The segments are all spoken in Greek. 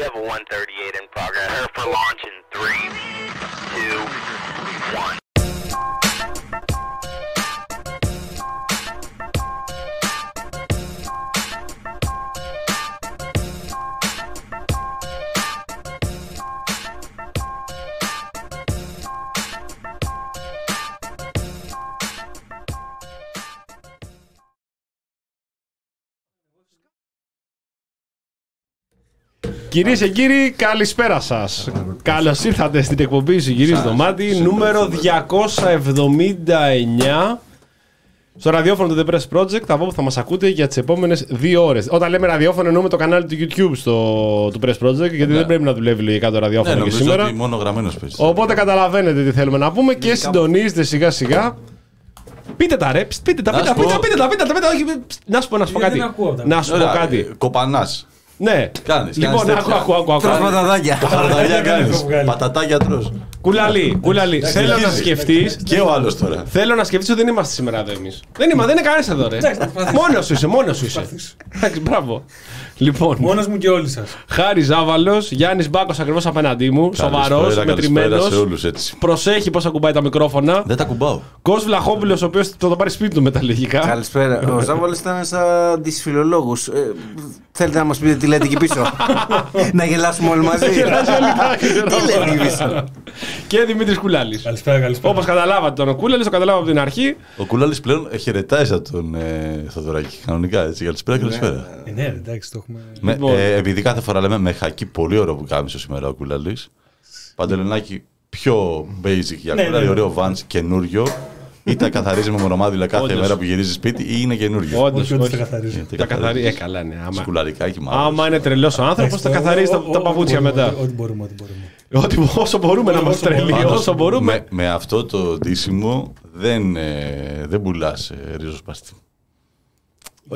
We have a 138 in progress. Her for launch in three, two, one. Κυρίες και κύριοι, καλησπέρα σας. Καλώς ήρθατε στην εκπομπή Γυρίζει το Μάτι, νούμερο 279. Στο ραδιόφωνο του The Press Project, από όπου θα μας ακούτε για τις επόμενες δύο ώρες. Όταν λέμε ραδιόφωνο, εννοούμε το κανάλι του YouTube στο, του Press Project, γιατί δεν πρέπει να δουλεύει λογικά το ραδιόφωνο Ναι, και νομίζω σήμερα. ότι μόνο γραμμένος παίζει. Οπότε καταλαβαίνετε τι θέλουμε να πούμε και συντονίζετε σιγά σιγά. Πείτε τα ρε, ψ, πείτε τα, Να πείτε τα, σου πω- πείτε τα, πείτε τα, πείτε τα, όχι, ψ, Να σου πω, να σου πω Γιατί κάτι. δεν ακούω τα Να σου πω Ωραία, κάτι. ε, Κοπανάς. Ναι. Κάνεις, Λοιπόν, κάνεις άκου, τέτοια. άκου, άκου, άκου. Τρως πατατάκια. Παραδαλιά δεν έχω κάνεις. βγάλει. Πατατάκια τρως. Κουλαλή, κουλαλή. Θέλω να αρχίζει. σκεφτεί. Και ο άλλος τώρα. Θέλω να σκεφτείς ότι δεν είμαστε σήμερα εδώ εμείς. Δεν είμαστε, δεν είναι κανένας εδώ, ρε. Μόνος σου είσαι, μόνος σου είσαι. Εντάξει, μπράβο. Λοιπόν, Μόνος μου και όλοι σας. Χάρη Ζάβαλος, Γιάννης Μπάκος ακριβώς απέναντί μου, σοβαρός, Καλησπέρα, μετρημένος. καλησπέρα σε όλους έτσι. Προσέχει πώς ακουμπάει τα μικρόφωνα. Δεν τα κουμπάω. Κος Βλαχόπουλος, ο οποίος το θα πάρει σπίτι του με τα λογικά. Καλησπέρα. Ο Ζάβολη ήταν σαν τις φιλολόγους. Θέλετε να μας πείτε τι λέτε εκεί πίσω; να γελάσουμε όλοι μαζί. τι λέτε εκεί πίσω; Και Δημήτρης Κουλάλης. Καλησπέρα, καλησπέρα. Όπως καταλάβατε τον Κούλαλη, το καταλάβαμε από την αρχή. Ο Κουλάλης πλέον χαιρετάει σαν τον ε, Θοδωράκη. Κανονικά έτσι. Καλησπέρα, καλησπέρα. Ε, ναι, εντάξει, το έχουμε. Με, Λοιπόν. ε, επειδή κάθε φορά λέμε με χακί πολύ ωραίο που κάμισο σήμερα ο Κουλάλης. Παντελενάκι πιο basic για Ναι, κουλάλι, ναι. ωραίο vans καινούριο. Ή τα καθαρίζει με μονομάδιλα κάθε Όντως. μέρα που γυρίζει σπίτι ή είναι καινούριο. Όντω, Όχι, ότι τα καθαρίζω. Τι Τα καθαρίζει. Ε, καθαρίζεις. καλά, ναι. Άμα, Σκουλαρικάκι μάλλον. άμα είναι τρελό ο άνθρωπο, Εντάξει, θα το- καθαρίζει τα, ό- τα ό- παπούτσια ό,τι μετά. μπορούμε, Ό,τι μπορούμε, ό,τι μπορούμε. Ότι όσο μπορούμε να Όσο είμαστε τρελοί, μπορούμε. όσο μπορούμε. Με, με αυτό το ντύσιμο δεν, ε, δεν πουλά ε, ριζοσπαστή.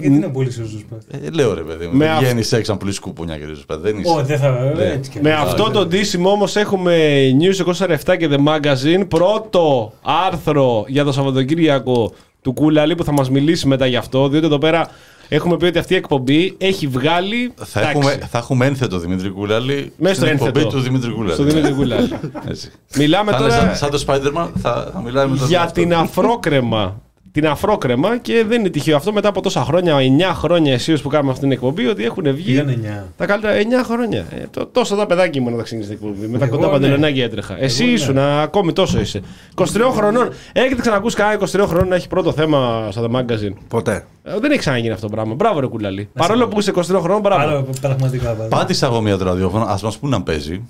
Γιατί να πουλήσεις ο Ζούσπα. Ε, λέω ρε παιδί μου. Με δεν αυ- βγαίνεις έξω να πουλήσεις κουπούνια και ριζοσπαστή. Δεν είσαι. Ω, δεν θα. Ναι. Έτσι κι Με αλλιώς. αυτό το ντύσιμο όμως έχουμε News 24 και The Magazine. Πρώτο άρθρο για το Σαββατοκύριακο του Κούλαλη που θα μας μιλήσει μετά γι' αυτό. Διότι εδώ πέρα έχουμε πει ότι αυτή η εκπομπή έχει βγάλει. Θα εντάξει, έχουμε, θα έχουμε ένθετο Δημήτρη Κούλαλη Μέσα στο στην εκπομπή ένθετο. του Δημήτρη Κούλαλη. στο Δημήτρη Κούλαλη. Έτσι. Μιλάμε θα είναι τώρα σαν, σαν το Spider-Man, θα, θα μιλάμε με τον για αυτό. την αφρόκρεμα. Την αφρόκρεμα και δεν είναι τυχαίο αυτό μετά από τόσα χρόνια, 9 χρόνια αισίως που κάνουμε αυτή την εκπομπή, ότι έχουν βγει Πήγαν 9. Τα καλύτερα 9 χρόνια. Ε, το, τόσο τα παιδάκι ήμουν όταν ξεκίνησε την εκπομπή. Με τα Εγώ, κοντά ναι. παντελονάκια έτρεχα. Εσύ ναι. ήσουν, ακόμη τόσο είσαι. 23 χρονών. Έχετε ξανακούσει κανένα 23 χρονών να έχει πρώτο θέμα στα The Magazine; Ποτέ. Ε, δεν έχει ξαναγίνει αυτό το πράγμα. Μπράβο, ρε κουλαλή. Παρόλο που είσαι 23 χρονών, μπράβο. Άρα πραγματικά. πάντα. Πάτησα εγώ μία το ραδιόφωνο, ας μας πούν να παίζει.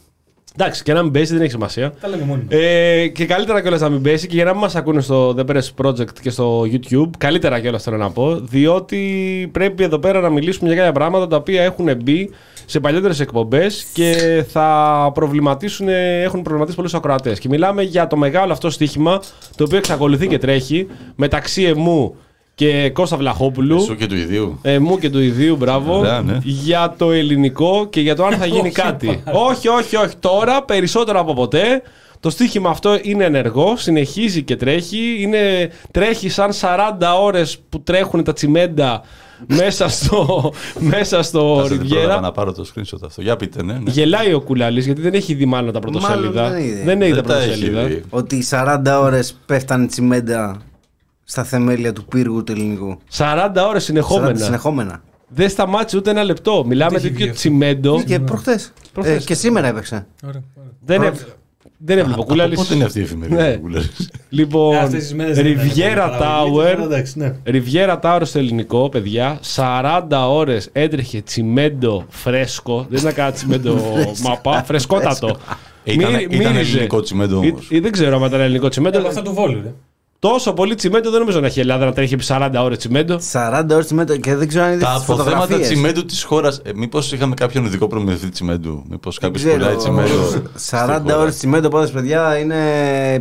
Εντάξει, και να μην πέσει δεν έχει σημασία. Τα λέμε μόνοι μας. Ε, και καλύτερα κιόλας να μην πέσει και για να μην μας ακούνε στο The Press Project και στο YouTube. Καλύτερα κιόλας θέλω να πω. Διότι πρέπει εδώ πέρα να μιλήσουμε για κάποια πράγματα τα οποία έχουν μπει σε παλιότερες εκπομπές και θα προβληματίσουν, έχουν προβληματίσει πολλούς ακροατές. Και μιλάμε για το μεγάλο αυτό στοίχημα το οποίο εξακολουθεί και τρέχει μεταξύ εμού και Κώστα Βλαχόπουλου. Σου και του ιδίου. Ε, μου και του ιδίου, μπράβο. Ωραία, ναι. Για το ελληνικό και για το αν θα γίνει Όχι, κάτι. πάρα. όχι, όχι, όχι. Τώρα περισσότερο από ποτέ. Το στοίχημα αυτό είναι ενεργό, συνεχίζει και τρέχει. Είναι, τρέχει σαν 40 ώρες που τρέχουν τα τσιμέντα μέσα στο, μέσα στο Κάτσε, δεν πρόλαβα Ριβιέρα. να πάρω το screenshot αυτό. Για πείτε, ναι. ναι. Γελάει ο Κουλάλης γιατί δεν έχει δει μάλλον τα πρωτοσέλιδα. Μάλλον δεν είδε. δεν έχει τα Δεν τα έχει πρωτοσέλιδα. δει. Ότι 40 ώρες πέφτανε τσιμέντα στα θεμέλια του πύργου του ελληνικού. 40 ώρες 40 συνεχόμενα. συνεχόμενα. Δεν σταμάτησε ούτε ένα λεπτό. Μιλάμε έχει βγει τέτοιο αυτό. τσιμέντο. Και προχτέ. Προχθές. και σήμερα έπαιξε. Ωραία, ωραία. Δεν, έβ... δεν έβλεπε ο Από Κουλάλης. Πότε είναι αυτή η εφημερίδα Ναι. του Κούλαλης; Λοιπόν, Ε, αυτές τις μέρες δεν είναι Riviera πολύ παραγωγή, Tower. Εντάξει, ναι. Riviera Tower στο ελληνικό, παιδιά. 40 ώρες έτρεχε τσιμέντο φρέσκο. Δεν ήταν κάτι τσιμέντο μαπά, φρεσκότατο. Ήταν- Μύρι- ήταν μύριζε. ελληνικό τσιμέντο Ή- όμως. ή δεν ξέρω αν ήταν ελληνικό Ε, τσιμέντο. από αυτά του Βόλου, ρε. Τόσο πολύ τσιμέντο δεν νομίζω να έχει η Ελλάδα να τρέχει επί 40 ώρες τσιμέντο. 40 ώρες τσιμέντο και δεν ξέρω αν είδε Τα τις αποθέματα φωτογραφίες. τσιμέντου της χώρας. Ε, Μήπως είχαμε κάποιον ειδικό προμηθευτή τσιμέντου. Μήπως κάποιος πουλάει τσιμέντο. 40 ώρες τσιμέντο πάντως, παιδιά, είναι...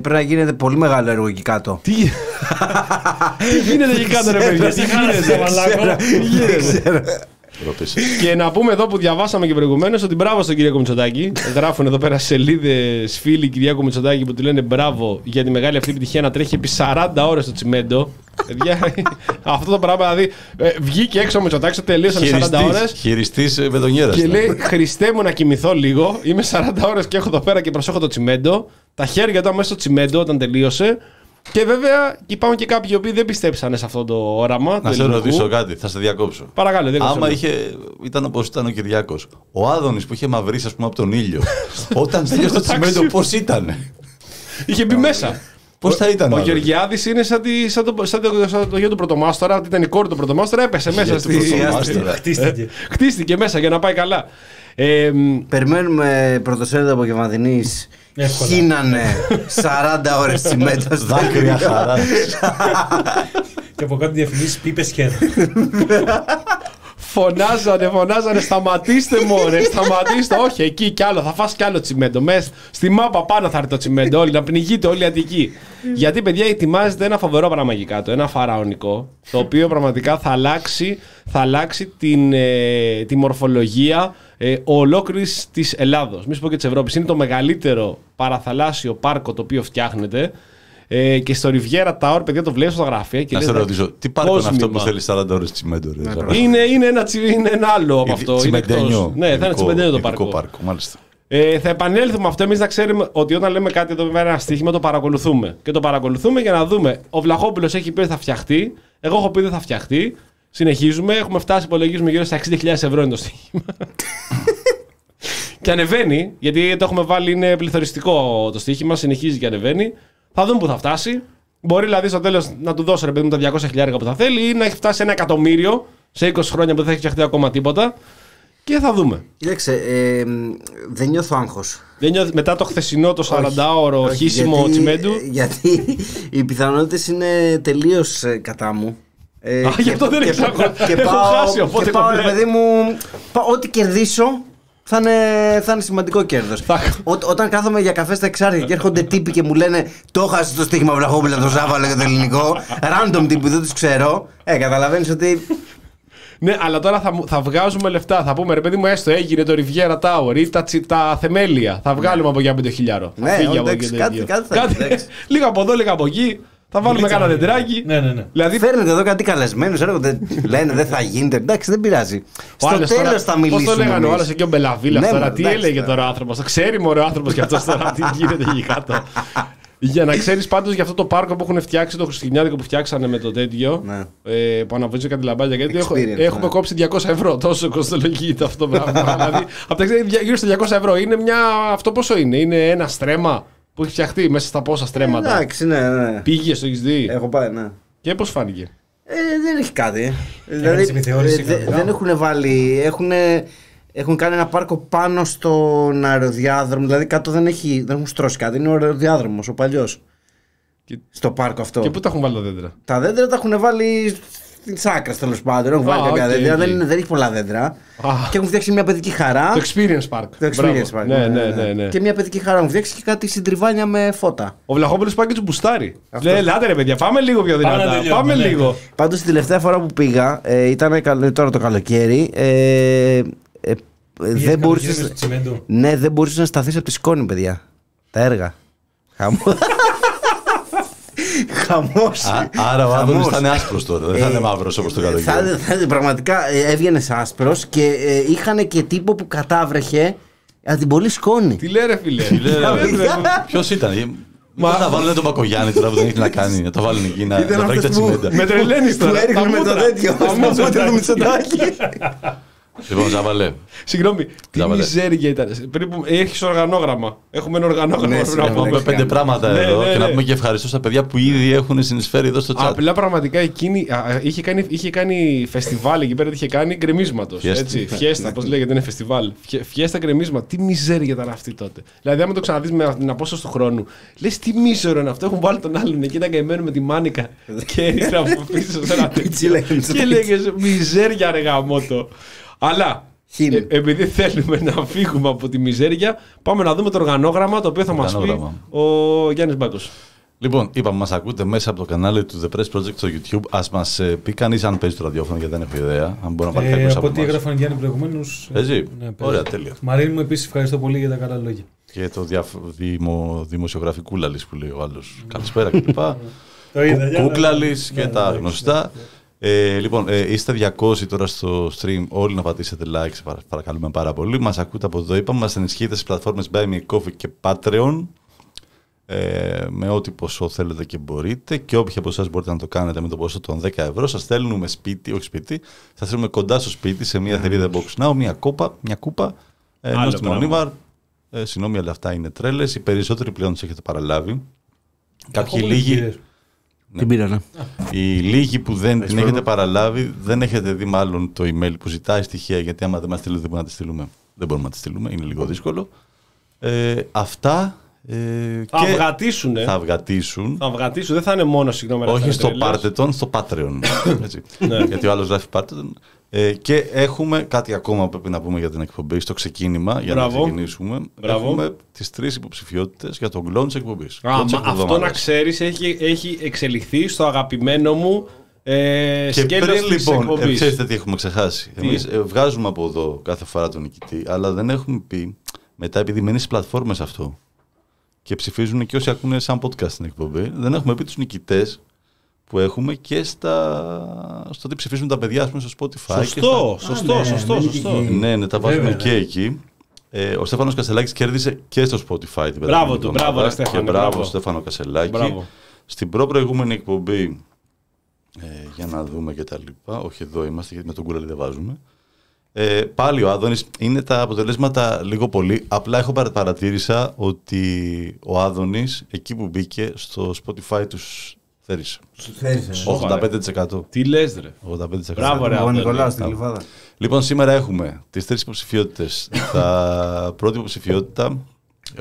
πρέπει να γίνεται πολύ μεγάλο έργο εκεί κάτω. Τι, τι γίνεται εκεί κάτω, ρε παιδιά, τι Χάλασε, γίνεται. Μαλάκο. Τι γίνεται. Ρωτήσε. Και να πούμε εδώ που διαβάσαμε και προηγουμένως ότι μπράβο στον Κυριάκο Μητσοτάκη. Γράφουν εδώ πέρα σελίδες φίλοι Κυριάκο Μητσοτάκη που του λένε μπράβο για τη μεγάλη αυτή επιτυχία να τρέχει επί 40 ώρες στο τσιμέντο. Παιδιά, αυτό το πράγμα δηλαδή ε, βγήκε έξω ο Μητσοτάκης, τελείωσαν οι 40 ώρες. Χειριστής με τον γέρα. Και λέει: Χριστέ μου να κοιμηθώ λίγο. Είμαι 40 ώρες και έχω εδώ πέρα και προσέχω το τσιμέντο. Τα χέρια του μέσα στο τσιμέντο όταν τελείωσε. Και βέβαια υπάρχουν και κάποιοι οι οποίοι δεν πιστέψανε σε αυτό το όραμα. του Να σε ελληνικού. ρωτήσω κάτι, θα σε διακόψω. Παρακαλώ, δεν Άμα είχε, ήταν όπως ήταν ο Κυριάκος. Ο Άδωνης που είχε μαυρίσει, ας πούμε, από τον ήλιο. όταν τελείωσε το τσιμέντο, πώς ήταν; Είχε μπει μέσα. Πώς θα ήταν. Ο Άδωνη; Γεωργιάδης είναι σαν, τη, σαν, το, σαν, το, σαν το γιο του πρωτομάστορα, ότι ήταν η κόρη του πρωτομάστορα, έπεσε μέσα του στη. πρωτομάστορα. Χτίστηκε. Χτίστηκε μέσα για να πάει καλά. Ε, μ, Περιμένουμε πρωτοσέλιδο από Γεβανδινή. Εύκολα. Χύνανε 40 ώρες τσιμέντο. στο Δάκρυα ίδιο. χαρά. Και από κάτω διαφημίσεις πίπες χέρι. φωνάζανε, φωνάζανε, σταματήστε μωρέ, σταματήστε. Όχι, εκεί κι άλλο, θα φας κι άλλο τσιμέντο. Μες, στη μάπα πάνω θα έρθει το τσιμέντο, όλοι, να πνιγείτε όλοι οι Αττικοί. Γιατί, παιδιά, ετοιμάζεται ένα φοβερό πράγμα εκεί κάτω, ένα φαραωνικό, το οποίο πραγματικά θα αλλάξει, θα αλλάξει την, ε, τη μορφολογία ε, ολόκληρης της Ελλάδος. Μη σου πω και της Ευρώπης. Είναι το μεγαλύτερο παραθαλάσσιο πάρκο το οποίο φτιάχνεται. Ε, και στο Ριβιέρα Tower, παιδιά, το βλέπεις στο γραφείο. Και Να λες, σε ρωτήσω, τι πάρκο είναι αυτό που κόσμημα. θέλει 40 ώρες τσιμέντο. ρε, Ζαμπά; Είναι, είναι, ένα, τσι- είναι ένα άλλο από αυτό. Είναι Τσιμεντένιο. εκτός. Ναι, θα είναι Ειδικό- τσιμεντένιο το ειδικό πάρκο. πάρκο. Μάλιστα. Ε, θα επανέλθουμε αυτό. Εμείς να ξέρουμε ότι όταν λέμε κάτι εδώ πέρα ένα στοίχημα, το παρακολουθούμε. Και το παρακολουθούμε για να δούμε. Ο Βλαχόπουλος έχει πει ότι θα φτιαχτεί. Εγώ έχω πει ότι δεν θα φτιαχτεί. Συνεχίζουμε. Έχουμε φτάσει, υπολογίζουμε γύρω στα 60.000 ευρώ είναι το στοίχημα. και ανεβαίνει, γιατί το έχουμε βάλει, είναι πληθωριστικό το στοίχημα. Συνεχίζει και ανεβαίνει. Θα δούμε που θα φτάσει. Μπορεί δηλαδή στο τέλος να του δώσω ρε παιδί μου τα 200 χιλιάρικα που θα θέλει ή να έχει φτάσει ένα εκατομμύριο σε 20 χρόνια που δεν θα έχει φτιαχτεί ακόμα τίποτα. Και θα δούμε. Κοίταξε, ε, δεν νιώθω άγχος. Δεν νιώθει- μετά το χθεσινό το 40ωρο χύσιμο τσιμέντου. Γιατί οι πιθανότητες είναι τελείως κατά μου. Ε, Α, γι' αυτό δεν έχεις άγχος. Και Έχω πάω, χάσει, οπότε και πάω ρε κομπλέ. παιδί μου, πάω- ό,τι κερδίσω θα είναι, θα είναι σημαντικό κέρδος. Θα- όταν κάθομαι για καφέ στα εξάρια και έρχονται τύποι και μου λένε Το χάσει το στοίχημα Βλαχόπουλα, το Ζάβαλο και το ελληνικό. Random τύποι που δεν τους ξέρω. Ε, καταλαβαίνεις ότι. Ναι, αλλά τώρα θα, μου- θα βγάζουμε λεφτά. Θα πούμε ρε παιδί μου, έστω έγινε το Riviera Tower ή τα, τσι- τα θεμέλια. Θα βγάλουμε από εκεί ένα πεντοχιλιάρο. Ναι, Θα φύγει από εντάξει, εκεί το κάτι- ίδιο. κάτι θα γίνει, εντάξει. λίγο από εδώ, λίγο από εκεί. Θα βάλουμε Γλίτσα κάνα να γίνει. δεντράκι. Ναι, ναι, ναι. Δηλαδή, Φέρνετε εδώ κάτι καλεσμένους, έρχονται. Λένε δεν θα γίνεται. Εντάξει, δεν πειράζει. ο Στο άλλος τώρα- τέλο θα Πώς μιλήσουμε. το λέγανε ο εμείς. άλλος εκεί ο Μπελαβίλας Ναι, τώρα, μα, τι εντάξει, έλεγε τώρα. τώρα ο άνθρωπος. Το ξέρει μωρέ ο άνθρωπος και αυτός τώρα, τι γίνεται εκεί κάτω. Για να ξέρεις πάντως για αυτό το πάρκο που έχουν φτιάξει, το Χριστουγεννιάτικο που φτιάξανε με το τέτοιο. Ναι. Ε, που αναβουίζει κάτι λαμπάκια. Γιατί έχω- Experience, έχουμε ναι. κόψει 200 ευρώ. Τόσο κοστολογείται αυτό το πράγμα. δηλαδή, από τα 60 γύρω στα 200 ευρώ. Είναι μια. Αυτό πόσο είναι, είναι ένα στρέμμα; Που έχει φτιαχτεί μέσα στα πόσα στρέμματα. Εντάξει, ναι, ναι. Πήγε, το έχεις δει; Έχω πάει, ναι. Και πώς φάνηκε; Ε, δεν έχει κάτι. Έκανες επιθεώρηση ε, δε- κανονικά. δεν έχουν βάλει. Έχουν, έχουν κάνει ένα πάρκο πάνω στον αεροδιάδρομο. Δηλαδή κάτω δεν, έχει, δεν έχουν στρώσει κάτι. Είναι ο αεροδιάδρομος, ο παλιός. Και- Στο πάρκο αυτό. Και πού τα έχουν βάλει τα δέντρα; Τα δέντρα τα έχουν βάλει στην άκρα τέλος πάντων. Έχουν βάλει Α, κάποια οκ, δέντρα. οκ. Δεν, είναι- δεν έχει πολλά δέντρα. Α. Και έχουν φτιάξει μια παιδική χαρά. Το Experience Park. Το Μπράβο. experience park. Ναι, ναι, ναι. ναι. Και μια παιδική χαρά. Έχουν φτιάξει και κάτι συντριβάνια με φώτα. Ο Βλαχόπουλος πάει και του μπουστάρει. Λέει, ελάτε ρε παιδιά, πάμε λίγο πιο Πάμε να δυνατά. τελειώνουμε, Πάμε ναι. λίγο. Πάντως την τελευταία φορά που πήγα, ε, ήταν καλ- τώρα το καλοκαίρι. Ε, ε, ε, δεν μπορούσε. στο τσιμέντο; Ναι, δεν μπορούσες να σταθείς από τη σκόνη, παιδιά. Τα έργα. Χαμός. Χαμός. Α- Άρα ο Άδωνη θα είναι άσπρος τώρα. Δεν θα είναι μαύρος όπως το Θα, καλοκαίρι. θα, πραγματικά ε, έβγαινες άσπρος και ε, είχαν και τύπο που κατάβρεχε από την πολύ σκόνη. Τι λέει ρε φίλε. Ποιος ήταν. Μα θα βάλουν τον Μπακογιάννη τώρα που δεν έχει να κάνει. Να το βάλουν εκεί να Ήταν να βρει τα αυτός που- τσιμέντα. Με τρελαίνεις Που τώρα. έριχνε Τα με το μούτρα. τέτοιο. Τα Στο μούτρα. μούτρα του Μητσοτάκη. Λοιπόν, Ζαβαλέ. Συγγνώμη, τι Ζάβαλε. μιζέρια ήταν. Περίπου έχεις οργανόγραμμα. Έχουμε ένα οργανόγραμμα. Ναι, πρέπει να συγγνώμη, πούμε. Έχουμε πέντε πράγματα Ναι, εδώ ναι, και να ναι. πούμε και ευχαριστώ στα παιδιά που ήδη έχουν συνεισφέρει εδώ στο chat. Απλά πραγματικά εκείνη α, α, είχε κάνει, είχε κάνει φεστιβάλ εκεί πέρα, τι είχε κάνει γκρεμίσματος. Φιέστα. Έτσι, φιέστα, πώς λέγεται, είναι φεστιβάλ. Φιέ- Φιέστα γκρεμίσμα. Τι μιζέρια ήταν αυτή τότε. Δηλαδή, άμα το ξαναδείς με την απόσταση του χρόνου, λες τι μίζερο είναι αυτό. Έχουν βάλει τον άλλον εκεί, ήταν καημένο με τη μάνικα και έριχνε από πίσω σε ένα Έτσι λέγανε τέτοιο. στο και λέγες μιζέρια ρε γαμότο. Αλλά Χίλ. ε, επειδή θέλουμε να φύγουμε από τη μιζέρια, πάμε να δούμε το οργανόγραμμα το οποίο θα μας πει Οργανόγραμμα. ο Γιάννης Μπάκος. Λοιπόν, είπαμε, μας ακούτε μέσα από το κανάλι του The Press Project στο YouTube. Α μας πει κανείς αν παίζει το ραδιόφωνο, γιατί δεν έχω ιδέα. Αν μπορεί να πάρει Ε, κάποιος από από ό,τι εμάς. έγραφαν Γιάννη προηγουμένως. Παίζει. Ωραία, τέλεια. Μαρίνη μου επίσης ευχαριστώ πολύ για τα καλά λόγια. Και το διαφ... δημο... δημοσιογραφικούλαλη που λέει ο άλλος. Καλησπέρα κλπ. Το είδα, για να- Κούκλαλης Ναι, και ναι, τα ναι, γνωστά. Ε, λοιπόν, ε, είστε 200 τώρα στο stream. Όλοι να πατήσετε like, σε παρα- παρακαλούμε πάρα πολύ. Μας ακούτε από εδώ. Είπαμε, μας ενισχύετε στις πλατφόρμες Buy Me a Coffee και Patreon. Ε, με ό,τι ποσό θέλετε και μπορείτε. Και όποιοι από εσάς μπορείτε να το κάνετε με το ποσό των 10 ευρώ, σας στέλνουμε σπίτι, όχι σπίτι, σας στέλνουμε κοντά στο σπίτι σε μια θηρίδα Box Now, μια κόπα, μια κούπα. Ε, ενώ Άλλο στη πράγμα. Μονίμαρ, ε, συγγνώμη, αλλά αυτά είναι τρέλες. Οι περισσότεροι πλέον του έχετε παραλάβει. Κάποιοι Ακόμα δεν λίγοι. πήρες. Την πήρα, ναι. Οι λίγοι που δεν την έχετε πρόβλημα. παραλάβει, δεν έχετε δει μάλλον το email που ζητάει στοιχεία, γιατί άμα δεν μας στείλετε, δεν μπορούμε να τη στείλουμε. Δεν μπορούμε να τη στείλουμε, είναι λίγο δύσκολο. Ε, αυτά. Ε, Θα και αυγατήσουνε. θα αυγατήσουν. Θα αυγατήσουν. Δεν θα είναι μόνο συγγνώμη. αλλά θα Όχι είναι στο τρέλες. Πάρτετον, στο Patreon. Έτσι. Ναι. Γιατί ο άλλος γράφει Πάρτετον. Ε, και έχουμε κάτι ακόμα που πρέπει να πούμε για την εκπομπή στο ξεκίνημα, για Μπράβο. να ξεκινήσουμε. Μπράβο. Έχουμε τις τρεις υποψηφιότητες για τον κλόν τη εκπομπής. Α, μα αυτό να ξέρεις έχει, έχει εξελιχθεί στο αγαπημένο μου ε, Και σκέλος πριν της λοιπόν, ε, εκπομπής. ξέρετε τι έχουμε ξεχάσει. Τι; Εμείς βγάζουμε από εδώ κάθε φορά τον νικητή, αλλά δεν έχουμε πει μετά, επειδή μένει στις πλατφόρμες αυτό και ψηφίζουν και όσοι ακούνε σαν podcast στην εκπομπή, δεν έχουμε πει τους νικητές που έχουμε και στα... στο τι ψηφίζουν τα παιδιά ας πούμε, στο Spotify. και Σωστό, σωστό, ναι, σωστό, μένει σωστό. και εκεί. στα... Ναι, ναι, τα βάζουμε Βέβαια, και ναι. εκεί. Ε, ο Στέφανος Κασελάκης κέρδισε και στο Spotify την Μπράβο περασμένη του, εβδομάδα. μπράβο, ρε Στέφανε, Και μπράβο, μπράβο. Στέφανο Κασελάκη. Μπράβο. Στην προ-προηγούμενη εκπομπή, ε, για να δούμε και τα λοιπά, όχι εδώ είμαστε γιατί με τον Κούλαλη δεν βάζουμε, ε, πάλι ο Άδωνης είναι τα αποτελέσματα λίγο πολύ. Απλά έχω παρα- παρατήρησα ότι ο Άδωνης εκεί που μπήκε στο Spotify τους θέρισε. Θέρισε. 85%. Τι λες, ρε. 85%. Μπράβο, ρε. Ο Άδωνη. Νικολάου στην Κλειφάδα. Λοιπόν, σήμερα έχουμε τις τρεις υποψηφιότητες. τα πρώτη υποψηφιότητα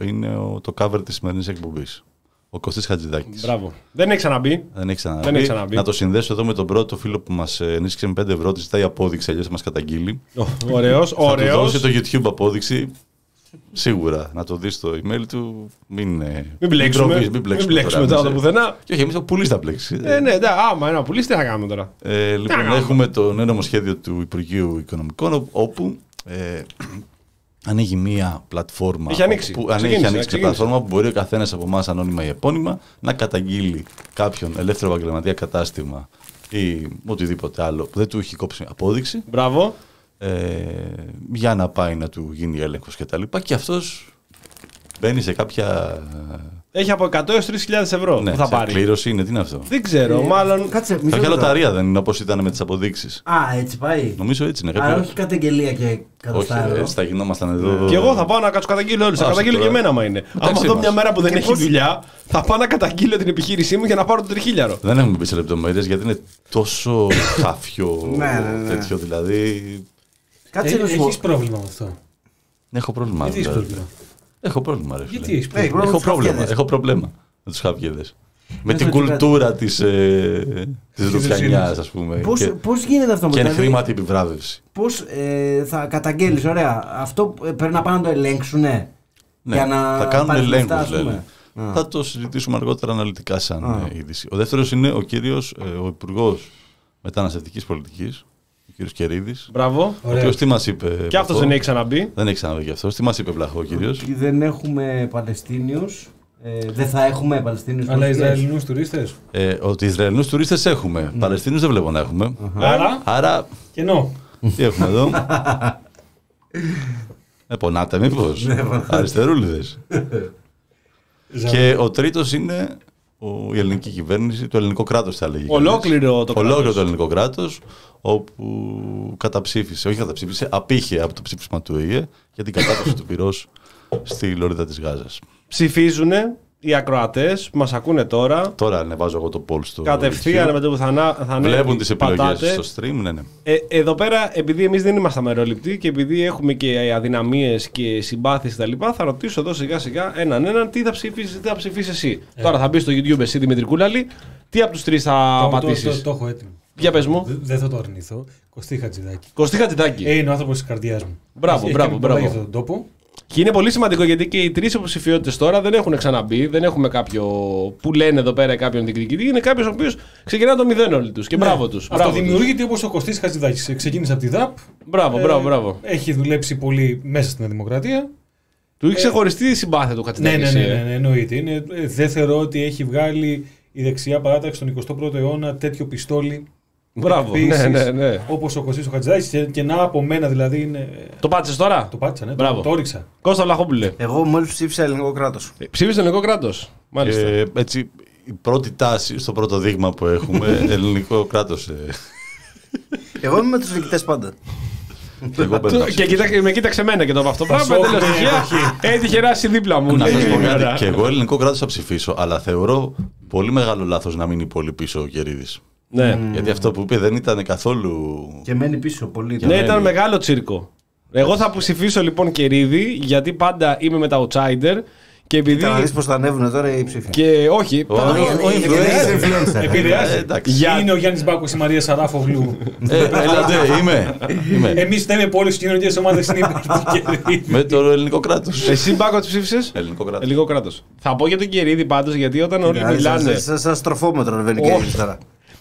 είναι ο- το cover της σημερινής εκπομπής. Ο Κωστής Χατζηδάκης. Μπράβο. Δεν έχει ξαναμπεί. Δεν έχει ξαναμπεί. Δεν έχει ξαναμπεί. Να το συνδέσω εδώ με τον πρώτο φίλο που μας ενίσχυσε με 5 ευρώ. Τη ζητάει απόδειξη, αλλιώς θα μας καταγγείλει. Ωραίος, Θα του ωραίος. δώσει το YouTube απόδειξη. Σίγουρα. Να το δεις στο email του. Μην, ε, Μην μπλέξουμε. προβείς, Μην μπλέξουμε μπλέξουμε τώρα το εμείς, ε. πουθενά. Και όχι, εμείς το πουλή θα μπλέξεις. Ε, ναι, ναι, άμα ένα πουλί, τι θα κάνουμε τώρα; Ε, λοιπόν, κάνουμε; έχουμε το νέο νομοσχέδιο του Υπουργείου Οικονομικών, ό- όπου ε, ανοίγει μία πλατφόρμα. Έχει ανοίξει. Που, ανοίγει, Ξεκίνησε, έχει ανοίξει ξεκίνησε. πλατφόρμα που μπορεί ο καθένας από εμάς, ανώνυμα ή επώνυμα, να καταγγείλει κάποιον ελεύθερο επαγγελματία κατάστημα ή οτιδήποτε άλλο που δεν του έχει κόψει απόδειξη Μπράβο. Ε, για να πάει να του γίνει έλεγχος κτλ. Και, τα λοιπά. και αυτός μπαίνει σε κάποια. Έχει από 100 έως 3.000 ευρώ ναι, που θα σε πάρει. κλήρωση είναι, τι είναι αυτό; Δεν ξέρω, μάλλον. Κάτσε, μισό Κάποια λεπτό. λοταρία δεν είναι όπως ήταν με τις αποδείξεις. Α, έτσι πάει. Νομίζω έτσι είναι. Άρα Κάποια... όχι καταγγελία και Όχι, κατοστά ρε, ευρώ. έτσι θα γινόμασταν εδώ. Και εγώ θα πάω να κάτσω καταγγείλω όλους. Θα Άσε καταγγείλω και τώρα. εμένα, μα είναι. Άμα Εντάξει δω μας. μια μέρα που δεν Και έχει πώς- δουλειά, θα πάω να καταγγείλω την επιχείρησή μου για να πάρω το τριχίλιαρο. Δεν έχουμε μπει σε λεπτομέρειες γιατί είναι τόσο χαφιό Ναι, ναι, ναι. τέτοιο. Δηλαδή. Κάτσε να σου πω. Έχει πρόβλημα με αυτό. Έχω πρόβλημα. Γιατί έχεις δηλαδή. πρόβλημα; Έχω πρόβλημα, ρε. φίλε. Γιατί έχει Έχεις πρόβλημα; πρόβλημα. Έχω με τους πρόβλημα. χαφιέδες. Έχω πρόβλημα με του χαβιέδε. Με την ότι κάτι- κουλτούρα της ε, της ρουφιανιά, ας πούμε. Πώς, και, πώς γίνεται αυτό και είναι δηλαδή, χρήματη επιβράβευση. Πώς ε, θα καταγγέλεις, ωραία, αυτό ε, πρέπει να πάνε να το ελέγξουνε; Ναι, για να θα κάνουν πάρεις ελέγχους, λεφτά, ας πούμε. Α. Θα το συζητήσουμε αργότερα αναλυτικά σαν Α. ε, είδηση. Ο δεύτερος είναι ο κύριος, ο Υπουργός Μεταναστευτικής Πολιτικής, ο κύριος Κερίδης. Μπράβο. Ο Ωραία. οποίο τι μας είπε. Και αυτός δεν έχει ξαναμπεί. Δεν έχει ξαναδεί γι' αυτός. Τι μας είπε Βλαχό ο κύριος; Ότι δεν έχουμε Παλαιστίνιους, ε, δεν θα έχουμε Παλαιστίνιους Αλλά πρόσφυγες. Ισραηλινούς τουρίστες; Ε, ότι Ισραηλινούς τουρίστες έχουμε. Ναι. Παλαιστίνου δεν βλέπω να έχουμε. Άρα, Άρα, κενό. τι έχουμε εδώ; ε, πονάτε μήπως; Ναι, Αριστερούλιδες. και ο τρίτος είναι ο, η ελληνική κυβέρνηση, το ελληνικό κράτος θα λέγει. Ολόκληρο το Ολόκληρο κράτος. το ελληνικό κράτος, όπου καταψήφισε, όχι καταψήφισε, απήχε από το ψήφισμα του ΟΗΕ για την κατάπτωση του πυρός στη λωρίδα της Γάζας. Ψηφίζουν οι ακροατές που μας ακούνε τώρα. Τώρα ανεβάζω εγώ το poll στο. Κατευθείαν YouTube. με το που θα, ανά- θα ανέβει, Βλέπουν τις επιλογές πατάτε. στο stream, ναι, ναι. Ε, εδώ πέρα, επειδή εμείς δεν είμαστε αμερόληπτοι και επειδή έχουμε και αδυναμίες και συμπάθειες κτλ., θα ρωτήσω εδώ σιγά σιγά έναν έναν τι θα ψηφίσεις, τι θα ψηφίσεις εσύ. Τώρα θα μπει στο YouTube εσύ Δημήτρη Κούλαλη, τι από τους τρεις θα Το- το- το- πατήσεις; Το έχω έτοιμο. Για πες μου. Δε- Δεν θα το αρνηθώ. Κωστή Χατζηδάκη. Κωστή Χατζηδάκη. Ε, είναι ο άνθρωπος της καρδιά μου. Μπράβο, Έχει μπράβο, κάνει πολλά μπράβο. Για αυτόν τον τόπο. Και είναι πολύ σημαντικό γιατί και οι τρεις υποψηφιότητες τώρα δεν έχουν ξαναμπεί. Δεν έχουμε κάποιο που λένε εδώ πέρα κάποιον διεκδικητή. Είναι κάποιος ο οποίος ξεκινά το μηδέν όλοι τους. Και μπράβο τους. Αυτό δημιουργείται όπως ο Κωστής Χατζηδάκη. Ξεκίνησε από τη ΔΑΠ. Μπράβο, Ε, μπράβο, μπράβο. Έχει δουλέψει πολύ μέσα στην Δημοκρατία. Του είχε χωριστεί η συμπάθεια του Ναι, Χατζηδάκη. ναι, ναι, ναι, ναι, εννοείται. Είναι, ε, δεν θεωρώ ότι έχει βγάλει η δεξιά παράταξη στον 21ο αιώνα τέτοιο πιστόλι. Μπράβο. Ναι, ναι, ναι. Όπως ο Κωστή ο Χατζηδάκης και, και να από μένα δηλαδή είναι. Το πάτησες τώρα; Το πάτησα, ναι, Μπράβο. το, το όριξα. Κώστα Βλαχόπουλε. Εγώ μόλις ψήφισα ελληνικό κράτος. Ε, Ψήφισε το ελληνικό κράτος. Μάλιστα. Ε, έτσι, η πρώτη τάση στο πρώτο δείγμα που έχουμε, ελληνικό κράτος. Εγώ είμαι με τους νικητέ πάντα. εγώ Του- παίρνω Και κοίτα, με κοίταξε εμένα και το είπα αυτό. Πράγμα σώχνε, τέλο στοιχεία. Έτυχε ράσει δίπλα μου. Να σας πω Ναι, κάτι. ωραία. Και εγώ ελληνικό κράτος θα ψηφίσω, αλλά θεωρώ πολύ μεγάλο λάθος να μείνει πολύ πίσω ο Κερίδη. Ναι. Γιατί αυτό που είπε δεν ήταν καθόλου. Και μένει πίσω πολύ. Ναι, ήταν μεγάλο τσίρκο. Εγώ θα ψηφίσω λοιπόν Κερίδη γιατί πάντα είμαι με τα outsider και επειδή. Κοίτα να δεις πώς θα ανέβουν τώρα οι ψήφοι. Και όχι. Ο- θα- ο- ο Είναι influencer. influencer. Επηρεάζει. Ε, εντάξει. Για- Είναι ο Γιάννης Μπάκος η Μαρία Σαράφογλου. Ε, έλατε, είμαι. είμαι. Εμείς φταίμε που όλες τι κοινωνικές ομάδες είναι υπέρ του Κερίδη. Με το ελληνικό κράτος. Εσύ μπάκο τι ψήφισες; Ελληνικό κράτος. Ελληνικό κράτος. Θα πω για τον Κερίδη πάντως γιατί όταν όλοι μιλάνε. Σαν στροφόμετρο ανεβαίνει και Όχι. η τώρα.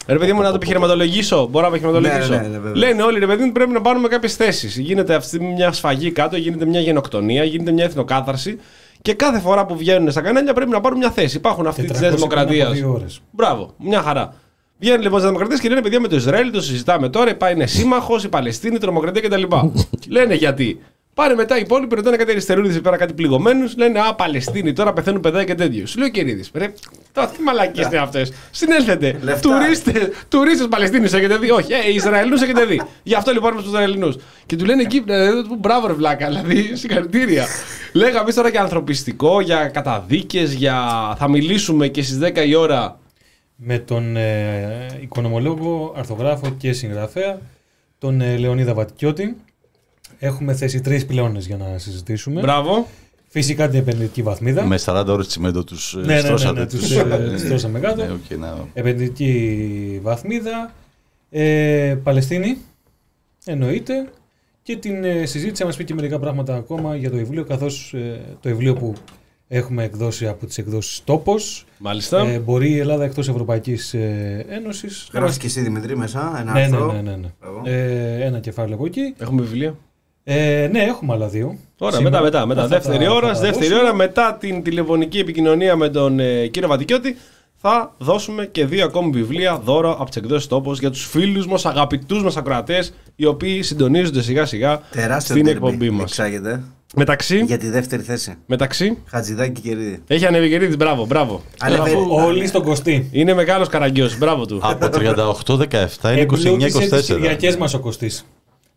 Ρε παιδί μου, να το επιχειρηματολογήσω. Μπορώ να επιχειρηματολογήσω. Ναι, ναι, ναι, βέβαια. Λένε όλοι, ρε παιδί μου, πρέπει να πάρουμε κάποιες θέσεις. Γίνεται αυτή μια σφαγή κάτω, γίνεται μια γενοκτονία, γίνεται μια εθνοκάθαρση. Και κάθε φορά που βγαίνουν στα κανάλια πρέπει να πάρουν μια θέση. Υπάρχουν αυτοί της Νέας 400 Δημοκρατίας. πριν από δύο ώρες. Μπράβο, μια χαρά. Βγαίνουν λοιπόν στι Δημοκρατίες και λένε παιδιά με το Ισραήλ, το συζητάμε τώρα. Πάει είναι σύμμαχος, η Παλαιστίνη, η τρομοκρατία κτλ. λένε γιατί. Πάρε μετά οι υπόλοιποι, ρωτάνε κάτι αριστερούδε εκεί πέρα, κάτι πληγωμένους. Λένε Α, Παλαιστίνη, τώρα πεθαίνουν παιδάκια και τέτοιο. Σου λέει ο Κυρίδη. Ρε, τώρα τι μαλακίες είναι αυτές. Συνέλθετε. Λεφτά. Τουρίστες τουρίστες Παλαιστίνη έχετε δει. Όχι, ε, Ισραηλινούς έχετε δει. Γι' αυτό λοιπόν είμαστε στου Ισραηλινούς. Και του λένε εκεί, ε, μπράβο ρε βλάκα, δηλαδή συγχαρητήρια. Λέγαμε εμείς τώρα για ανθρωπιστικό, για καταδίκες, για. Θα μιλήσουμε και στις 10 η ώρα με τον ε, οικονομολόγο, αρθογράφο και συγγραφέα, τον ε, Λεωνίδα Βατικιώτη. Έχουμε θέσει τρεις πυλώνες για να συζητήσουμε. Μπράβο. Φυσικά την επενδυτική βαθμίδα. Με 40 ώρες τσιμέντο τους ναι, ναι, ναι, στρώσατε. ναι, τους, ε, τους στρώσαμε κάτω. Ναι, οκ, να- Επενδυτική βαθμίδα. Ε, Παλαιστίνη. Εννοείται. Και την ε, συζήτηση, να μας πει και μερικά πράγματα ακόμα για το βιβλίο, καθώς ε, το βιβλίο που έχουμε εκδώσει από τις εκδόσεις Τόπος, Μάλιστα. ε, μπορεί η Ελλάδα εκτός Ευρωπαϊκής ε, Ένωσης. να Γράφει και εσύ Δημήτρη μέσα, ένα Ναι, ναι, άρθρο. ναι, ναι, ναι. Μπράβο. Ε, ένα κεφάλαιο από εκεί. Έχουμε βιβλία. Ε, ναι, έχουμε άλλα δύο. Ωραία, Σήμερα. μετά, μετά. μετά. Αυτά Δεύτερη τα- ώρα, θα τα δεύτερη δώσουμε. ώρα, μετά την τηλεφωνική επικοινωνία με τον ε, κύριο Βατικιώτη, θα δώσουμε και δύο ακόμη βιβλία δώρο από τις εκδόσεις τόπος για τους φίλους μας, αγαπητούς μας ακροατές, οι οποίοι συντονίζονται σιγά σιγά Τεράστιο στην ντέρμπι εκπομπή μας. Εξάγεται Μεταξύ, για τη δεύτερη θέση. μεταξύ, Χατζηδάκη και Ρίδη. έχει ανέβει Κερίδης, μπράβο, μπράβο. Ανεβαίνει. Όλοι στον Κωστή. Είναι μεγάλος καραγκιός, μπράβο του. Από 38-17 είναι Εμπλούτησε τις 29-24. Κυριακές μας ο Κωστής.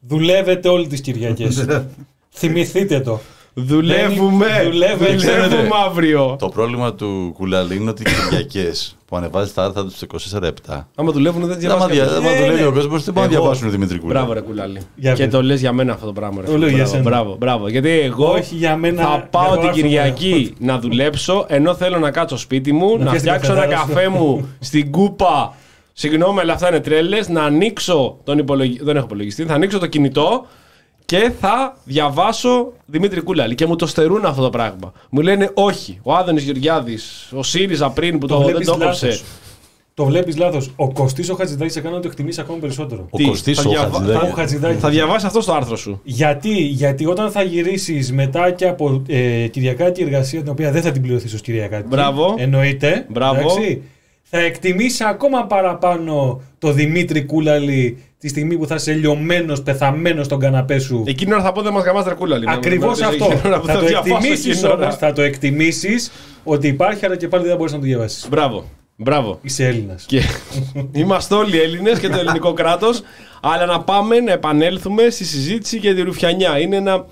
Δουλεύετε όλες τις Κυριακές. Θυμηθείτε το. Δουλεύουμε, δουλεύουμε, δουλεύουμε ξέρετε. αύριο. Το πρόβλημα του Κουλαλή είναι ότι οι Κυριακές που ανεβάζει τα άρθρα τους στο 24-7. Άμα δουλεύουν δεν Δεν διαβάζεις άμα δια- κανένας. άμα Ναι, δουλεύει ναι. ο κόσμος, δεν μπορεί να Εγώ- διαβάσουν Δημήτρη Κούλα. Μπράβο, ρε κουλάλι. Για και πες. το λες για μένα αυτό το πράγμα. Ρε. Το λέω για μπράβο, σένα. μπράβο, μπράβο. Γιατί εγώ Όχι για μένα, θα για πάω το την άρθρο, Κυριακή να δουλέψω, ενώ θέλω να κάτσω σπίτι μου, να πιεις την φτιάξω ένα καφεδάρα σου. καφέ μου στην κούπα. Συγγνώμη, αλλά αυτά είναι τρέλες. Να ανοίξω τον υπολογιστή. Δεν έχω υπολογιστή. Θα ανοίξω το κινητό και θα διαβάσω Δημήτρη Κούλαλη. Και μου το στερούν αυτό το πράγμα. Μου λένε όχι. Ο Άδωνης Γεωργιάδης, ο ΣΥΡΙΖΑ πριν που το, δεν βλέπεις το έκοψε. λάθος. Το βλέπεις λάθος. Ο Κωστής ο Χατζηδάκης έκανε να το εκτιμήσει ακόμα περισσότερο. Ο Τι, Κωστής θα ο διαβα- Χατζηδάκης. Ο Χατζηδάκης. Θα διαβάσει αυτό στο άρθρο σου. Γιατί, γιατί όταν θα γυρίσεις μετά και από ε, Κυριακάτη εργασία την οποία δεν θα την πληρωθείς ως Κυριακάτη. Μπράβο. Εννοείται. Μπράβο. εντάξει, θα εκτιμήσει ακόμα παραπάνω το Δημήτρη Κούλαλη τη στιγμή που θα είσαι λιωμένος, πεθαμένος στον καναπέ σου. Εκείνη ώρα θα πω δεν μας γαμάς τρακούλαλη. Ακριβώς αυτό. Θα το εκτιμήσεις όμως, θα το εκτιμήσεις ότι υπάρχει, αλλά και πάλι δεν μπορείς να το διαβάσεις. Μπράβο. Μπράβο. Είσαι Έλληνας. Και είμαστε όλοι Έλληνες και το ελληνικό κράτος. Αλλά να πάμε να επανέλθουμε στη συζήτηση για τη Ρουφιανιά. Είναι ένα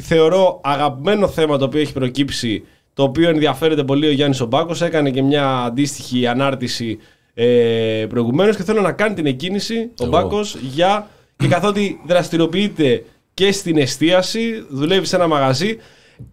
θεωρώ αγαπημένο θέμα το οποίο έχει προκύψει. Το οποίο ενδιαφέρεται πολύ ο Γιάννης Ομπάκος. Έκανε και μια αντίστοιχη ανάρτηση ε, προηγουμένως και θέλω να κάνει την εκκίνηση ο Εγώ. Μπάκος για. και καθότι δραστηριοποιείται και στην εστίαση, δουλεύει σε ένα μαγαζί.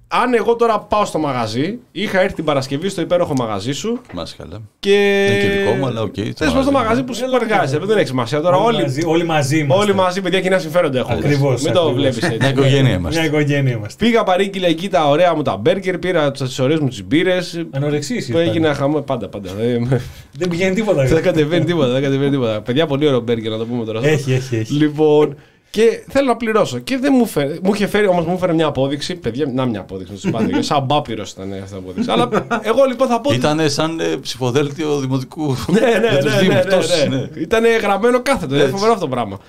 Αν εγώ τώρα πάω στο μαγαζί, είχα έρθει την Παρασκευή στο υπέροχο μαγαζί σου Μας καλά. και. Είναι και δικό μου, αλλά οκ, στο Θες πω στο μαγαζί. μαγαζί που σου εργάζεσαι, δεν έχει σημασία τώρα. Όλοι, Όλοι, μαζί, όλοι μαζί είμαστε. όλοι μαζί, παιδιά, κοινά συμφέροντα έχουμε. Ακριβώς, Μην το ακριβώς. βλέπεις Μια έτσι. οικογένεια Μια είμαστε. οικογένεια είμαστε. Πήγα παρήγγειλα εκεί τα ωραία μου τα μπέργκερ, πήρα τι ωραίε μου τις μπύρες. Ανορεξήσει. Το έγινα χαμό πάντα, πάντα. Δεν- Δεν πηγαίνει τίποτα. Δεν κατεβαίνει τίποτα, δεν κατεβαίνει τίποτα. Παιδιά, πολύ ωραίο μπέργκερ να το πούμε τώρα. Έχει, έχει, έχει. Λοιπόν, και θέλω να πληρώσω. Και δεν μου φέρε. Μου είχε φέρει, όμως μου έφερε μια απόδειξη. Παιδιά, να μια απόδειξη να σου πάτε. Σαν μπάπυρος ήταν αυτή η απόδειξη. Αλλά εγώ λοιπόν θα πω. ότι- Ήταν σαν ε, ψηφοδέλτιο δημοτικού. Ναι, ναι, για τους ναι, ναι, Δήμους, ναι, τόσους, ναι. ναι. Ήταν γραμμένο κάθετο. Είναι Έτσι. φοβερό αυτό το πράγμα.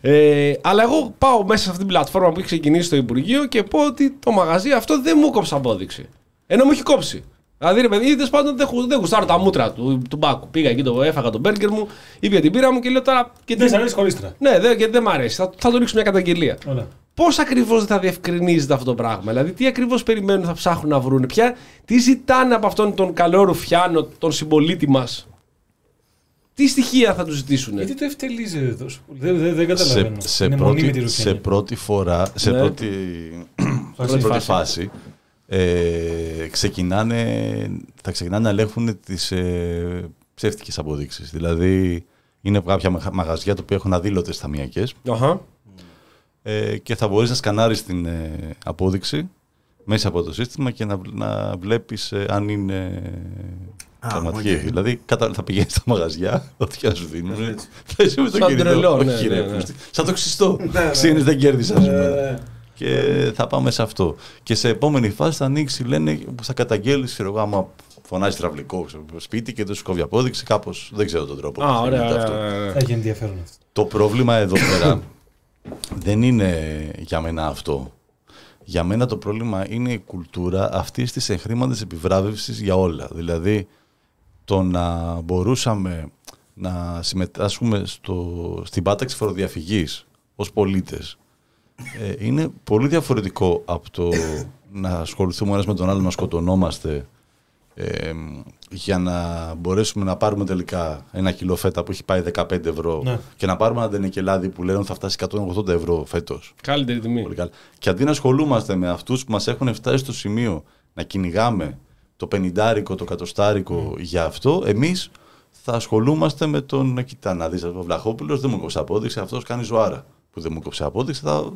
Ε, αλλά εγώ πάω μέσα σε αυτή την πλατφόρμα που έχει ξεκινήσει το Υπουργείο και πω ότι το μαγαζί αυτό δεν μου κόψε απόδειξη. Ενώ μου έχει κόψει. Δηλαδή, ρε παιδί, τέλος πάντων δεν, γου- δεν γουστάρω τα μούτρα του, του μπάκου. Πήγα εκεί, το, έφαγα τον μπέργκερ μου, ήπια την πύρα μου και λέω τώρα. Και Δεν τι- σ' αρέσει χωρίστρα. ναι, δεν, γιατί δεν μ' αρέσει. Θα, θα το ρίξω μια καταγγελία. Ωραία. Πώς ακριβώς δεν θα διευκρινίζεται αυτό το πράγμα, Δηλαδή, τι ακριβώς περιμένουν, θα ψάχνουν να βρουν, ποια, τι ζητάνε από αυτόν τον καλό ρουφιάνο, τον συμπολίτη μας, τι στοιχεία θα τους ζητήσουν. Γιατί το ευτελίζεται τόσο πολύ. Δεν, δεν, δεν σε, καταλαβαίνω. σε, Είναι μονίμη τη πρώτη, Ρουφιανή. σε πρώτη φορά, σε Ναι. πρώτη, σε πρώτη φάση. Φάση, ε, ξεκινάνε, θα ξεκινάνε να ελέγχουν τις ε, ψεύτικες αποδείξεις. Δηλαδή, είναι κάποια μαγα- μαγαζιά τα οποία έχουν αδήλωτες ταμιακές Αχα. ε, και θα μπορείς να σκανάρεις την ε, απόδειξη μέσα από το σύστημα και να, βλ- να βλέπεις ε, αν είναι Α, πραγματική. οκ. Δηλαδή, κατα... θα πηγαίνεις στα μαγαζιά, ό,τι και να σου δίνουν. Έτσι. Θα είσαι με το Σαν κινητό. τρελός, ναι, Όχι, ναι, ρε, ναι. Σαν το ξυστό. ναι. Ξύνεις δεν κέρδισα σήμερα. Ε, Και θα πάμε σε αυτό. Και σε επόμενη φάση θα ανοίξει, λένε, που θα καταγγέλεις, ξέρω εγώ, άμα φωνάζει τραυλικό ξέρω, σπίτι και δεν σου κόβει απόδειξη, κάπως δεν ξέρω τον τρόπο. Α, που ωραία, γίνεται ωραία, αυτό. ωραία, ωραία. Θα έχει ενδιαφέρον αυτό. Το πρόβλημα εδώ πέρα δεν είναι για μένα αυτό. Για μένα το πρόβλημα είναι η κουλτούρα αυτής της εγχρήματη επιβράβευσης για όλα. Δηλαδή, το να μπορούσαμε να συμμετάσχουμε στο, στην πάταξη φοροδιαφυγής ως πολίτες ε, είναι πολύ διαφορετικό από το να ασχοληθούμε ένας με τον άλλο να σκοτωνόμαστε ε, για να μπορέσουμε να πάρουμε τελικά ένα κιλό φέτα που έχει πάει 15 ευρώ Ναι. και να πάρουμε ένα τενεκελάδι που λένε ότι θα φτάσει 180 ευρώ φέτος. Καλύτερη τιμή. Πολύ καλά. Και αντί να ασχολούμαστε με αυτούς που μας έχουν φτάσει στο σημείο να κυνηγάμε το πενιντάρικο, το κατοστάρικο για αυτό, εμείς θα ασχολούμαστε με τον. Κοίτα, να δεις ο Βλαχόπουλος δεν μου κόψε απόδειξη, αυτός κάνει ζωάρα. Που δεν μου κόψε απόδειξη, θα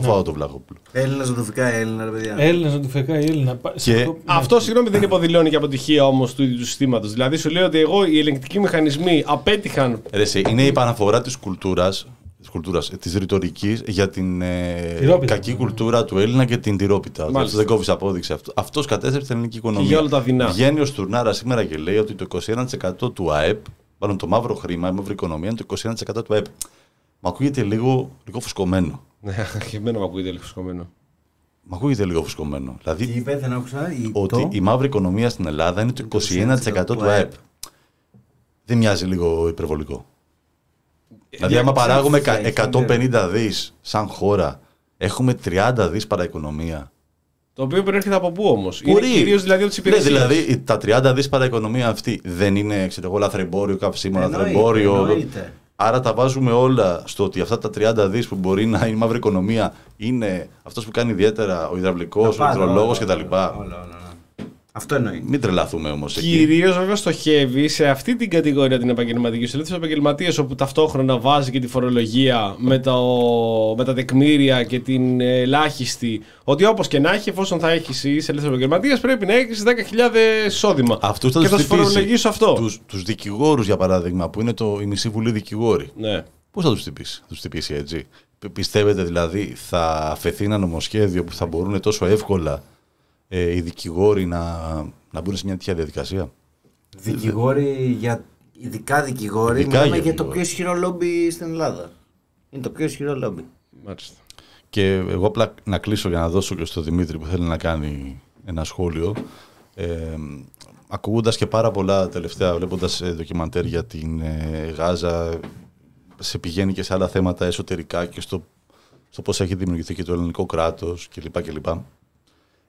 το φάω το Βλαχόπουλο. Έλληνα ζωντοφικά Έλληνα, ρε παιδιά. Έλληνα να του φεκάει Έλληνα. Πα- σε Και αυτό- ναι. Αυτό συγγνώμη δεν υποδηλώνει και αποτυχία όμως του ίδιου του συστήματος. Δηλαδή σου λέει ότι εγώ οι ελεγκτικοί μηχανισμοί απέτυχαν. Ρε, εσύ, είναι η επαναφορά της κουλτούρας. Της κουλτούρας, της ρητορικής για την ε, Τυρόπιτα. κακή κουλτούρα του Έλληνα και την τυρόπιτα. Ότι Μάλιστα. δεν κόβεις απόδειξη. Αυτό, αυτός κατέστρεψε την ελληνική οικονομία. για όλα τα δεινά. Βγαίνει ο Στουρνάρα σήμερα και λέει ότι το 21% του ΑΕΠ, μάλλον το μαύρο χρήμα, η μαύρη οικονομία είναι το 21% του ΑΕΠ. Μ' ακούγεται λίγο, λίγο φουσκωμένο. Ναι, και εμένα μου ακούγεται λίγο φουσκωμένο. Μ' ακούγεται λίγο φουσκωμένο. Τι Δηλαδή είπε, δεν άκουσα. η- ότι το- η μαύρη οικονομία στην Ελλάδα είναι το 21% του ΑΕΠ. Δεν μοιάζει λίγο υπερβολικό. Δηλαδή, άμα ξέρω, παράγουμε θα έχει, 150 δις σαν χώρα, έχουμε 30 δις παραοικονομία. Το οποίο προέρχεται από πού όμω. Μπορεί. Κυρίω δηλαδή από τι Ναι, υπηρεσίε. δηλαδή τα 30 δις παραοικονομία αυτή δεν είναι ξέρω εγώ, λαθρεμπόριο, καυσίμων, Εννοείται, λαθρεμπόριο. εννοείται. Άρα τα βάζουμε όλα στο ότι αυτά τα 30 δις που μπορεί να είναι μαύρη οικονομία είναι αυτός που κάνει ιδιαίτερα ο υδραυλικός, ο Τα πάντα, υδρολόγος όλα, κτλ. όλα, όλα, όλα. Αυτό εννοεί. Μην τρελαθούμε όμως εκεί. Κυρίως βέβαια στοχεύει σε αυτή την κατηγορία την επαγγελματική. Στους ελεύθερου επαγγελματίες όπου ταυτόχρονα βάζει και τη φορολογία με, το, με τα τεκμήρια και την ελάχιστη. Ότι όπως και να έχει, εφόσον θα έχεις είσαι ελεύθερο επαγγελματίας, πρέπει να έχεις 10.000 εισόδημα. Αυτούς θα και τους θα σου χτυπήσει. φορολογήσω αυτό. Τους, τους δικηγόρους για παράδειγμα που είναι το, η μισή βουλή δικηγόροι. Ναι. Πώς θα τους χτυπήσει, θα τους χτυπήσει έτσι; Πι- Πιστεύετε δηλαδή θα αφαιθεί ένα νομοσχέδιο που θα μπορούν τόσο εύκολα ε, οι δικηγόροι να, να μπουν σε μια τέτοια διαδικασία. Δικηγόροι, για, ειδικά δικηγόροι, Ειδικά μιλάμε για για το δικηγόροι. πιο ισχυρό λόμπι στην Ελλάδα. Είναι το πιο ισχυρό λόμπι. Μάλιστα. Και εγώ απλά να κλείσω για να δώσω και στο Δημήτρη που θέλει να κάνει ένα σχόλιο. Ε, Ακούγοντας και πάρα πολλά τελευταία, βλέποντας ντοκιμαντέρ για την ε, Γάζα, σε πηγαίνει και σε άλλα θέματα εσωτερικά και στο, στο πώς έχει δημιουργηθεί και το ελληνικό κράτος κλπ.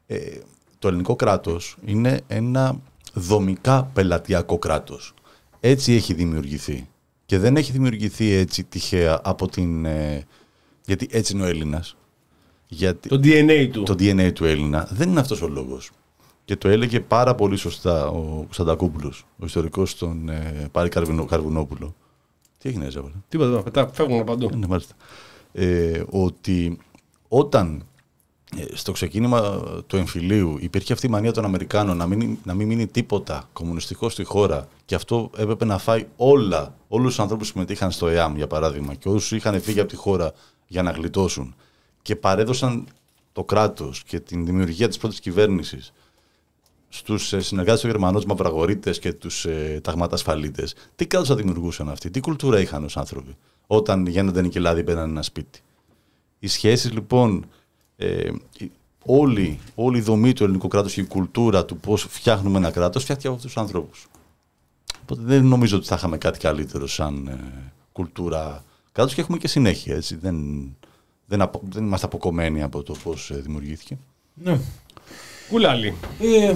Κλπ. Ε, το ελληνικό κράτος είναι ένα δομικά πελατειακό κράτος. Έτσι έχει δημιουργηθεί. Και δεν έχει δημιουργηθεί έτσι τυχαία από την... ε, γιατί έτσι είναι ο Έλληνας. Γιατί Το DNA του. το DNA του Έλληνα δεν είναι αυτός ο λόγος. Και το έλεγε πάρα πολύ σωστά ο Κωνσταντακόπουλος, ο ιστορικός των ε, Πάρη Καρβουνο- Καρβουνόπουλο. Τι έγινε, Ζάβολα. Τίποτα εδώ. Πετά, φεύγουν παντού. Ναι, μάλιστα. Ε, ότι όταν ε, στο ξεκίνημα του εμφυλίου υπήρχε αυτή η μανία των Αμερικάνων να μην, να μην μείνει τίποτα κομμουνιστικό στη χώρα και αυτό έπρεπε να φάει όλα, όλους τους ανθρώπους που συμμετείχαν στο ΕΑΜ για παράδειγμα και όσους είχαν φύγει από τη χώρα για να γλιτώσουν και παρέδωσαν το κράτος και την δημιουργία της πρώτης κυβέρνησης στους ε, συνεργάτες των Γερμανών, τους μαυραγορείτες και τους ε, ταγματασφαλίτες, τι κράτος θα δημιουργούσαν αυτοί, τι κουλτούρα είχαν ως άνθρωποι όταν γίνονταν οι κελάδοι πέραν ένα σπίτι. Οι σχέσεις λοιπόν, ε, η- όλη, όλη η δομή του ελληνικού κράτους και η κουλτούρα του πώς φτιάχνουμε ένα κράτος φτιάχτηκε από αυτούς τους ανθρώπους. Οπότε δεν νομίζω ότι θα είχαμε κάτι καλύτερο σαν ε, κουλτούρα κράτους και έχουμε και συνέχεια έτσι. Δεν, δεν, απο- δεν είμαστε αποκομμένοι από το πώς ε, δημιουργήθηκε. Ναι. Κουλάλι. Ε,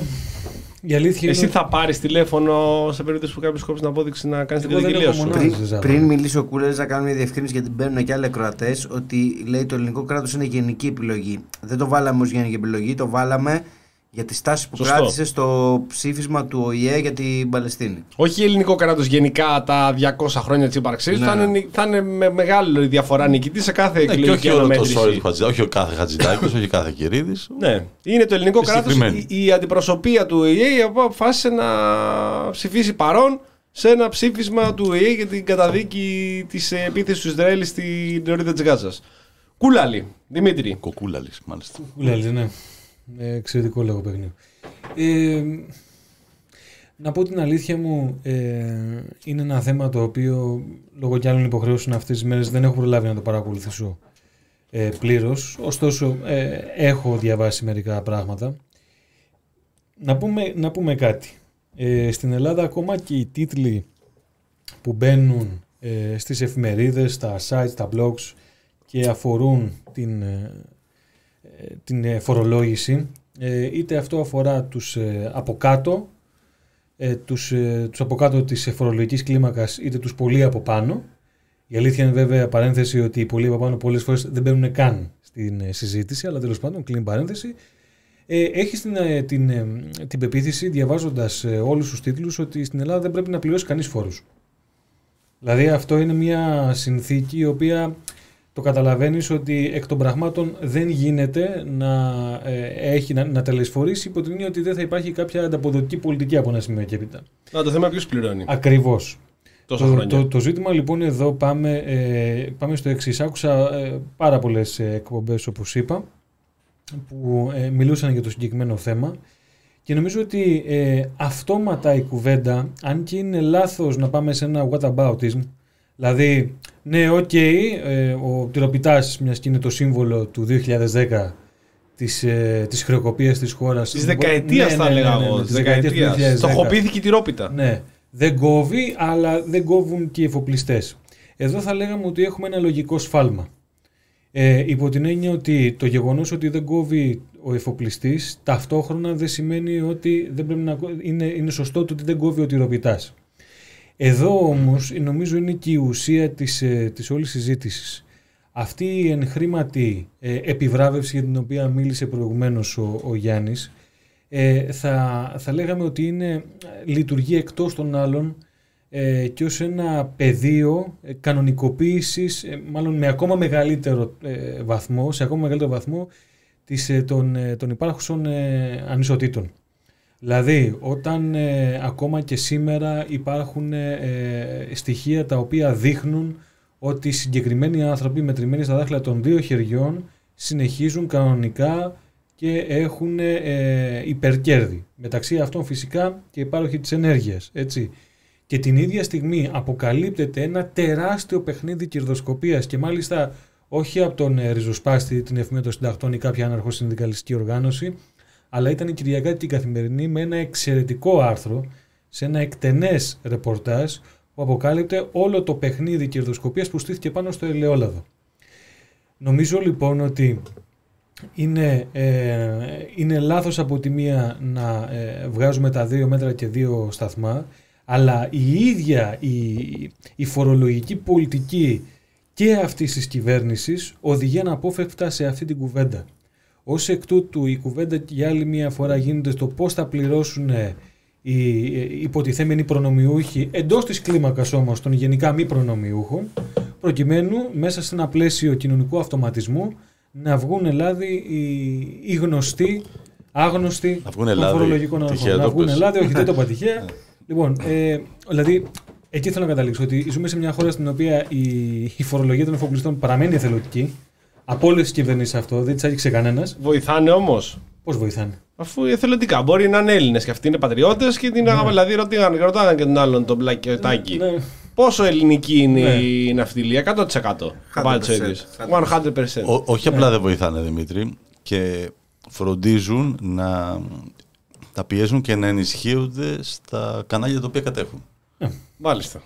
η αλήθεια Εσύ είναι... θα πάρεις τηλέφωνο σε περίπτωση που κάποιος κόψει την απόδειξη να κάνεις την Εγώ δεν καταγγελία έχω σου. μονάδα. Πριν, Ζάβα. πριν μιλήσει ο Κούλερ, να κάνουμε μια διευκρίνηση γιατί μπαίνουν και άλλοι ακροατές ότι λέει το ελληνικό κράτος είναι γενική επιλογή. Δεν το βάλαμε ως γενική επιλογή, το βάλαμε για τη στάση που Σωστό. κράτησε στο ψήφισμα του ΟΗΕ για την Παλαιστίνη. Όχι ελληνικό κράτος γενικά τα 200 χρόνια της ύπαρξής του. Ναι. Θα, είναι, νι- θα είναι με μεγάλη διαφορά νικητή σε κάθε Ναι, και εκλογική όχι όλο το αναμέτρηση. σόρι του Χατζηδάκη, όχι ο κάθε Χατζηδάκης, όχι κάθε Κυρίδης. Ναι. Είναι το ελληνικό Και κράτος. συγκεκριμένη. Η, η αντιπροσωπεία του ΟΗΕ αποφάσισε να ψηφίσει παρόν σε ένα ψήφισμα του ΟΗΕ για την καταδίκη της επίθεσης του Ισραήλ στην ορίδα της Γάζας. Κούλαλη, Δημήτρη. Κοκούλαλης, μάλιστα. Κουλάλης, ναι. Ε, εξαιρετικό λόγο παιχνίδι. Ε, να πω την αλήθεια μου, ε, είναι ένα θέμα το οποίο λόγω κι άλλων υποχρεώσεων αυτές τις μέρες δεν έχω προλάβει να το παρακολουθήσω ε, πλήρως. Ωστόσο, ε, έχω διαβάσει μερικά πράγματα. Να πούμε, να πούμε κάτι. Ε, στην Ελλάδα ακόμα και οι τίτλοι που μπαίνουν ε, στις εφημερίδες, στα sites, τα blogs και αφορούν την, ε, ε, την ε, φορολόγηση, ε, είτε αυτό αφορά τους ε, από κάτω, ε, τους, ε, τους από κάτω της ε, φορολογικής κλίμακας, είτε τους πολύ από πάνω. Η αλήθεια είναι βέβαια παρένθεση ότι οι πολύ από πάνω πολλές φορές δεν μπαίνουν καν στην ε, συζήτηση, αλλά τέλος πάντων κλείνει παρένθεση. Ε, έχει την, ε, την, ε, την πεποίθηση, διαβάζοντας ε, όλους τους τίτλους, ότι στην Ελλάδα δεν πρέπει να πληρώσει κανείς φόρους. Δηλαδή αυτό είναι μια συνθήκη η οποία το καταλαβαίνεις ότι εκ των πραγμάτων δεν γίνεται να, ε, έχει, να, να τελεσφορήσει υπό την έννοια ότι δεν θα υπάρχει κάποια ανταποδοτική πολιτική από ένα σημείο και έπειτα. Να το θέμα ποιος πληρώνει; Ακριβώς. Τόσα το, χρόνια. το, το ζήτημα λοιπόν εδώ πάμε, ε, πάμε στο εξής. Άκουσα ε, πάρα πολλές ε, εκπομπές όπως είπα που ε, μιλούσαν για το συγκεκριμένο θέμα και νομίζω ότι ε, αυτόματα η κουβέντα, αν και είναι λάθος να πάμε σε ένα whataboutism, δηλαδή, ναι, οκ, ε, ο τυροπιτάς, μιας και είναι το σύμβολο του 2010 της, ε, της χρεοκοπίας της χώρας. Της δεκαετίας Ναι, θα ναι, ναι, έλεγα ναι, εγώ. ναι, Της της δεκαετίας του δεκαετίας. 2010. Στοχοποιήθηκε η τυρόπιτα. Ναι, δεν κόβει, αλλά δεν κόβουν και οι εφοπλιστές. Εδώ θα λέγαμε ότι έχουμε ένα λογικό σφάλμα. Ε, υπό την έννοια ότι το γεγονός ότι δεν κόβει ο εφοπλιστής ταυτόχρονα δεν σημαίνει ότι δεν πρέπει να, κο- είναι, είναι σωστό το ότι δεν κόβει ο τυροπιτάς. Εδώ όμως νομίζω είναι και η ουσία της, ε, της όλης συζήτησης. Αυτή η ενχρήματη ε, επιβράβευση για την οποία μίλησε προηγουμένως ο, ο Γιάννης ε, θα, θα λέγαμε ότι είναι, λειτουργεί εκτός των άλλων ε, και ως ένα πεδίο ε, κανονικοποίησης, ε, μάλλον με ακόμα μεγαλύτερο ε, βαθμό, σε ακόμα μεγαλύτερο βαθμό της, ε, των, ε, των υπάρχουσων ε, ανισοτήτων. Δηλαδή, όταν ε, ακόμα και σήμερα υπάρχουν ε, ε, στοιχεία τα οποία δείχνουν ότι συγκεκριμένοι άνθρωποι μετρημένοι στα δάχτυλα των δύο χεριών συνεχίζουν κανονικά και έχουν ε, υπερκέρδη. Μεταξύ αυτών φυσικά και υπάρχει της ενέργειας. Έτσι. Και την ίδια στιγμή αποκαλύπτεται ένα τεράστιο παιχνίδι κερδοσκοπίας και μάλιστα όχι από τον ε, ριζοσπάστη, την εφημερίδα των συντακτών ή κάποια αναρχοσυνδικαλιστική οργάνωση, αλλά ήταν η Κυριακάτικη Καθημερινή με ένα εξαιρετικό άρθρο σε ένα εκτενές ρεπορτάζ που αποκάλυπτε όλο το παιχνίδι κερδοσκοπίας που στήθηκε πάνω στο ελαιόλαδο. Νομίζω λοιπόν ότι είναι, ε, είναι λάθος από τη μία να ε, βγάζουμε τα δύο μέτρα και δύο σταθμά, αλλά η ίδια η, η φορολογική πολιτική και αυτής της κυβέρνησης οδηγεί αναπόφευκτα σε αυτή την κουβέντα. Ω εκ τούτου, η κουβέντα για άλλη μία φορά γίνεται στο πώς θα πληρώσουν ε, οι ε, υποτιθέμενοι προνομιούχοι εντός της κλίμακας όμως των γενικά μη προνομιούχων, προκειμένου μέσα σε ένα πλαίσιο κοινωνικού αυτοματισμού να βγουν δηλαδή οι, οι γνωστοί, άγνωστοι Να βγουν των Ελλάδοι. φορολογικών Τυχαία αρχών. Να το βγουν πες. Ελλάδα, όχι δεν το είπα τυχαία. λοιπόν, ε, δηλαδή, εκεί θέλω να καταλήξω ότι ζούμε σε μια χώρα στην οποία η, η φορολογία των εφοπλιστών παραμένει εθελοντική. Από όλες τις κυβερνήσεις αυτό, δεν τις άγγιξε κανένας. Βοηθάνε όμως. Πώς βοηθάνε; Αφού εθελοντικά μπορεί να είναι Έλληνες και αυτοί είναι πατριώτες και την ναι. δηλαδή ρωτήγαν, ρωτάγαν και τον άλλον τον πλακιωτάκι. Ναι. Πόσο ελληνική είναι Ναι. η ναυτιλία, 100%. 100%. Βάλτε το ίδιο. 100%. Ό- όχι απλά δεν βοηθάνε Δημήτρη και φροντίζουν να τα πιέζουν και να ενισχύονται στα κανάλια τα οποία κατέχουν. Μάλιστα.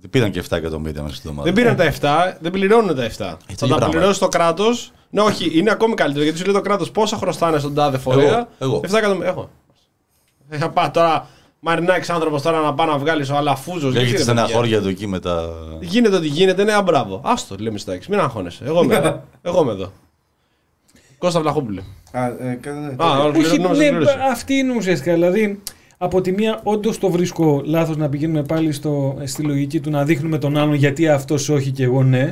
Δεν πήραν και 7 εκατομμύρια μέσα στην εβδομάδα. Δεν πήραν τα 7, δεν πληρώνουν τα 7. Θα ίδια τα πράγματα. πληρώσει το κράτος. Ναι, όχι, είναι ακόμη καλύτερο γιατί σου λέει το κράτος πόσα χρωστάνε στον τάδε φορέα. Εγώ, εγώ. 7 εκατομμύρια. Έχω. Θα πάω τώρα, Μαρινάκης άνθρωπος τώρα να πάει να βγάλει ο Αλαφούζος. Έχετε στεναχώρια του εκεί με τα. Γίνεται ότι γίνεται, ναι, ας, μπράβο. Άστο, λέμε στάξει. Μην αγχώνεσαι. Εγώ είμαι εδώ. Εγώ είμαι εδώ. Κώστα Βλαχόπουλε. Α, ε, κα- ναι, Α, τέλεια. ολοκληρώ- Όχι, νόμιζα ναι, ολοκλήρωσε. αυτή είναι ουσιαστικά. Δηλαδή, από τη μία, όντως το βρίσκω λάθος να πηγαίνουμε πάλι στο, στη λογική του να δείχνουμε τον άλλον γιατί αυτός όχι και εγώ ναι.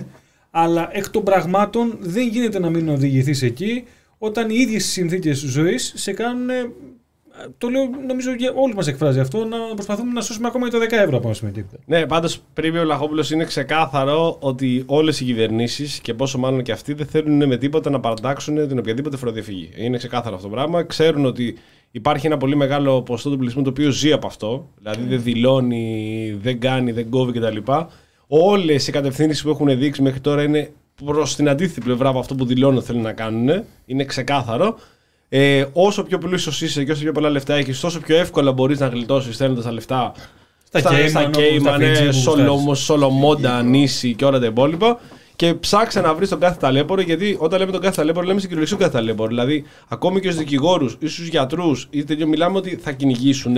Αλλά εκ των πραγμάτων δεν γίνεται να μην οδηγηθείς εκεί όταν οι ίδιες συνθήκες ζωής σε κάνουν. Ε, Το λέω, νομίζω για όλου μας εκφράζει αυτό, να προσπαθούμε να σώσουμε ακόμα και το 10 ευρώ από ένα σημείο και έπειτα. Ναι, πάντως πριν ο Λαχόπουλος είναι ξεκάθαρο ότι όλες οι κυβερνήσεις και πόσο μάλλον και αυτοί δεν θέλουν με τίποτα να παρατάξουν την οποιαδήποτε φοροδιαφυγή. Είναι ξεκάθαρο αυτό το πράγμα. Ξέρουν ότι υπάρχει ένα πολύ μεγάλο ποσοστό του πληθυσμού το οποίο ζει από αυτό. Δηλαδή δεν δηλώνει, δεν κάνει, δεν κόβει κτλ. Όλες οι κατευθύνσεις που έχουν δείξει μέχρι τώρα είναι προς την αντίθετη πλευρά από αυτό που δηλώνουν ότι θέλουν να κάνουν. Είναι ξεκάθαρο. Ε, όσο πιο πλούσιος είσαι και όσο πιο πολλά λεφτά έχεις, τόσο πιο εύκολα μπορείς να γλιτώσεις στέλνοντας τα λεφτά Στα στα, Cayman, στα όπως τα Cayman, Fiji ναι, που Σολομο, γουστάρεις. Σολομόντα, Νήσι και όλα τα υπόλοιπα. Και ψάξε να βρεις τον κάθε ταλέπορο, γιατί όταν λέμε τον κάθε ταλέπορο, λέμε στην κυριολεξία κάθε ταλέπορο. Δηλαδή, ακόμη και στους δικηγόρους ή στους γιατρούς, ή τέτοιο, μιλάμε ότι θα κυνηγήσουν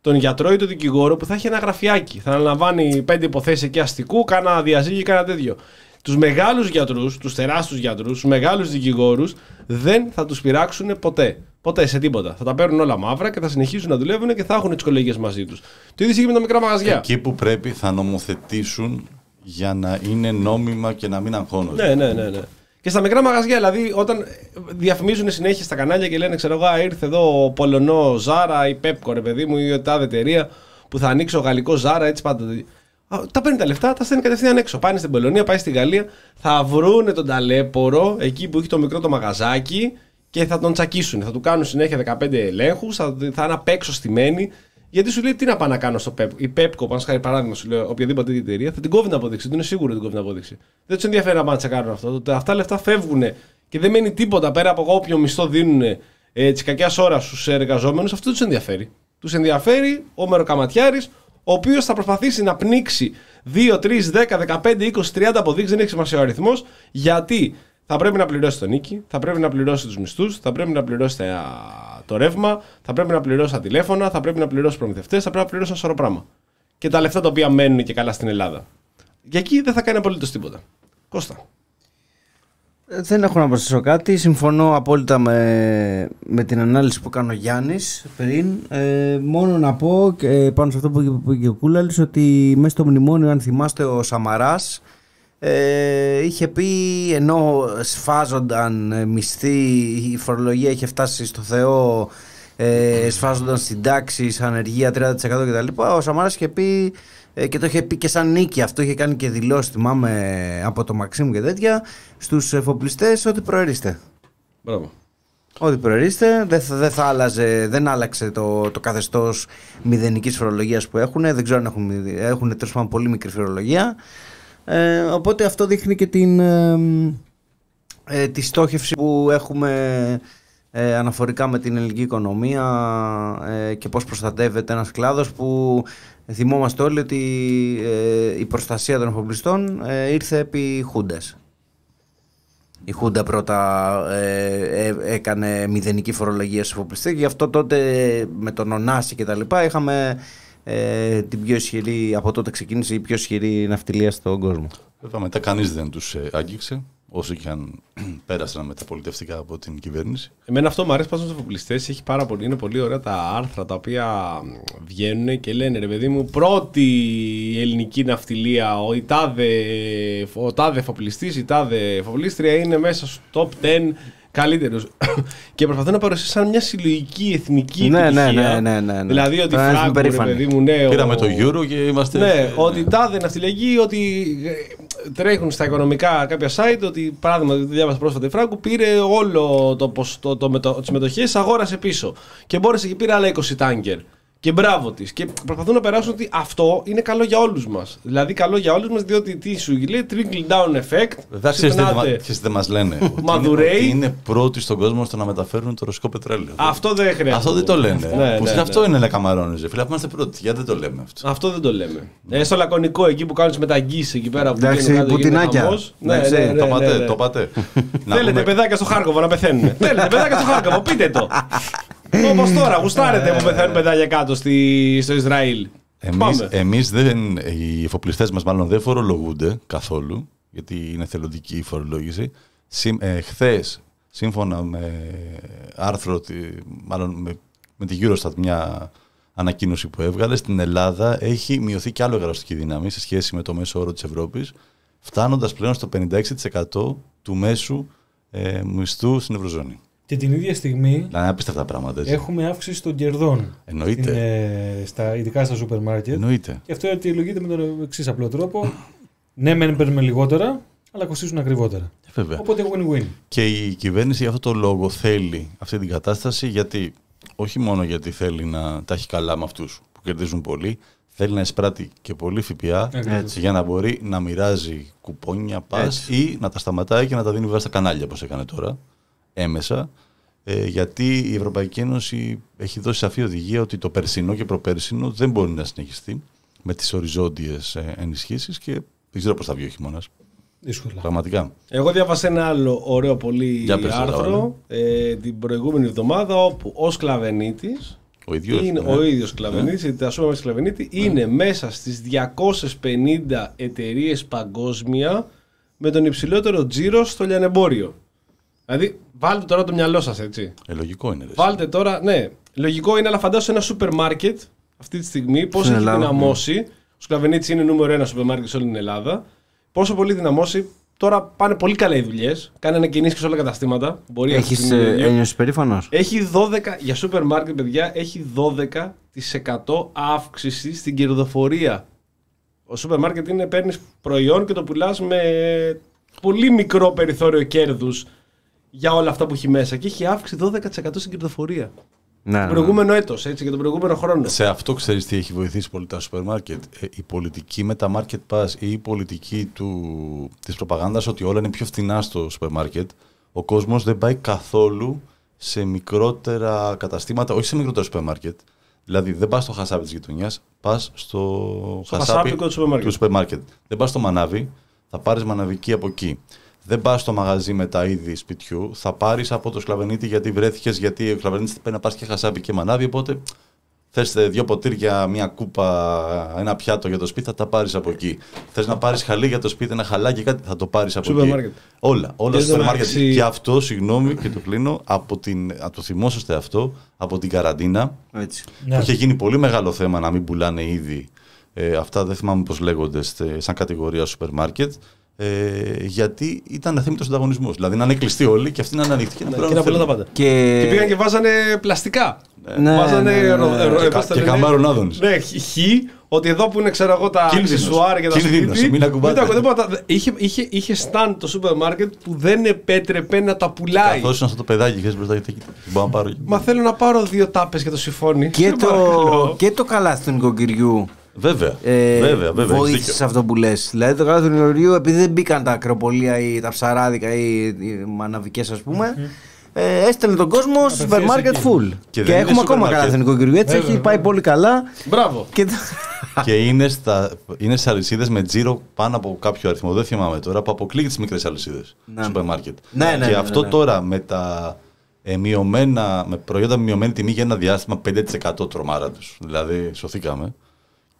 τον γιατρό ή τον δικηγόρο που θα έχει ένα γραφιάκι. Θα αναλαμβάνει πέντε υποθέσεις εκεί αστικού, κάνα διαζύγη, κάνα τέτοιο. Τους μεγάλους γιατρούς, τους τεράστιους γιατρούς, τους μεγάλους δικηγόρους δεν θα τους πειράξουν ποτέ. Ποτέ σε τίποτα. Θα τα παίρνουν όλα μαύρα και θα συνεχίσουν να δουλεύουν και θα έχουν τις κολεγίε μαζί τους. Το ίδιο ισχύει με τα μικρά μαγαζιά. Εκεί που πρέπει θα νομοθετήσουν για να είναι νόμιμα και να μην αγχώνονται. Ναι, ναι, ναι, ναι. Και στα μικρά μαγαζιά, δηλαδή, όταν διαφημίζουν συνέχεια στα κανάλια και λένε, ξέρω εγώ, «Α, ήρθε εδώ ο Πολωνό Ζάρα ή Πέπκο, ρε παιδί μου, ή η τάδε εταιρεία που θα ανοίξει ο γαλλικός Ζάρα, έτσι πάντα. Α, Τα παίρνει τα λεφτά, τα στέλνει κατευθείαν έξω. Πάνε στην Πολωνία, πάει στη Γαλλία, θα βρούνε τον ταλέπορο εκεί που έχει το μικρό το μαγαζάκι και θα τον τσακίσουν. Θα του κάνουν συνέχεια 15 ελέγχους, θα, θα είναι απ' έξω στημένοι. Γιατί σου λέει τι να πάω να κάνω στο Pepco. Η Pepco, πάνω χάρη παράδειγμα, σου λέω, οποιαδήποτε εταιρεία, θα την κόβει την απόδειξη. Δεν είναι σίγουρο ότι την κόβει την απόδειξη. Δεν τους ενδιαφέρει να πάνε να τσεκάρουν αυτό. Το- Αυτά λεφτά φεύγουν και δεν μένει τίποτα πέρα από όποιο μισθό δίνουν ε, της κακιάς ώρας στους εργαζόμενους. Αυτό δεν τους ενδιαφέρει. Τους ενδιαφέρει ο μεροκαματιάρη, ο οποίος θα προσπαθήσει να πνίξει 2, 3, 10, 15, 20, 30 αποδείξεις, δεν έχει σημασία ο αριθμός, γιατί θα πρέπει να πληρώσει τον νίκη, θα πρέπει να πληρώσει τους μισθούς, θα πρέπει να πληρώσει τα- το ρεύμα, θα πρέπει να πληρώσει τα τηλέφωνα, θα πρέπει να πληρώσει προμηθευτές, θα πρέπει να πληρώσει ένα σωρό πράγμα. Και τα λεφτά τα οποία μένουν και καλά στην Ελλάδα. Για εκεί δεν θα κάνει απολύτως τίποτα. Κώστα. Ε, Δεν έχω να προσθέσω κάτι. Συμφωνώ απόλυτα με, με την ανάλυση που κάνει ο Γιάννης πριν. Ε, μόνο να πω ε, πάνω σε αυτό που είπε, που είπε και ο Κούλαλης ότι μέσα στο μνημόνιο, αν θυμάστε, ο Σαμαράς ε, είχε πει ενώ σφάζονταν ε, μισθοί, η φορολογία είχε φτάσει στο Θεό, ε, σφάζονταν στην τάξη, σαν ανεργία 30% κτλ. Ο Σαμαράς είχε πει ε, και το είχε πει και σαν νίκη αυτό, είχε κάνει και δηλώσεις, θυμάμαι από το Μαξίμου και τέτοια, στους εφοπλιστές ότι προερίστε. Μπράβο. Ό,τι προερίστε, δεν θα, δεν θα άλλαζε, δεν άλλαξε το, το καθεστώς μηδενικής φορολογίας που έχουν, δεν ξέρω αν έχουν, μηδε- έχουν τέλος πάντων πολύ μικρή φορολογία. Ε, οπότε αυτό δείχνει και την, ε, ε, τη στόχευση που έχουμε ε, αναφορικά με την ελληνική οικονομία ε, και πώς προστατεύεται ένας κλάδος που θυμόμαστε όλοι ότι ε, η προστασία των εφοπλιστών ε, ήρθε επί Χούντας. Η Χούντα πρώτα ε, ε, έκανε μηδενική φορολογία στους εφοπλιστές και γι' αυτό τότε με τον Ωνάση και τα λοιπά είχαμε ε, την πιο ισχυρή, από τότε ξεκίνησε η πιο ισχυρή ναυτιλία στον κόσμο. Βέβαια μετά κανείς δεν τους ε, άγγιξε, όσο και αν πέρασαν μεταπολιτευτικά από την κυβέρνηση. Εμένα αυτό μου αρέσει πάνω στους εφοπλιστέ. Έχει πάρα πολύ, είναι πολύ ωραία τα άρθρα τα οποία βγαίνουν και λένε ρε παιδί μου, πρώτη ελληνική ναυτιλία, ο, η τάδε, ο τάδε εφοπλιστή, η τάδε εφοπλίστρια είναι μέσα στο top 10 καλύτερους. και προσπαθούν να παρουσιάσουν σαν μια συλλογική εθνική Ναι, ναι, επιτυχία. ναι, ναι, ναι, ναι. Δηλαδή ότι Να είμαστε φράγκο, ρε περήφανοι. παιδί μου, ναι, Πήραμε ο- το Euro και είμαστε... ναι, ότι τάδε ναυτιλιακοί, ότι ε, τρέχουν στα οικονομικά κάποια site, ότι παράδειγμα, διάβασα πρόσφατα η Φράγκου, πήρε όλο το, ποσοστό- το, μετο, τις μετοχές, αγόρασε πίσω. Και μπόρεσε και πήρε άλλα 20 τάγκερ. Και μπράβο της. Και προσπαθούν να περάσουν ότι αυτό είναι καλό για όλους μας. Δηλαδή, καλό για όλους μας, διότι τι σου λέει, trickle down effect. Βέβαια, ξέρεις τι ξυπνάτε. δεν- ξέρεις τι δεν μας λένε. Ότι είναι- Μαδουρέι. ότι Είναι πρώτοι στον κόσμο στο να μεταφέρουν το ρωσικό πετρέλαιο. Αυτό δεν χρειάζεται. Αυτό δεν το λένε. Ναι, Που ναι, ναι. Αυτό είναι να καμαρώνεις. ρε Φίλε, αφού είμαστε πρώτοι. Γιατί δεν το λέμε αυτό; Αυτό δεν το λέμε. Ε, στο λακωνικό εκεί που κάνουν τι μεταγγίσεις εκεί πέρα που Εντάξει, βγαίνουν κάτω, γίνεται πουτινάκια. χαμός. Ναι, Εντάξει, ναι, ναι, το ναι, πατέ, ναι. το πατέ. Να Θέλετε πούμε- παιδάκια στο Χάρκοβο να πεθαίνουν. Θέλετε παιδάκια στο Χάρκοβο, πείτε το. Όπως τώρα, γουστάρετε που πεθαίνουν παιδάκια κάτω στη, στο Ισραήλ. Εμείς, Πάμε. εμείς δεν, οι εφοπλιστές μας μάλλον δεν φορολογούνται καθόλου, γιατί είναι θελοντική η φορολόγηση. Συμ, ε, χθες, σύμφωνα με άρθρο, τη- μάλλον με, με τη Eurostat μια ανακοίνωση που έβγαλε, στην Ελλάδα έχει μειωθεί κι άλλο γραφιστική δύναμη σε σχέση με το μέσο όρο της Ευρώπης, φτάνοντας πλέον στο 56% του μέσου ε, μισθού στην Ευρωζώνη. Και την ίδια στιγμή Δηλαδή, είναι απίστευτα πράγματα, έτσι. έχουμε αύξηση των κερδών. Εννοείται. Στην, ε, στα, ειδικά στα σούπερ μάρκετ. Εννοείται. Και αυτό αιτιολογείται με τον εξής απλό τρόπο. ναι, μεν παίρνουμε λιγότερα, αλλά κοστίζουν ακριβότερα. Ε, Βέβαια. Οπότε win-win. Και η κυβέρνηση για αυτό το λόγο θέλει αυτή την κατάσταση γιατί όχι μόνο γιατί θέλει να τα έχει καλά με αυτούς που κερδίζουν πολύ, θέλει να εισπράττει και πολύ ΦΠΑ Ακριβώς. για να μπορεί να μοιράζει κουπόνια, πας Έτσι. ή να τα σταματάει και να τα δίνει βέβαια στα κανάλια όπως έκανε τώρα, έμεσα. Ε, γιατί η Ευρωπαϊκή Ένωση έχει δώσει σαφή οδηγία ότι το περσινό και προπέρσινο δεν μπορεί να συνεχιστεί με τις οριζόντιες ε, ενισχύσεις και δεν ξέρω πώς θα βγει ο χειμώνας. Δύσκολα. Πραγματικά. Εγώ διάβασα ένα άλλο ωραίο πολύ Για πες το, άρθρο ε, την προηγούμενη εβδομάδα όπου ο Σκλαβενίτης Ο ίδιος. είναι ναι. ο ίδιος Σκλαβενίτης, η Τασούμα Σκλαβενίτη είναι μέσα στις 250 εταιρείες παγκόσμια με τον υψηλότερο τζίρο στο λιανεμπόριο. Δηλαδή, βάλτε τώρα το μυαλό σας έτσι. Ε, λογικό είναι. ρε. Βάλτε τώρα, ναι, λογικό είναι, αλλά φαντάσου ένα σούπερ μάρκετ αυτή τη στιγμή πώ Στην έχει Ελλάδα, δυναμώσει. Ο Σκλαβενίτη είναι νούμερο ένα σούπερ μάρκετ σε όλη την Ελλάδα. Πόσο πολύ δυναμώσει. Τώρα πάνε πολύ καλά οι δουλειές. Κάνει ανακοινήσει και σε όλα τα καταστήματα. Μπορεί αυτή τη Έχει στιγμή να γίνει. ένιωση περήφανος; Έχει 12, για σούπερ μάρκετ, παιδιά, έχει 12% αύξηση στην κερδοφορία. Το σούπερ μάρκετ είναι παίρνεις προϊόν και το πουλάς με πολύ μικρό περιθώριο κέρδους για όλα αυτά που έχει μέσα. Και έχει αύξηση 12% στην κερδοφορία. Ναι, Το προηγούμενο έτος, έτσι, και τον προηγούμενο χρόνο. Σε αυτό ξέρεις τι έχει βοηθήσει πολύ τα σούπερ μάρκετ. Ε, η πολιτική με τα market pass ή η πολιτική του, της προπαγάνδας ότι όλα είναι πιο φθηνά στο σούπερ μάρκετ. Ο κόσμος δεν πάει καθόλου σε μικρότερα καταστήματα, όχι σε μικρότερα σούπερ μάρκετ. Δηλαδή δεν πας στο χασάπι της γειτονιάς, πας στο, Στο χασάπικο του σούπερ μάρκετ. του σούπερ μάρκετ. Δεν πας στο μανάβι, θα πάρεις μαναβική από εκεί. Δεν πας στο μαγαζί με τα είδη σπιτιού, θα πάρεις από το σκλαβενίτη γιατί βρέθηκες, γιατί ο σκλαβενίτης πρέπει να πας και χασάπι και μανάβι. Οπότε θες δύο ποτήρια, μια κούπα, ένα πιάτο για το σπίτι, θα τα πάρεις από εκεί. Θες να πάρεις χαλί για το σπίτι, ένα χαλάκι, κάτι θα το πάρεις από Σούπερ εκεί. μάρκετ. Όλα, όλα Και στο σούπερ μάρκετ. εντάξει- Και αυτό, συγγνώμη και το κλείνω, από, την, από το θυμόσαστε αυτό, από την καραντίνα, Έτσι. Ναι. που είχε γίνει πολύ μεγάλο θέμα να μην πουλάνε ήδη. Ε, αυτά δεν θυμάμαι πώς λέγονται στε- σαν κατηγορία σούπερ μάρκετ. Ε, γιατί ήταν αθέμητος ανταγωνισμός. Δηλαδή να είναι κλειστοί όλοι και αυτοί να είναι ανοιχτοί και να Ναι, πουλάνε και να ό,τι πουλάνε τα θέλουν. πάντα. Και, Και πήγαν και βάζανε πλαστικά. Ναι, βάζανε ναι, ναι, ρο- ναι. ρο- Και πώς κα- τα και λένε; καμάρων άδωνης. Ναι, χ, ότι εδώ που είναι ξέρω εγώ τα Κίνδυνος. αξεσουάρ και τα Κίνδυνος, σπίτι. μην ακουμπάτε. τα ακου- τίποτα. Είχε, είχε, είχε stand το σούπερ μάρκετ που δεν επέτρεπε να τα πουλάει. Καθώς είναι αυτό το παιδάκι, χθε μπροστά, γιατί δεν μπορώ να πάρω. Μα θέλω να πάρω δύο τάπες για το συμφώνη. και, Σε το, παρακαλώ. και το καλάθι του νοικοκυριού Βέβαια. ε, βέβαια, βέβαια. έχεις βοήθησες δίκιο. σε αυτό που λες. Δηλαδή το καλάθι του νοικοκυριού, επειδή δεν μπήκαν τα ακροπολία ή τα ψαράδικα ή οι μαναβικές, ας πούμε. Ε, έστελνε τον κόσμο στο σούπερ μάρκετ εκεί. full. Και Και, δεν είναι έχουμε σούπερ ακόμα μάρκετ. καλάθι νοικοκυριού. Έτσι Βέβαια, έχει πάει βέβαια. πολύ καλά. Μπράβο. Και... και είναι, στα, είναι σε αλυσίδες με τζίρο πάνω από κάποιο αριθμό. Δεν θυμάμαι τώρα, που αποκλείει τις μικρές αλυσίδες. Ναι. Σούπερ μάρκετ. Ναι, ναι, και ναι, αυτό ναι. τώρα με τα ε, μειωμένα, με προϊόντα με μειωμένη τιμή για ένα διάστημα 5% τρομάρα τους. Δηλαδή, σωθήκαμε.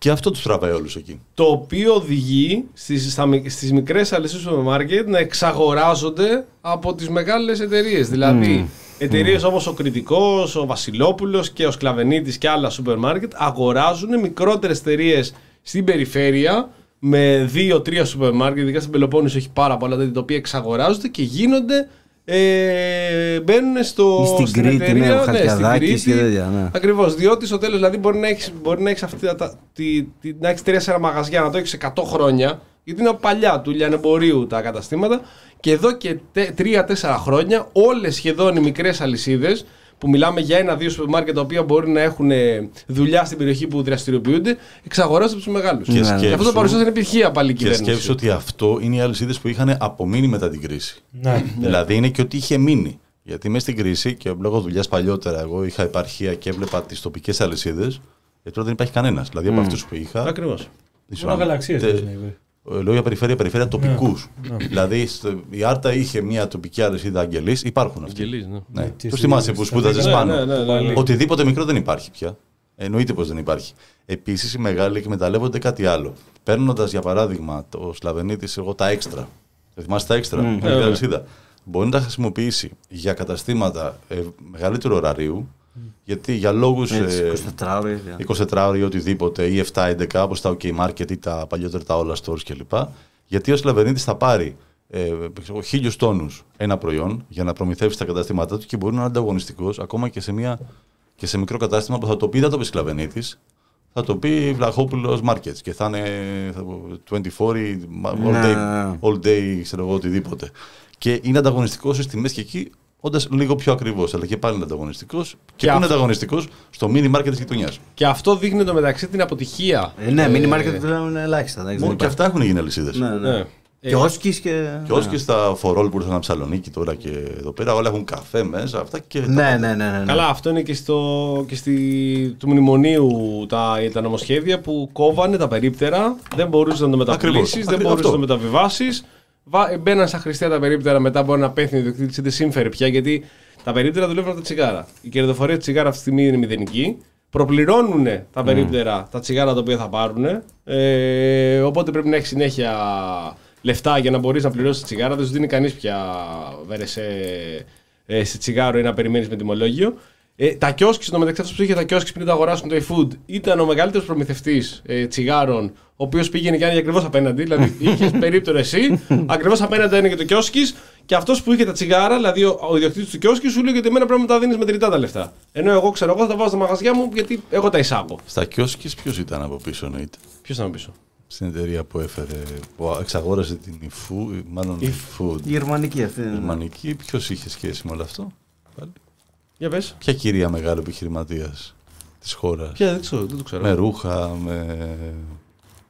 Και αυτό τους τραβάει όλους εκεί. Το οποίο οδηγεί στις, στα, μικ- στις μικρές αλυσίδες του σούπερ μάρκετ να εξαγοράζονται από τις μεγάλες εταιρείες. Δηλαδή, εταιρείες όπως ο Κρητικός, ο Βασιλόπουλος και ο Σκλαβενίτης και άλλα σούπερ μάρκετ αγοράζουν μικρότερες εταιρείες στην περιφέρεια με δύο-τρία σούπερ μάρκετ, ειδικά στην Πελοπόννησο έχει πάρα πολλά τέτοια τα οποία εξαγοράζονται και γίνονται ε, μπαίνουν στο, Ή στην στην Κρήτη, εταιρεία, ναι, ο στην Χαλκιαδάκης Κρήτη. και τέτοια, ναι. Ακριβώς. Διότι στο τέλος δηλαδή μπορεί να έχεις μπορεί να έχεις αυτή τα, τη, τη, να έχεις τρία-τέσσερα μαγαζιά, να το έχεις 100 χρόνια, γιατί είναι παλιά του λιανεμπορίου τα καταστήματα. Και εδώ και τε- τρία-τέσσερα χρόνια όλες σχεδόν οι μικρές αλυσίδες που μιλάμε για ένα-δύο σούπερ μάρκετ τα οποία μπορεί να έχουν ε, δουλειά στην περιοχή που δραστηριοποιούνται, εξαγοράζονται από του μεγάλους. Και Και αυτό σκέψου- το παρουσιάζει την επιτυχία πάλι η Και κυβέρνηση. σκέψου ότι αυτό είναι οι αλυσίδες που είχαν απομείνει μετά την κρίση. Ναι. Δηλαδή είναι και ότι είχε μείνει. Γιατί μέσα στην κρίση και λόγω δουλειάς παλιότερα, εγώ είχα επαρχία και έβλεπα τις τοπικές αλυσίδες. Και τώρα δεν υπάρχει κανένας. Δηλαδή από αυτούς που είχα. Ακριβώς. δεν Μόνο ξέρω αν- γαλαξίες τε- λες, ναι, βέβαια. ε, Λέω για περιφέρεια, περιφέρεια τοπικούς. Δηλαδή στο- η Άρτα είχε μια τοπική αλυσίδα Αγγελής, υπάρχουν αυτοί. Αγγελής, ναι. Ναι. Και Τους στη- θυμάσαι που στα σπούδαζες δικά- πάνω; Ναι, ναι, ναι, ναι. Οτιδήποτε μικρό δεν υπάρχει πια. Εννοείται πως δεν υπάρχει. Επίσης οι μεγάλοι εκμεταλλεύονται κάτι άλλο. Παίρνοντας για παράδειγμα το Σλαβενίτης, εγώ τα έξτρα. Δεν θυμάσαι τα έξτρα, mm. βέβαια. αλυσίδα. Μπορεί να τα χρησιμοποιήσει για καταστήματα ε, μεγαλύτερου ωραρίου, γιατί για λόγους. Έτσι, 24 ώρες. 24 ώρες ή οτιδήποτε, ή 7-11 όπως τα OK Market ή τα παλιότερα τα όλα stores κλπ. Γιατί ο Σλαβενίτης θα πάρει ε, ξέρω, χίλιους τόνους ένα προϊόν για να προμηθεύσει τα καταστήματά του και μπορεί να είναι ανταγωνιστικός ακόμα και σε, μια, και σε μικρό κατάστημα που θα το πει, δεν θα το πει Σλαβενίτης, θα το πει Βλαχόπουλος Markets και θα είναι θα πω, 24 all Ναι. day, all day ξέρω εγώ, οτιδήποτε. Και είναι ανταγωνιστικός στις τιμές και εκεί όντας λίγο πιο ακριβώ, αλλά και πάλι είναι ανταγωνιστικός. Και, Και πού είναι αυτό- ανταγωνιστικός στο mini market της γειτονιάς. Και αυτό δείχνει το μεταξύ την αποτυχία. Ε, ναι, mini market πλέον είναι ελάχιστα. εντάξει, Μόνο δεν και υπάρχει. αυτά έχουν γίνει αλυσίδες. Ναι, ναι. Ναι. Και όσκης και... Και όσοι και στα φορόλ που ήρθαν από Θεσσαλονίκη τώρα και εδώ πέρα, όλα έχουν καφέ μέσα, αυτά και. Ναι, ναι, ναι, ναι, ναι. Καλά, αυτό είναι και, στο, και στη, του μνημονίου τα, τα νομοσχέδια που κόβανε τα περίπτερα, δεν μπορούσες να το μεταπολίσει, δεν Ακριβώς μπορούσες να το αυτό. μεταβιβάσεις. Μπαίναν στα χρηστία τα περίπτερα, μετά μπορεί να πέθει ο ιδιοκτήτη, δεν σύμφερε πια γιατί τα περίπτερα δουλεύουν από τα τσιγάρα. Η κερδοφορία της τσιγάρα αυτή τη στιγμή είναι μηδενική. Προπληρώνουν τα περίπτερα τα τσιγάρα τα οποία θα πάρουν. Ε, οπότε πρέπει να έχεις συνέχεια λεφτά για να μπορείς να πληρώσεις τη τσιγάρα. Δεν σου δίνει κανείς πια βέρεσε ε, σε τσιγάρο ή να περιμένεις με τιμολόγιο. Ε, τα κιόσκι, στο μεταξύ αυτός που είχε τα κιόσκι πριν το αγοράσουν το eFood, ήταν ο μεγαλύτερος προμηθευτής ε, τσιγάρων, ο οποίος πήγαινε και άνοιγε ακριβώς απέναντι. Δηλαδή, είχες περίπτωρο εσύ, ακριβώς απέναντι είναι και το κιόσκι, και αυτός που είχε τα τσιγάρα, δηλαδή ο, ο ιδιοκτήτης του κιόσκι, σου λέει ότι εμένα πρέπει να τα δίνεις μετρητά τα λεφτά. Ενώ εγώ ξέρω, εγώ θα τα βάζω στα μαγαζιά μου γιατί εγώ τα εισάγω. Στα κιόσκι ποιος ήταν από πίσω, εννοείται; Ποιος θα μου πείσω. Στην εταιρεία που έφερε, που εξαγόρασε την eFood, μάλλον Η- eFood. Η γερμανική αυτή. είναι. Γερμανική, ποιος είχε σχέση με όλο αυτό; Πάλι. Για πες. Ποια κυρία μεγάλο επιχειρηματίας της χώρας; Ποια δεν, ξέρω, δεν το ξέρω. Με ρούχα, με.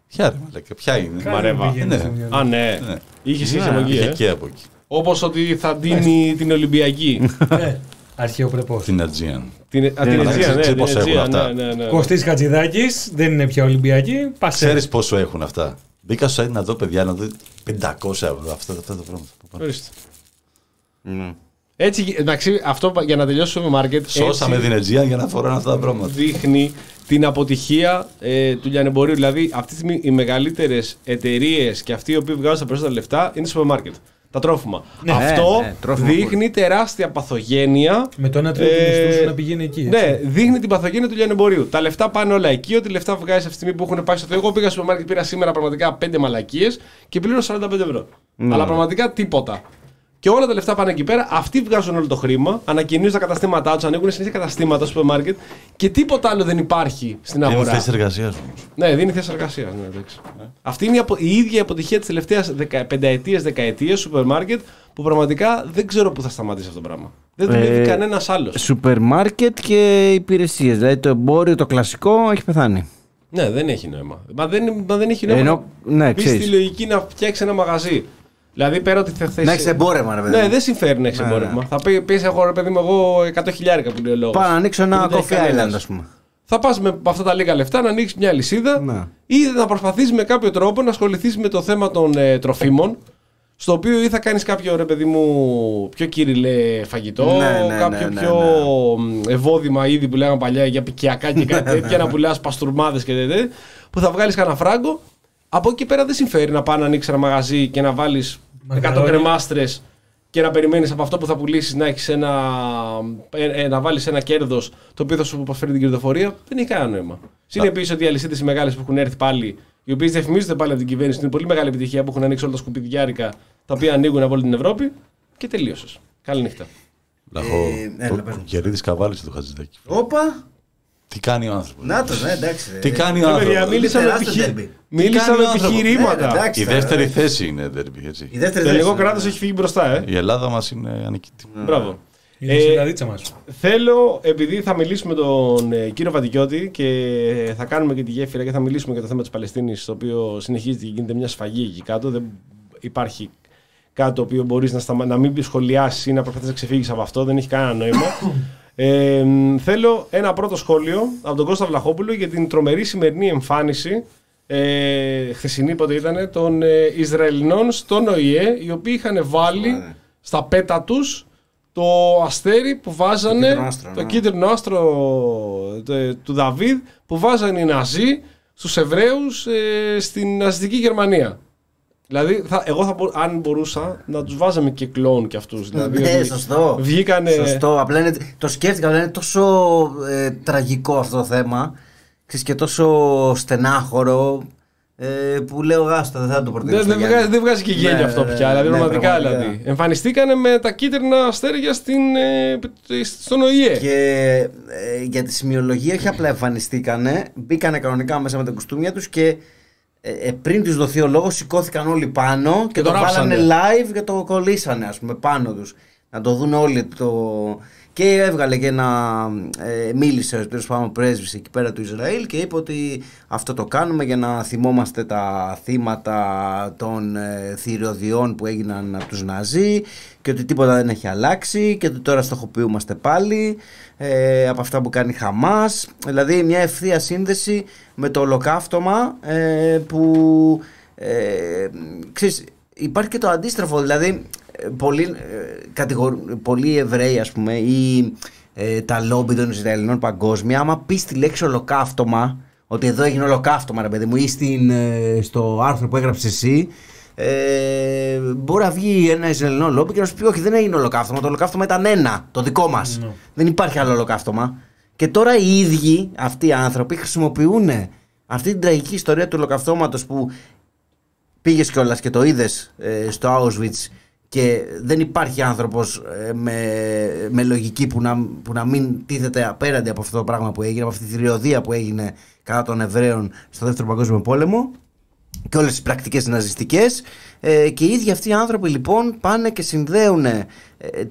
Ποια ρε μαλάκα, ποια είναι; Μα- Μαρέβα. Κάτι πήγαινε Ναι. στο μυαλό. Α, ναι. Ναι. Είχε σχέση Ναι, από εκεί, Είχε ε. και από εκεί. Όπως ότι θα δίνει την Ολυμπιακή. Ναι, αρχαιοπρεπώς. Την Ατζίαν. την, α, την Ναι, Αιτζία, ξέρεις ναι, πώς την έχουν Αιτζία, αυτά. ναι, ναι, ναι. Κωστής Χατζηδάκης, δεν είναι πια Ολυμπιακή. Πασέ. Ξέρεις πόσο έχουν αυτά; Μπήκα στο site να δω, παιδιά, να δω 500 ευρώ αυτά, αυτά τα πράγματα. Ορίστε. Ναι. Έτσι, εντάξει, αυτό για να τελειώσει το μάρκετ. Σώσαμε την Aegean για να φοράνε αυτά τα πράγματα. Δείχνει την αποτυχία ε, του λιανεμπορίου. Δηλαδή, αυτή τη στιγμή οι μεγαλύτερες εταιρείες και αυτοί οι οποίοι βγάζουν τα περισσότερα λεφτά είναι στο σούπερ μάρκετ. Τα τρόφιμα. Αυτό ναι, τρόφιμα δείχνει τεράστια παθογένεια. Με το ένα τρίτο του Ε, μισθού σου να πηγαίνει εκεί. έτσι. Ναι, δείχνει την παθογένεια του λιανεμπορίου. Τα λεφτά πάνε όλα εκεί. Ό,τι λεφτά βγάζει αυτή τη στιγμή που έχουν πάει στο Θεό. Εγώ πήγα στο σούπερ μάρκετ, πήρα σήμερα πραγματικά 5 μαλακίες και πλήρωσα 45 ευρώ. Αλλά πραγματικά τίποτα. Και όλα τα λεφτά πάνε εκεί πέρα. Αυτοί βγάζουν όλο το χρήμα, ανακοινούν τα καταστήματά τους, ανοίγουν συνέχεια καταστήματα στο σούπερ μάρκετ και τίποτα άλλο δεν υπάρχει στην Είναι αγορά. θέσεις εργασίας όμω. Ναι, δίνει θέση εργασίας. Ναι, εντάξει. Αυτή είναι η, απο- η ίδια αποτυχία της τελευταίας πενταετίας, δεκαετίας σούπερ μάρκετ που πραγματικά δεν ξέρω πού θα σταματήσει αυτό το πράγμα. Δεν δουλεύει Ε, κανένας άλλος. Σούπερ μάρκετ και υπηρεσίες. Δηλαδή το εμπόριο, το κλασικό έχει πεθάνει. Ναι, δεν έχει νόημα. Μα δεν, μα δεν έχει νόημα. Ενώ, να ναι, πεις ξέρεις. τη λογική να φτιάξει ένα μαγαζί. Δηλαδή πέρα ότι θα θες... Να έχεις εμπόρευμα, ρε παιδί. Ναι, μου. δεν συμφέρει να έχεις Ναι, εμπόρευμα. ναι. Θα πει, πεις εγώ ρε παιδί μου, εγώ 100 χιλιάρικα που λέει ο λόγος. Πάω να ανοίξω ένα Δεν τα έχει coffee island, κανένας. ας πούμε. Θα πας με αυτά τα λίγα λεφτά να ανοίξεις μια λυσίδα Ναι. ή να προσπαθήσει με κάποιο τρόπο να ασχοληθείς με το θέμα των ε, τροφίμων. Στο οποίο ή θα κάνεις κάποιο ρε παιδί μου πιο κυριλέ φαγητό, Ναι, ναι, κάποιο ναι, ναι, πιο μ, ευώδημα είδη που λέγαμε παλιά για πικιακά και κάτι τέτοια, να πουλάς παστούρμάδε και τέτοια, που θα βγάλεις κανένα φράγκο. Από εκεί και πέρα δεν συμφέρει να πάει να ανοίξει ένα μαγαζί και να βάλεις 100 Μακαρόνι. κρεμάστρες και να περιμένεις από αυτό που θα πουλήσεις να, έχεις ένα, ε, ε, να βάλεις ένα κέρδος το οποίο θα σου προσφέρει την κερδοφορία. Δεν έχει κανένα νόημα. Είναι επίση ότι οι αλυσίδες οι μεγάλες που έχουν έρθει πάλι, οι οποίες διαφημίζονται πάλι από την κυβέρνηση, είναι πολύ μεγάλη επιτυχία που έχουν ανοίξει όλα τα σκουπιδιάρικα τα οποία ανοίγουν από όλη την Ευρώπη και τελείωσες. Καλή νύχτα. Λαχό. Ε, έλα, πες Ο μου. Κερίδη καβάλισε το χαζιδάκι. Όπα! Τι κάνει ο άνθρωπος; Να το, ναι, εντάξει. Τι Ε, κάνει ο Ε, παιδιά, άνθρωπο. μίλησα με, τεράστιο επιχει... ντέρμπι. μίλησα κάνει με ο άνθρωπος; επιχειρήματα. Ναι, εντάξει. Η τώρα, δεύτερη ε. θέση είναι derby, έτσι. Η δεύτερη το ελληνικό θέση, κράτος ναι. έχει φύγει μπροστά, ε. Η Ελλάδα μας είναι ανικητή. Μπράβο. Είναι Ε, η συνταδίτσα μας. Θέλω, επειδή θα μιλήσουμε με τον ε, κύριο Βατικιώτη και θα κάνουμε και τη γέφυρα και θα μιλήσουμε για το θέμα της Παλαιστίνης, το οποίο συνεχίζεται και γίνεται μια σφαγή εκεί κάτω. Δεν υπάρχει κάτι το οποίο μπορείς να, σταμα... να μην σχολιάσεις ή να προσπαθείς να ξεφύγεις από αυτό. Δεν έχει κανένα νόημα. Ε, μ, θέλω ένα πρώτο σχόλιο από τον Κώστα Βλαχόπουλο για την τρομερή σημερινή εμφάνιση ε, χθεσινή πότε ήταν των ε, Ισραηλινών στον ΟΗΕ οι οποίοι είχαν βάλει ναι. στα πέτα τους το αστέρι που βάζανε κίτρινο άστρο, το ναι. κίτρινο άστρο ε, του Δαβίδ που βάζανε οι Ναζί στους Εβραίους ε, στην ναζιστική Γερμανία. Δηλαδή, θα, εγώ θα, μπο- αν μπορούσα να τους βάζαμε και κλόουν κι αυτούς. Δηλαδή, Ναι, ότι σωστό. Βγήκανε... Σωστό. Απλά είναι, το σκέφτηκα, απλά είναι τόσο ε, τραγικό αυτό το θέμα. Ξέρεις, και τόσο στενάχωρο ε, που λέω γάστα, δεν θα το προτείνω. Δεν, στο δεν, Γιάννη. βγάζει, δεν βγάζει και γέλιο Ναι, αυτό ναι, πια. ναι, δηλαδή, ναι, πραγματικά πραγματικά. δηλαδή. Εμφανιστήκανε με τα κίτρινα αστέρια στην, ε, στον ΟΗΕ. Και ε, για τη σημειολογία όχι απλά εμφανιστήκανε, μπήκανε κανονικά μέσα με τα κουστούμια τους και ε, ε, πριν τους δοθεί ο λόγος σηκώθηκαν όλοι πάνω και, το το, βάλανε ράψανε. live και το κολλήσανε ας πούμε πάνω τους. Να το δουν όλοι το... Και έβγαλε και ένα. Ε, μίλησε ο τέλος πάντων πρέσβης εκεί πέρα του Ισραήλ και είπε ότι αυτό το κάνουμε για να θυμόμαστε τα θύματα των ε, θηριωδιών που έγιναν από τους Ναζί και ότι τίποτα δεν έχει αλλάξει και ότι τώρα στοχοποιούμαστε πάλι ε, από αυτά που κάνει η Χαμάς δηλαδή μια ευθεία σύνδεση με το ολοκαύτωμα ε, που ε, ξέρεις, υπάρχει και το αντίστροφο δηλαδή ε, πολλοί, ε, κατηγορ- πολλοί Εβραίοι ας πούμε ή ε, τα λόμπι των Ισραηλινών παγκόσμια άμα πεις τη λέξη ολοκαύτωμα ότι εδώ έγινε ολοκαύτωμα ρε παιδί μου ή στην, ε, στο άρθρο που έγραψες εσύ ε, μπορεί να βγει ένα Ισραηλινό λόμπι και να σου πει όχι δεν έγινε ολοκαύτωμα το ολοκαύτωμα ήταν ένα το δικό μας Ναι. δεν υπάρχει άλλο ολοκαύτωμα και τώρα οι ίδιοι αυτοί οι άνθρωποι χρησιμοποιούν αυτή την τραγική ιστορία του ολοκαυτώματος που πήγες κιόλας και το είδες στο Auschwitz και δεν υπάρχει άνθρωπος ε, με, με λογική που να, που να μην τίθεται απέναντι από αυτό το πράγμα που έγινε, από αυτή τη θηριωδία που έγινε κατά των Εβραίων στο Δεύτερο Παγκόσμιο Πόλεμο και όλες τις πρακτικές ναζιστικές. Ε, και οι ίδιοι αυτοί οι άνθρωποι λοιπόν πάνε και συνδέουν ε,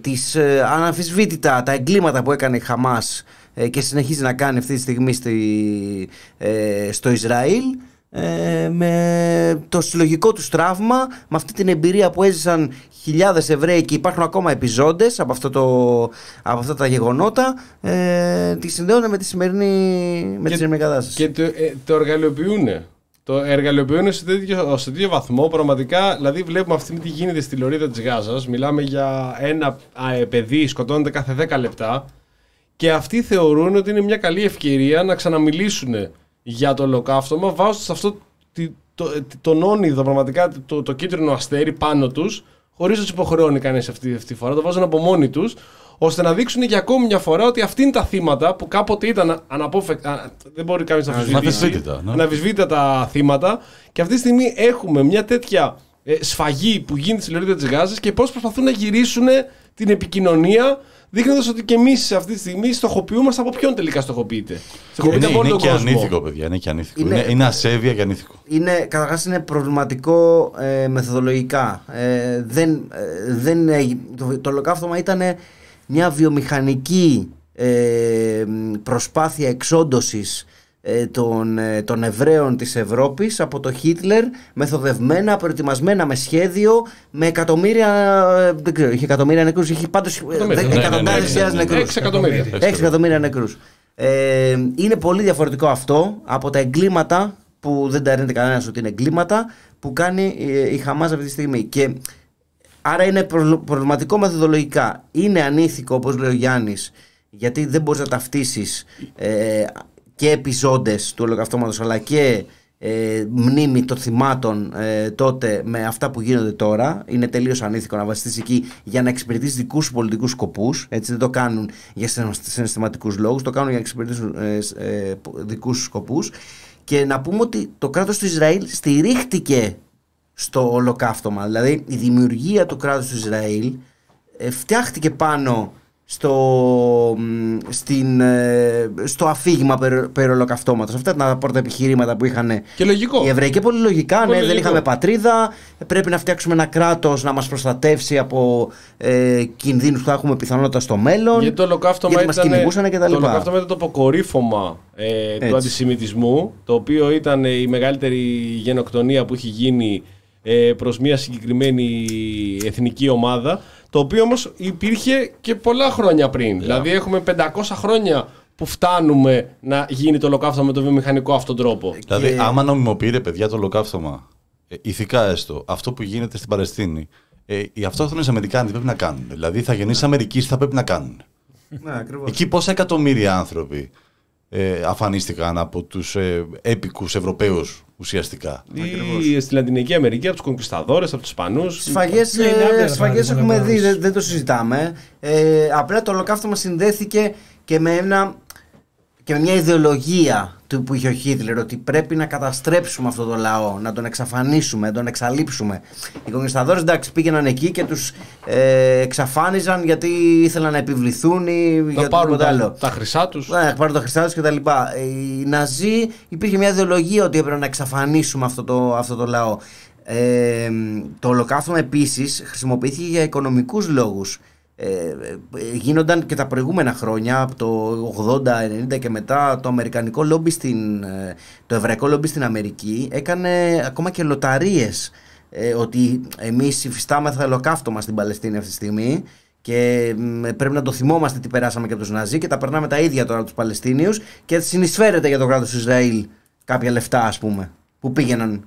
τις ε, αναμφισβήτητα τα εγκλήματα που έκανε η Χαμάς ε, και συνεχίζει να κάνει αυτή τη στιγμή στη, ε, στο Ισραήλ ε, με το συλλογικό τους τραύμα, με αυτή την εμπειρία που έζησαν χιλιάδες Εβραίοι και υπάρχουν ακόμα επιζώντες από, αυτό το, από αυτά τα γεγονότα ε, τη συνδέουν με τη σημερινή, με τη Και- σημερινή κατάσταση. Και το, ε, το εργαλειοποιούν. Το εργαλειοποιούν σε τέτοιο, σε τέτοιο βαθμό. Πραγματικά, δηλαδή, βλέπουμε αυτή τι γίνεται στη λωρίδα της Γάζας. Μιλάμε για ένα α, ε, παιδί σκοτώνεται κάθε 10 λεπτά. Και αυτοί θεωρούν ότι είναι μια καλή ευκαιρία να ξαναμιλήσουν για το ολοκαύτωμα, βάζοντα αυτό τη- το, ε, τον όνειδο, πραγματικά το, το κίτρινο αστέρι πάνω τους, χωρίς να τους υποχρεώνει κανείς αυτή, αυτή τη φορά. Το βάζουν από μόνοι τους, ώστε να δείξουν για ακόμη μια φορά ότι αυτοί είναι τα θύματα που κάποτε ήταν αναπόφευκτα. Δεν μπορεί κανείς να αμφισβητήσει. Αναμφισβήτητα, ναι. Αναμφισβήτητα τα θύματα. Και αυτή τη στιγμή έχουμε μια τέτοια ε, σφαγή που γίνεται στη λωρίδα της Γάζας και πώς προσπαθούν να γυρίσουν την επικοινωνία, δείχνοντας ότι και εμείς αυτή τη στιγμή στοχοποιούμαστε από ποιον τελικά στοχοποιείται. Στοχοποιείται Είναι, από όλο είναι τον και κόσμο. ανήθικο, παιδιά. Είναι και ανήθικο. Είναι- Είναι, είναι ασέβεια και ανήθικο. είναι, καταρχάς είναι προβληματικό ε, μεθοδολογικά. Ε, δεν, ε, δεν, έγι- το, το ολοκαύτωμα ήταν μια βιομηχανική ε, προσπάθεια εξόντωσης ε, των, ε, των Εβραίων της Ευρώπης από το Χίτλερ μεθοδευμένα, προετοιμασμένα με σχέδιο με εκατομμύρια, ε, δεν ξέρω, είχε εκατομμύρια νεκρούς, είχε πάντως ε, Εκατομμύρια, δε- ναι, ναι, εκατοντάδες ναι, χιλιάδες ναι, ναι, νεκρούς. Έξι εκατομμύρια. Έξι 6 εκατομμύρια νεκρούς. Ε, είναι πολύ διαφορετικό αυτό από τα εγκλήματα που δεν τα αρνείται κανένας ότι είναι εγκλήματα που κάνει ε, η Χαμάς αυτή τη στιγμή. Και άρα είναι προ- προβληματικό μεθοδολογικά. Είναι ανήθικο, όπως λέει ο Γιάννης, γιατί δεν μπορείς να ταυτίσεις ε, και επιζώντες του ολοκαυτώματος αλλά και ε, μνήμη των θυμάτων ε, τότε με αυτά που γίνονται τώρα. Είναι τελείως ανήθικο να βασιστείς εκεί για να εξυπηρετήσει δικούς σου πολιτικούς σκοπούς. Έτσι δεν το κάνουν για συναισθηματικούς λόγους, το κάνουν για να εξυπηρετήσουν ε, ε, δικούς σου σκοπούς. Και να πούμε ότι το κράτος του Ισραήλ στηρίχτηκε στο ολοκαύτωμα. Δηλαδή η δημιουργία του κράτους του Ισραήλ ε, φτιάχτηκε πάνω στο, μ, στην, ε, στο αφήγημα περί, περί ολοκαυτώματος. Αυτά ήταν τα πρώτα επιχειρήματα που είχαν Και λογικό. οι Εβραίοι. Και πολύ λογικά, Πολύ ναι, δεν λογικό. είχαμε πατρίδα. Πρέπει να φτιάξουμε ένα κράτος να μας προστατεύσει από ε, κινδύνους που θα έχουμε πιθανότητα στο μέλλον. Γιατί το ολοκαύτωμα γιατί μας ήταν, κυνηγούσαν και τα το λοιπά. ολοκαύτωμα ήταν το αποκορύφωμα ε, Έτσι. του αντισημιτισμού, το οποίο ήταν η μεγαλύτερη γενοκτονία που έχει γίνει ε, προς μια συγκεκριμένη εθνική ομάδα, το οποίο όμως υπήρχε και πολλά χρόνια πριν. Δηλαδή έχουμε 500 χρόνια που φτάνουμε να γίνει το ολοκαύτωμα με τον βιομηχανικό αυτόν τρόπο. Δηλαδή, Και- άμα νομιμοποιείται, παιδιά, το ολοκαύτωμα, ε, ηθικά έστω, αυτό που γίνεται στην Παλαιστίνη, ε, οι αυτόχθονες Αμερικάνοι τι πρέπει να κάνουν; Δηλαδή, θα γεννήσει Αμερική, τι θα πρέπει να κάνουν; Ναι, ακριβώς. Εκεί πόσα εκατομμύρια άνθρωποι ε, αφανίστηκαν από τους ε, έπικους Ευρωπαίους ουσιαστικά. Ή στη Λατινική Αμερική, από τους κονκισταδόρες, από τους Ισπανούς. Σφαγές, Ναι, είναι ε, άδεια, σφαγές παράδειγμα, έχουμε να δει, πάρεις. δεν, δεν το συζητάμε. Ε, απλά το ολοκαύτωμα συνδέθηκε και με, ένα, και με μια ιδεολογία του που είχε ο Χίτλερ ότι πρέπει να καταστρέψουμε αυτό το λαό, να τον εξαφανίσουμε, να τον εξαλείψουμε. Οι κομμουνισταδόρες εντάξει πήγαιναν εκεί και τους ε, εξαφάνιζαν γιατί ήθελαν να επιβληθούν ή Να για πάρουν οτιδήποτε άλλο. τα, τα χρυσά τους. Ναι, να πάρουν τα χρυσά τους και τα λοιπά. Οι Ναζί υπήρχε μια ιδεολογία ότι έπρεπε να εξαφανίσουμε αυτό το, αυτό το λαό. Ε, το ολοκαύτωμα επίσης χρησιμοποιήθηκε για οικονομικούς λόγους. Ε, ε, γίνονταν και τα προηγούμενα χρόνια, από το 80-90 και μετά, το αμερικανικό λόμπι στην, ε, το εβραϊκό λόμπι στην Αμερική έκανε ακόμα και λοταρίες ε, ότι εμείς υφιστάμεθα ολοκαύτωμα στην Παλαιστίνη αυτή τη στιγμή και μ, πρέπει να το θυμόμαστε τι περάσαμε και από τους Ναζί και τα περνάμε τα ίδια τώρα από τους Παλαιστίνιους και συνεισφέρεται για το κράτος του Ισραήλ κάποια λεφτά ας πούμε που πήγαιναν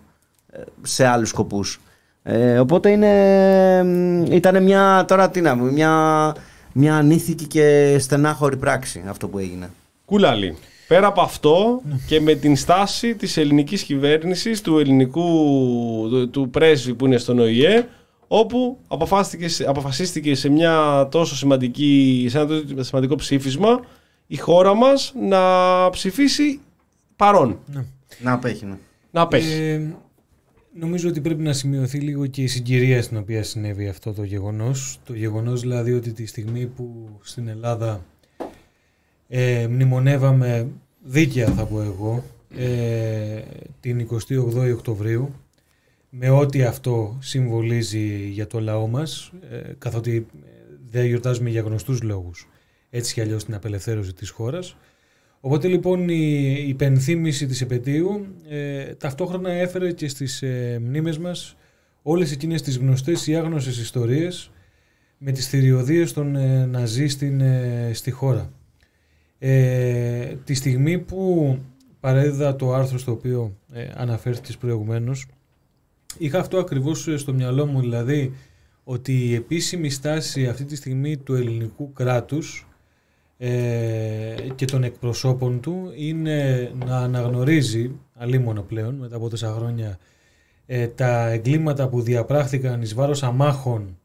ε, σε άλλους σκοπούς. Ε, οπότε είναι, ήταν μια, τώρα τι να πούμε, μια, μια ανήθικη και στενάχωρη πράξη αυτό που έγινε. Κούλαλη. Πέρα από αυτό και με την στάση της ελληνικής κυβέρνησης, του ελληνικού του, του πρέσβη που είναι στον ΟΗΕ, όπου αποφασίστηκε, σε- αποφασίστηκε σε, μια τόσο σημαντική, σε ένα τόσο σημαντικό ψήφισμα η χώρα μας να ψηφίσει παρόν. Να απέχει. ναι. Να απέχει. Ε, νομίζω ότι πρέπει να σημειωθεί λίγο και η συγκυρία στην οποία συνέβη αυτό το γεγονός. Το γεγονός δηλαδή ότι τη στιγμή που στην Ελλάδα ε, μνημονεύαμε δίκαια θα πω εγώ ε, την 28η Οκτωβρίου με ό,τι αυτό συμβολίζει για το λαό μας ε, καθότι ε, δεν γιορτάζουμε για γνωστούς λόγους έτσι κι αλλιώς την απελευθέρωση της χώρας Οπότε λοιπόν η υπενθύμηση της επαιτίου ε, ταυτόχρονα έφερε και στις ε, μνήμες μας όλες εκείνες τις γνωστές ή άγνωσες ιστορίες με τις θηριωδίες των ε, Ναζί στην, ε, στη χώρα. Ε, τη στιγμή που παρέδιδα το άρθρο στο οποίο ε, αναφέρθηκες προηγουμένως είχα αυτό ακριβώς ε, στο μυαλό μου δηλαδή ότι η επίσημη στάση αυτή τη στιγμή του ελληνικού κράτους ε, και των εκπροσώπων του είναι να αναγνωρίζει αλίμονο πλέον μετά από τόσα χρόνια ε, τα εγκλήματα που διαπράχθηκαν εις βάρος αμάχων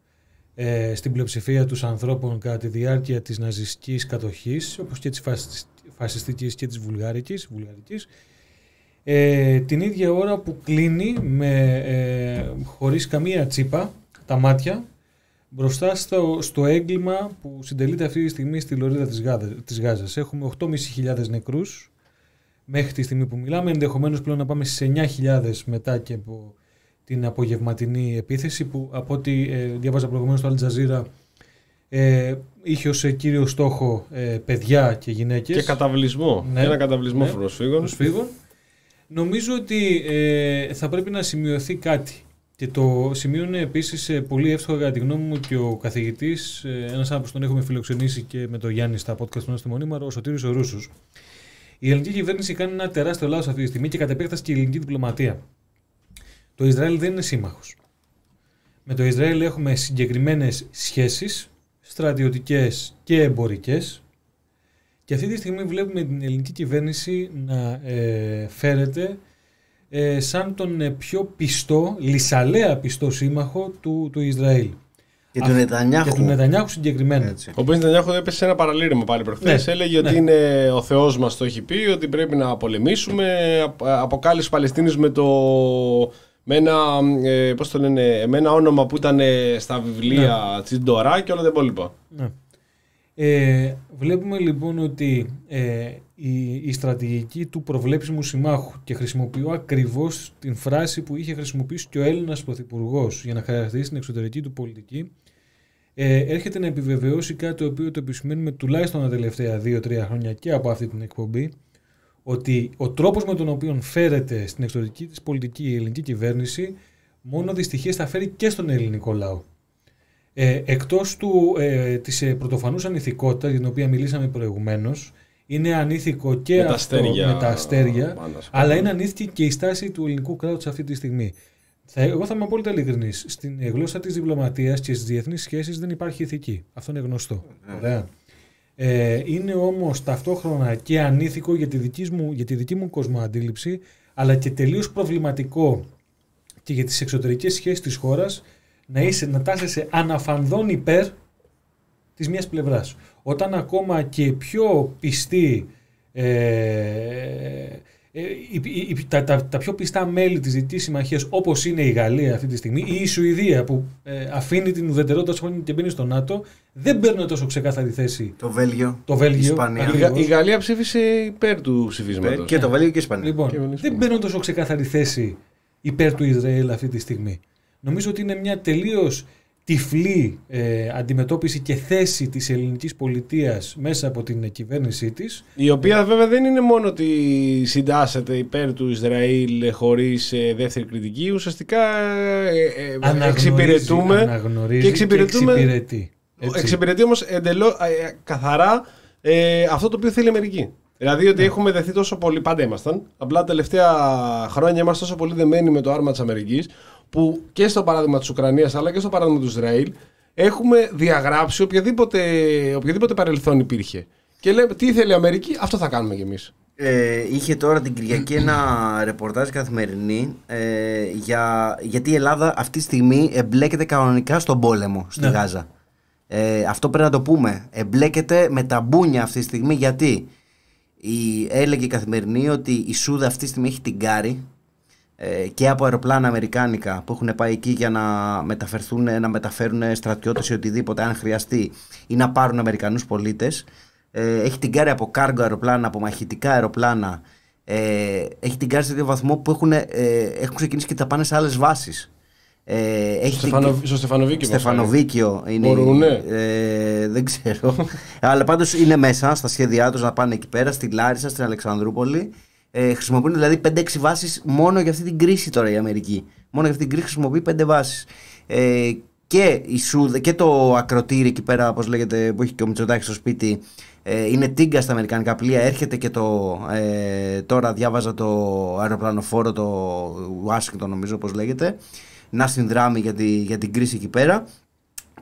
ε, στην πλειοψηφία τους ανθρώπων κατά τη διάρκεια της ναζιστικής κατοχής όπως και της φασισ- φασιστικής και της βουλγαρικής, βουλγαρικής ε, την ίδια ώρα που κλείνει με, ε, χωρίς καμία τσίπα τα μάτια μπροστά στο, στο έγκλημα που συντελείται αυτή τη στιγμή στη λωρίδα της, Γάδα, της Γάζας. Έχουμε 8.500 νεκρούς μέχρι τη στιγμή που μιλάμε, ενδεχομένως πλέον να πάμε στις 9.000 μετά και από την απογευματινή επίθεση που από ό,τι ε, διάβαζα προηγουμένως στο Al Jazeera ε, είχε ως ε, κύριο στόχο ε, παιδιά και γυναίκες Και καταβλισμό. Ναι. Ένα καταβλισμό Ναι. προσφύγων. προσφύγων. Νομίζω ότι ε, θα πρέπει να σημειωθεί κάτι. Και το σημείωνε επίσης πολύ εύστοχα κατά τη γνώμη μου και ο καθηγητής, ένας άνθρωπος που τον έχουμε φιλοξενήσει και με τον Γιάννη στα podcast του στη Μονίμαρο, ο Σωτήρης ο Ρούσου. Η ελληνική κυβέρνηση κάνει ένα τεράστιο λάθος αυτή τη στιγμή και κατ' επέκταση και η ελληνική διπλωματία. Το Ισραήλ δεν είναι σύμμαχος. Με το Ισραήλ έχουμε συγκεκριμένες σχέσεις, στρατιωτικές και εμπορικές. Και αυτή τη στιγμή βλέπουμε την ελληνική κυβέρνηση να ε, φέρεται ε, σαν τον ε, πιο πιστό, λυσαλέα πιστό σύμμαχο του, του Ισραήλ. Και του Α, Νετανιάχου. Και του Νετανιάχου συγκεκριμένα. Έτσι. Ο Μπεν Νετανιάχου έπεσε σε ένα παραλήρημα πάλι προχθές. Ναι, Έλεγε ναι. ότι είναι ο Θεός μας το έχει πει, ότι πρέπει να πολεμήσουμε. Απ- Αποκάλυψε Παλαιστίνης με το. Με ένα, ε, πώς το λένε, με ένα όνομα που ήταν ε, στα βιβλία Ναι. της Ντορά και όλα τα υπόλοιπα. Ναι. Ε, βλέπουμε λοιπόν ότι ε, η, η στρατηγική του προβλέψιμου συμμάχου και χρησιμοποιώ ακριβώς την φράση που είχε χρησιμοποιήσει και ο Έλληνας Πρωθυπουργός για να χαρακτηρίσει την εξωτερική του πολιτική ε, έρχεται να επιβεβαιώσει κάτι το οποίο το επισημαίνουμε τουλάχιστον τα τελευταία 2-3 χρόνια και από αυτή την εκπομπή ότι ο τρόπος με τον οποίο φέρεται στην εξωτερική της πολιτική η ελληνική κυβέρνηση μόνο δυστυχίες θα φέρει και στον ελληνικό λαό. Ε, εκτός του, ε, της ε, πρωτοφανούς ανηθικότητας για την οποία μιλήσαμε προηγουμένως είναι ανήθικο και Με τα αυτό αστέρια με τα αστέρια πάνω, ας αλλά πούμε. είναι ανήθικη και η στάση του ελληνικού κράτους αυτή τη στιγμή. Θα, εγώ θα είμαι απόλυτα ειλικρινής. Στην ε, γλώσσα της διπλωματίας και στις διεθνείς σχέσεις δεν υπάρχει ηθική. Αυτό είναι γνωστό. Ωραία. Ε, είναι όμως ταυτόχρονα και ανήθικο για τη, δική μου, για τη δική μου κοσμοαντίληψη αλλά και τελείως προβληματικό και για τις εξωτερικές σχέσεις της χώρας να, είσαι, να τάσεσαι αναφανδόν υπέρ της μιας πλευράς. Όταν ακόμα και πιο πιστοί ε, ε, οι- οι- οι- τα, τα, τα πιο πιστά μέλη της Δυτικής Συμμαχίας όπως είναι η Γαλλία αυτή τη στιγμή ή η Σουηδία που ε, αφήνει την ουδετερότητα της χώρας και μπαίνει στο ΝΑΤΟ δεν παίρνουν τόσο ξεκάθαρη θέση Το Βέλγιο. το Βέλγιο. η Ισπανία. Η, ακριβώς. Γα- η Γαλλία ψήφισε υπέρ του ψηφίσματος. Και το Βέλγιο και η Ισπανία. Λοιπόν, Και εμείς δεν πούμε. παίρνουν τόσο ξεκάθαρη θέση υπέρ του Ισραήλ αυτή τη στιγμή. Νομίζω ότι είναι μια τελείως τυφλή ε, αντιμετώπιση και θέση της ελληνικής πολιτείας μέσα από την κυβέρνησή της. Η οποία βέβαια δεν είναι μόνο ότι συντάσσεται υπέρ του Ισραήλ χωρίς ε, δεύτερη κριτική, ουσιαστικά ε, ε, Αναγνωρίζει- εξυπηρετούμε αναγνωρίζει και εξυπηρετούμε- εξυπηρετεί. Έτσι. Εξυπηρετεί όμως εντελώς καθαρά ε, αυτό το οποίο θέλει η Αμερική. Δηλαδή ότι έχουμε δεθεί τόσο πολύ, πάντα ήμασταν. Απλά τα τελευταία χρόνια είμαστε τόσο πολύ δεμένοι με το άρμα της Αμερικής, που και στο παράδειγμα της Ουκρανίας αλλά και στο παράδειγμα του Ισραήλ έχουμε διαγράψει οποιοδήποτε, οποιοδήποτε παρελθόν υπήρχε. Και λέμε τι θέλει η Αμερική, αυτό θα κάνουμε κι εμείς. Ε, είχε τώρα την Κυριακή ένα ρεπορτάζ καθημερινή ε, για, γιατί η Ελλάδα αυτή τη στιγμή εμπλέκεται κανονικά στον πόλεμο στη Ναι. Γάζα. Ε, αυτό πρέπει να το πούμε. Εμπλέκεται με τα μπούνια αυτή τη στιγμή γιατί η, έλεγε η καθημερινή ότι η Σούδα αυτή τη στιγμή έχει την Κάρη ε, και από αεροπλάνα αμερικάνικα που έχουν πάει εκεί για να μεταφερθούν, να μεταφέρουν στρατιώτες ή οτιδήποτε αν χρειαστεί ή να πάρουν Αμερικανούς πολίτες. Ε, έχει την κάρη από κάργο αεροπλάνα, από μαχητικά αεροπλάνα. Ε, έχει την κάρη σε τέτοιο βαθμό που έχουν, ε, έχουν ξεκινήσει και τα πάνε σε άλλες βάσεις. Ε, έχει την- Στεφανο, στο Στεφανοβίκιο. Στεφανοβίκιο είναι. Μπορούνε; Ε, δεν ξέρω. Αλλά πάντως είναι μέσα στα σχέδιά τους να πάνε εκεί πέρα, στη Λάρισα, στην Αλεξανδρούπολη. Ε, χρησιμοποιούν δηλαδή 5-6 βάσεις μόνο για αυτή την κρίση τώρα η Αμερική. Μόνο για αυτή την κρίση χρησιμοποιεί 5 βάσεις. Ε, και, η Σούδα, και το ακροτήρι εκεί πέρα, όπως λέγεται, που έχει και ο Μητσοτάκης στο σπίτι, ε, είναι τίγκα στα αμερικανικά πλοία. Έρχεται και το. Ε, τώρα διάβαζα το αεροπλανοφόρο, το Washington νομίζω, όπως λέγεται, να συνδράμει για, τη, για την κρίση εκεί πέρα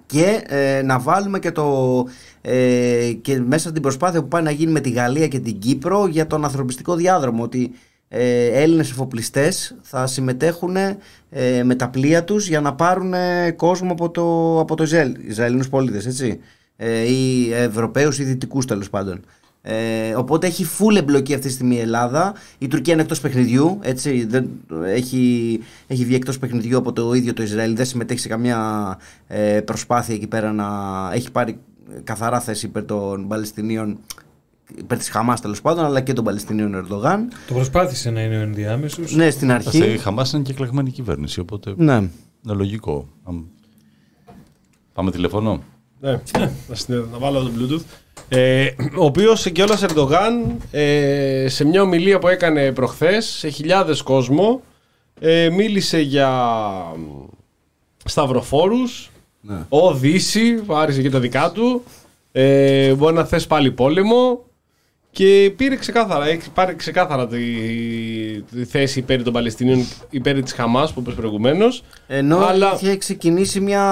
και ε, να βάλουμε και, το, ε, και μέσα στην προσπάθεια που πάει να γίνει με τη Γαλλία και την Κύπρο για τον ανθρωπιστικό διάδρομο ότι ε, Έλληνες εφοπλιστές θα συμμετέχουν ε, με τα πλοία τους για να πάρουν ε, κόσμο από το, από το Ισραήλ, Ισραηλινούς πολίτες έτσι ε, ή Ευρωπαίους ή Δυτικούς τέλος πάντων. Ε, οπότε έχει full εμπλοκή αυτή τη στιγμή η Ελλάδα. Η Τουρκία είναι εκτός παιχνιδιού. Έτσι, δεν, έχει, έχει βγει εκτός παιχνιδιού από το ίδιο το Ισραήλ. Δεν συμμετέχει σε καμία ε, προσπάθεια εκεί πέρα να έχει πάρει καθαρά θέση υπέρ των Παλαιστινίων, υπέρ της Χαμάς τέλος πάντων, αλλά και των Παλαιστινίων Ερντογάν. Το προσπάθησε να είναι ο ενδιάμεσος. Ναι, στην Η αρχή. Χαμάς είναι και εκλεγμένη κυβέρνηση, οπότε Ναι. είναι λογικό. Αμ. Πάμε τηλεφωνό. Ναι, να, συνδε- να βάλω το Bluetooth. Ε, ο οποίος κιόλα Ερντογάν ε, σε μια ομιλία που έκανε προχθές σε χιλιάδες κόσμο ε, μίλησε για μ, σταυροφόρους, Ναι. ο Δύση, άρισε και τα δικά του, ε, μπορεί να θες πάλι πόλεμο και πήρε ξεκάθαρα, έχει πάρει ξεκάθαρα τη, τη θέση υπέρ των Παλαιστινίων, υπέρ της Χαμάς που είπες προηγουμένως. Ενώ Αλλά- είχε ξεκινήσει μια,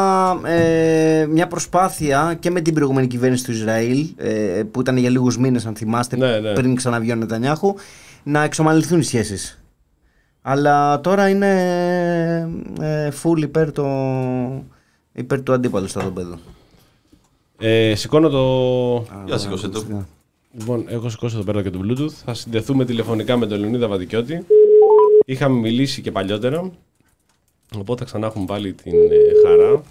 ε, μια προσπάθεια και με την προηγούμενη κυβέρνηση του Ισραήλ, ε, που ήταν για λίγους μήνες αν θυμάστε, Ναι, ναι. πριν ξαναβγεί ο Νετανιάχου, να εξομαλυνθούν οι σχέσεις. Αλλά τώρα είναι ε, full υπέρ, το, υπέρ του αντίπαλου στο δόμπεδο. Ε, σηκώνω το... Για σηκώσε το. Λοιπόν, έχω σηκώσει εδώ πέρα και το Bluetooth. Θα συνδεθούμε τηλεφωνικά με τον Λεωνίδα Βαδικιώτη. Είχαμε μιλήσει και παλιότερα. Οπότε θα ξανά έχουμε πάλι την ε, χαρά.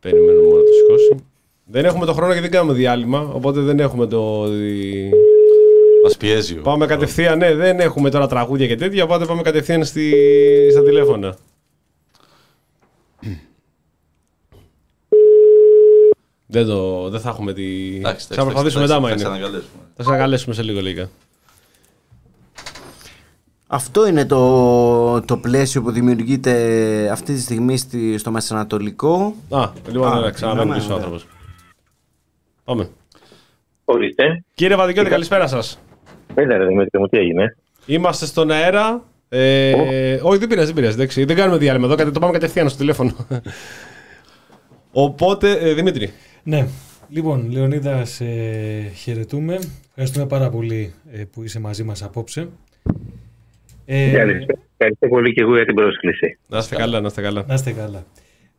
Περιμένουμε μόνο να το σηκώσει. Δεν έχουμε το χρόνο και δεν κάνουμε διάλειμμα. Οπότε δεν έχουμε το. δι- Μας πιέζει. ο- Πάμε κατευθείαν, ναι, δεν έχουμε τώρα τραγούδια και τέτοια. Οπότε πάμε κατευθείαν στη... στα τηλέφωνα. Δεν, το, δεν θα έχουμε τη. Εντάξει, θα προσπαθήσουμε μετά, εντάξει, άμα θα είναι. ξαναγκαλέσουμε. Θα σε αγκαλέσουμε σε λίγο λίγα. Αυτό είναι το, το πλαίσιο που δημιουργείται αυτή τη στιγμή στη, στο Μεσανατολικό. Α, λοιπόν, Α, ναι, ξαναμένει ναι, πίσω ο ναι. άνθρωπος. Πάμε. Ορίστε. Κύριε Βαδικιώτη, καλησπέρα σας. Έλα ρε Δημήτρη μου, τι έγινε; Είμαστε στον αέρα. Ε, όχι, δεν πειράζει, δεν πειράζει. εντάξει. Δεν κάνουμε διάλειμμα εδώ, κατε- το πάμε κατευθείαν στο τηλέφωνο. Οπότε, ε, Δημήτρη, Ναι. Λοιπόν, Λεωνίδα, σε χαιρετούμε. Ευχαριστούμε πάρα πολύ ε, που είσαι μαζί μας απόψε. Ε, Καλησπέρα. Ευχαριστώ πολύ και εγώ για την πρόσκληση. να είστε καλά, να είστε καλά. να είστε καλά.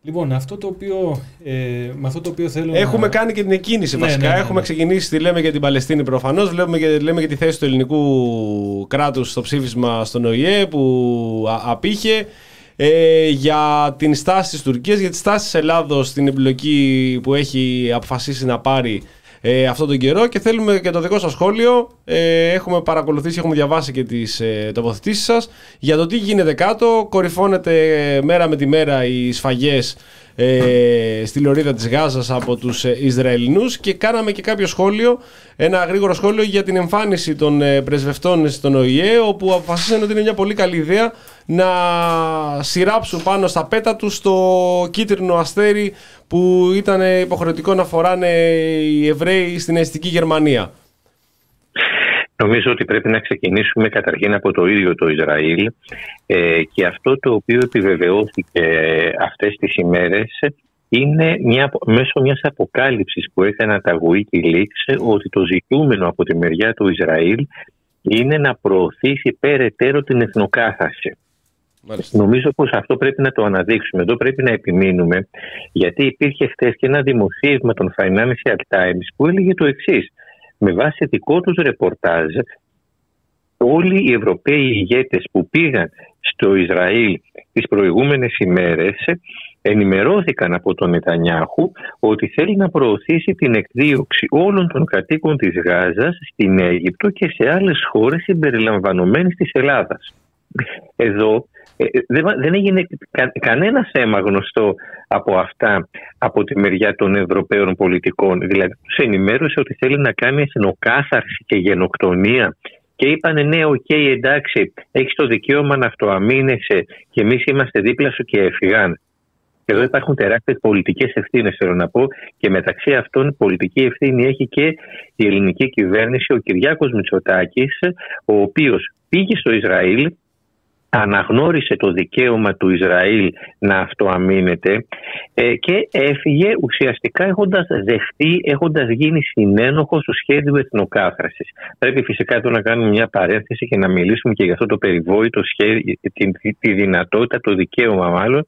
Λοιπόν, αυτό το οποίο, ε, με αυτό το οποίο θέλω Έχουμε να... κάνει και την εκκίνηση Ναι, βασικά. ναι, ναι, Έχουμε ναι. ξεκινήσει τη λέμε για την Παλαιστίνη προφανώς. Λέμε, και- λέμε και τη θέση του ελληνικού κράτους στο ψήφισμα στον ΟΗΕ που α- απήχε. Ε, για την στάση της Τουρκίας, για τη στάση της Ελλάδος στην εμπλοκή που έχει αποφασίσει να πάρει ε, αυτόν τον καιρό και θέλουμε και το δικό σας σχόλιο. Ε, έχουμε παρακολουθήσει, έχουμε διαβάσει και τις ε, τοποθετήσεις σας για το τι γίνεται κάτω. Κορυφώνεται ε, μέρα με τη μέρα οι σφαγές ε, στη λωρίδα της Γάζας από τους ε, Ισραηλινούς και κάναμε και κάποιο σχόλιο, ένα γρήγορο σχόλιο για την εμφάνιση των ε, πρεσβευτών στον ΟΗΕ όπου αποφασίσαν ότι είναι μια πολύ καλή ιδέα να σειράψουν πάνω στα πέτα τους το κίτρινο αστέρι που ήταν υποχρεωτικό να φοράνε οι Εβραίοι στην αισθητική Γερμανία. Νομίζω ότι πρέπει να ξεκινήσουμε καταρχήν από το ίδιο το Ισραήλ ε, και αυτό το οποίο επιβεβαιώθηκε αυτές τις ημέρες είναι μια, μέσω μιας αποκάλυψης που έκανα τα Wikileaks ότι το ζητούμενο από τη μεριά του Ισραήλ είναι να προωθήσει περαιτέρω την εθνοκάθαρση. Μάλιστα. Νομίζω πως αυτό πρέπει να το αναδείξουμε. Εδώ πρέπει να επιμείνουμε γιατί υπήρχε χθες και ένα δημοσίευμα των Financial Times που έλεγε το εξής. Με βάση δικό τους ρεπορτάζ όλοι οι Ευρωπαίοι ηγέτες που πήγαν στο Ισραήλ τις προηγούμενες ημέρες ενημερώθηκαν από τον Νετανιάχου ότι θέλει να προωθήσει την εκδίωξη όλων των κατοίκων της Γάζας στην Αίγυπτο και σε άλλες χώρες συμπεριλαμβανομένης της Ελλάδας. Εδώ ε, δεν, δεν έγινε κα, κανένας θέμα γνωστό από αυτά από τη μεριά των Ευρωπαίων πολιτικών. Δηλαδή τους ενημέρωσε ότι θέλει να κάνει εθνοκάθαρση και γενοκτονία και είπανε ναι, οκ, εντάξει, έχεις το δικαίωμα να αυτοαμύνεσαι και εμείς είμαστε δίπλα σου και έφυγαν. Εδώ υπάρχουν τεράστιες πολιτικές ευθύνες, θέλω να πω, και μεταξύ αυτών πολιτική ευθύνη έχει και η ελληνική κυβέρνηση, ο Κυριάκος Μητσοτάκης, ο οποίος πήγε στο Ισραήλ, αναγνώρισε το δικαίωμα του Ισραήλ να αυτοαμύνεται ε, και έφυγε ουσιαστικά έχοντας δεχτεί, έχοντας γίνει συνένοχος του σχέδιου εθνοκάθαρσης. Πρέπει φυσικά εδώ να κάνουμε μια παρένθεση και να μιλήσουμε και για αυτό το περιβόητο σχέδιο, τη, τη δυνατότητα, το δικαίωμα μάλλον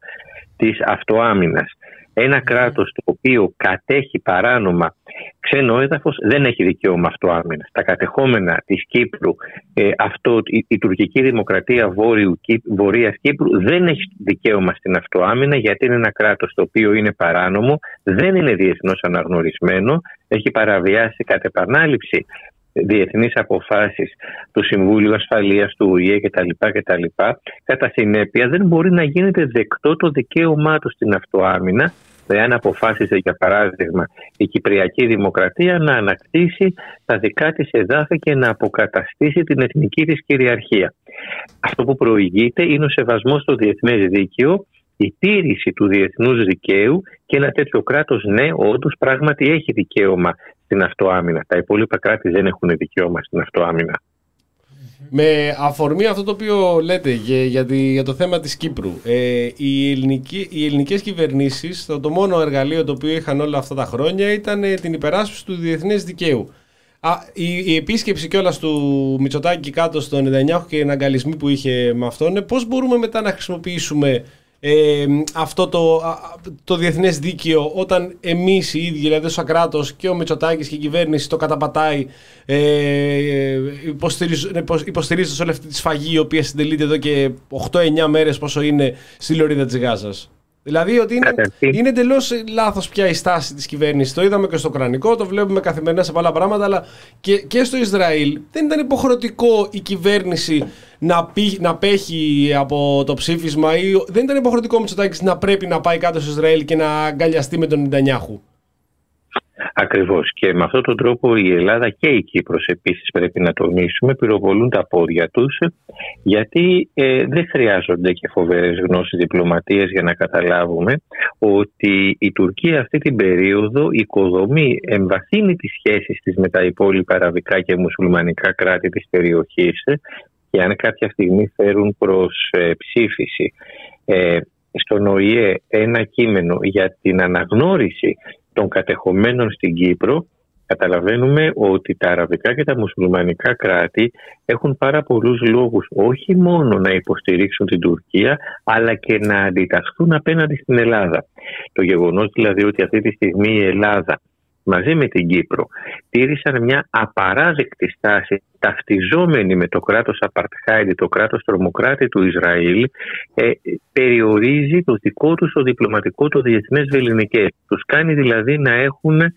της αυτοάμυνας. Ένα κράτος το οποίο κατέχει παράνομα ξένο έδαφος δεν έχει δικαίωμα αυτοάμυνας. Τα κατεχόμενα της Κύπρου, ε, αυτό, η, η τουρκική δημοκρατία Βόρειου, Βορείας Κύπρου δεν έχει δικαίωμα στην αυτοάμυνα γιατί είναι ένα κράτος το οποίο είναι παράνομο, δεν είναι διεθνώς αναγνωρισμένο, έχει παραβιάσει κατ' επανάληψη διεθνείς αποφάσεις του Συμβούλου Ασφαλείας του ΟΗΕ κτλ. κτλ. Κατά συνέπεια δεν μπορεί να γίνεται δεκτό το δικαίωμά του στην αυτοάμυνα εάν αποφάσισε για παράδειγμα η Κυπριακή Δημοκρατία να ανακτήσει τα δικά της εδάφη και να αποκαταστήσει την εθνική της κυριαρχία. Αυτό που προηγείται είναι ο σεβασμός στο διεθνές δίκαιο η τήρηση του διεθνούς δικαίου και ένα τέτοιο κράτος ναι όντως πράγματι έχει δικαίωμα στην αυτοάμυνα. Τα υπόλοιπα κράτη δεν έχουν δικαίωμα στην αυτοάμυνα. Με αφορμή αυτό το οποίο λέτε για, για, το θέμα της Κύπρου, ε, οι, ελληνικοί, οι ελληνικές κυβερνήσεις, το, το μόνο εργαλείο το οποίο είχαν όλα αυτά τα χρόνια ήταν ε, την υπεράσπιση του διεθνές δικαίου. Α, η, η επίσκεψη κιόλας του Μητσοτάκη κάτω στο 99 και οι αναγκαλισμοί που είχε με αυτόν, πώς μπορούμε μετά να χρησιμοποιήσουμε ε, αυτό το, το διεθνές δίκαιο όταν εμείς οι ίδιοι, δηλαδή σαν κράτο και ο Μητσοτάκης και η κυβέρνηση το καταπατάει, ε, υποστηρίζοντας όλη αυτή τη σφαγή η οποία συντελείται εδώ και 8-9 μέρες πόσο είναι στη λωρίδα της Γάζας. Δηλαδή ότι είναι, είναι εντελώς λάθος πια η στάση της κυβέρνησης. Το είδαμε και στο Ουκρανικό, το βλέπουμε καθημερινά σε πολλά πράγματα, αλλά και, και στο Ισραήλ δεν ήταν υποχρεωτικό η κυβέρνηση να, πει, να πέχει από το ψήφισμα ή δεν ήταν υποχρεωτικό Μητσοτάκης να πρέπει να πάει κάτω στο Ισραήλ και να αγκαλιαστεί με τον Νιτανιάχου. Ακριβώς. Και με αυτόν τον τρόπο η Ελλάδα και η Κύπρος επίσης πρέπει να τονίσουμε πυροβολούν τα πόδια τους γιατί ε, δεν χρειάζονται και φοβερές γνώσεις διπλωματίας για να καταλάβουμε ότι η Τουρκία αυτή την περίοδο οικοδομεί, εμβαθύνει τις σχέσεις της με τα υπόλοιπα αραβικά και μουσουλμανικά κράτη της περιοχής και αν κάποια στιγμή φέρουν προς ε, ψήφιση ε, στον ΟΗΕ ένα κείμενο για την αναγνώριση των κατεχομένων στην Κύπρο καταλαβαίνουμε ότι τα αραβικά και τα μουσουλμανικά κράτη έχουν πάρα πολλούς λόγους όχι μόνο να υποστηρίξουν την Τουρκία αλλά και να αντιταχθούν απέναντι στην Ελλάδα. Το γεγονός δηλαδή ότι αυτή τη στιγμή η Ελλάδα μαζί με την Κύπρο τήρησαν μια απαράδεκτη στάση ταυτιζόμενη με το κράτος Απαρτχάιντι, το κράτος τρομοκράτη του Ισραήλ, ε, περιορίζει το δικό τους το διπλωματικό, το διεθνές βεληνικές. Τους κάνει δηλαδή να έχουν ε,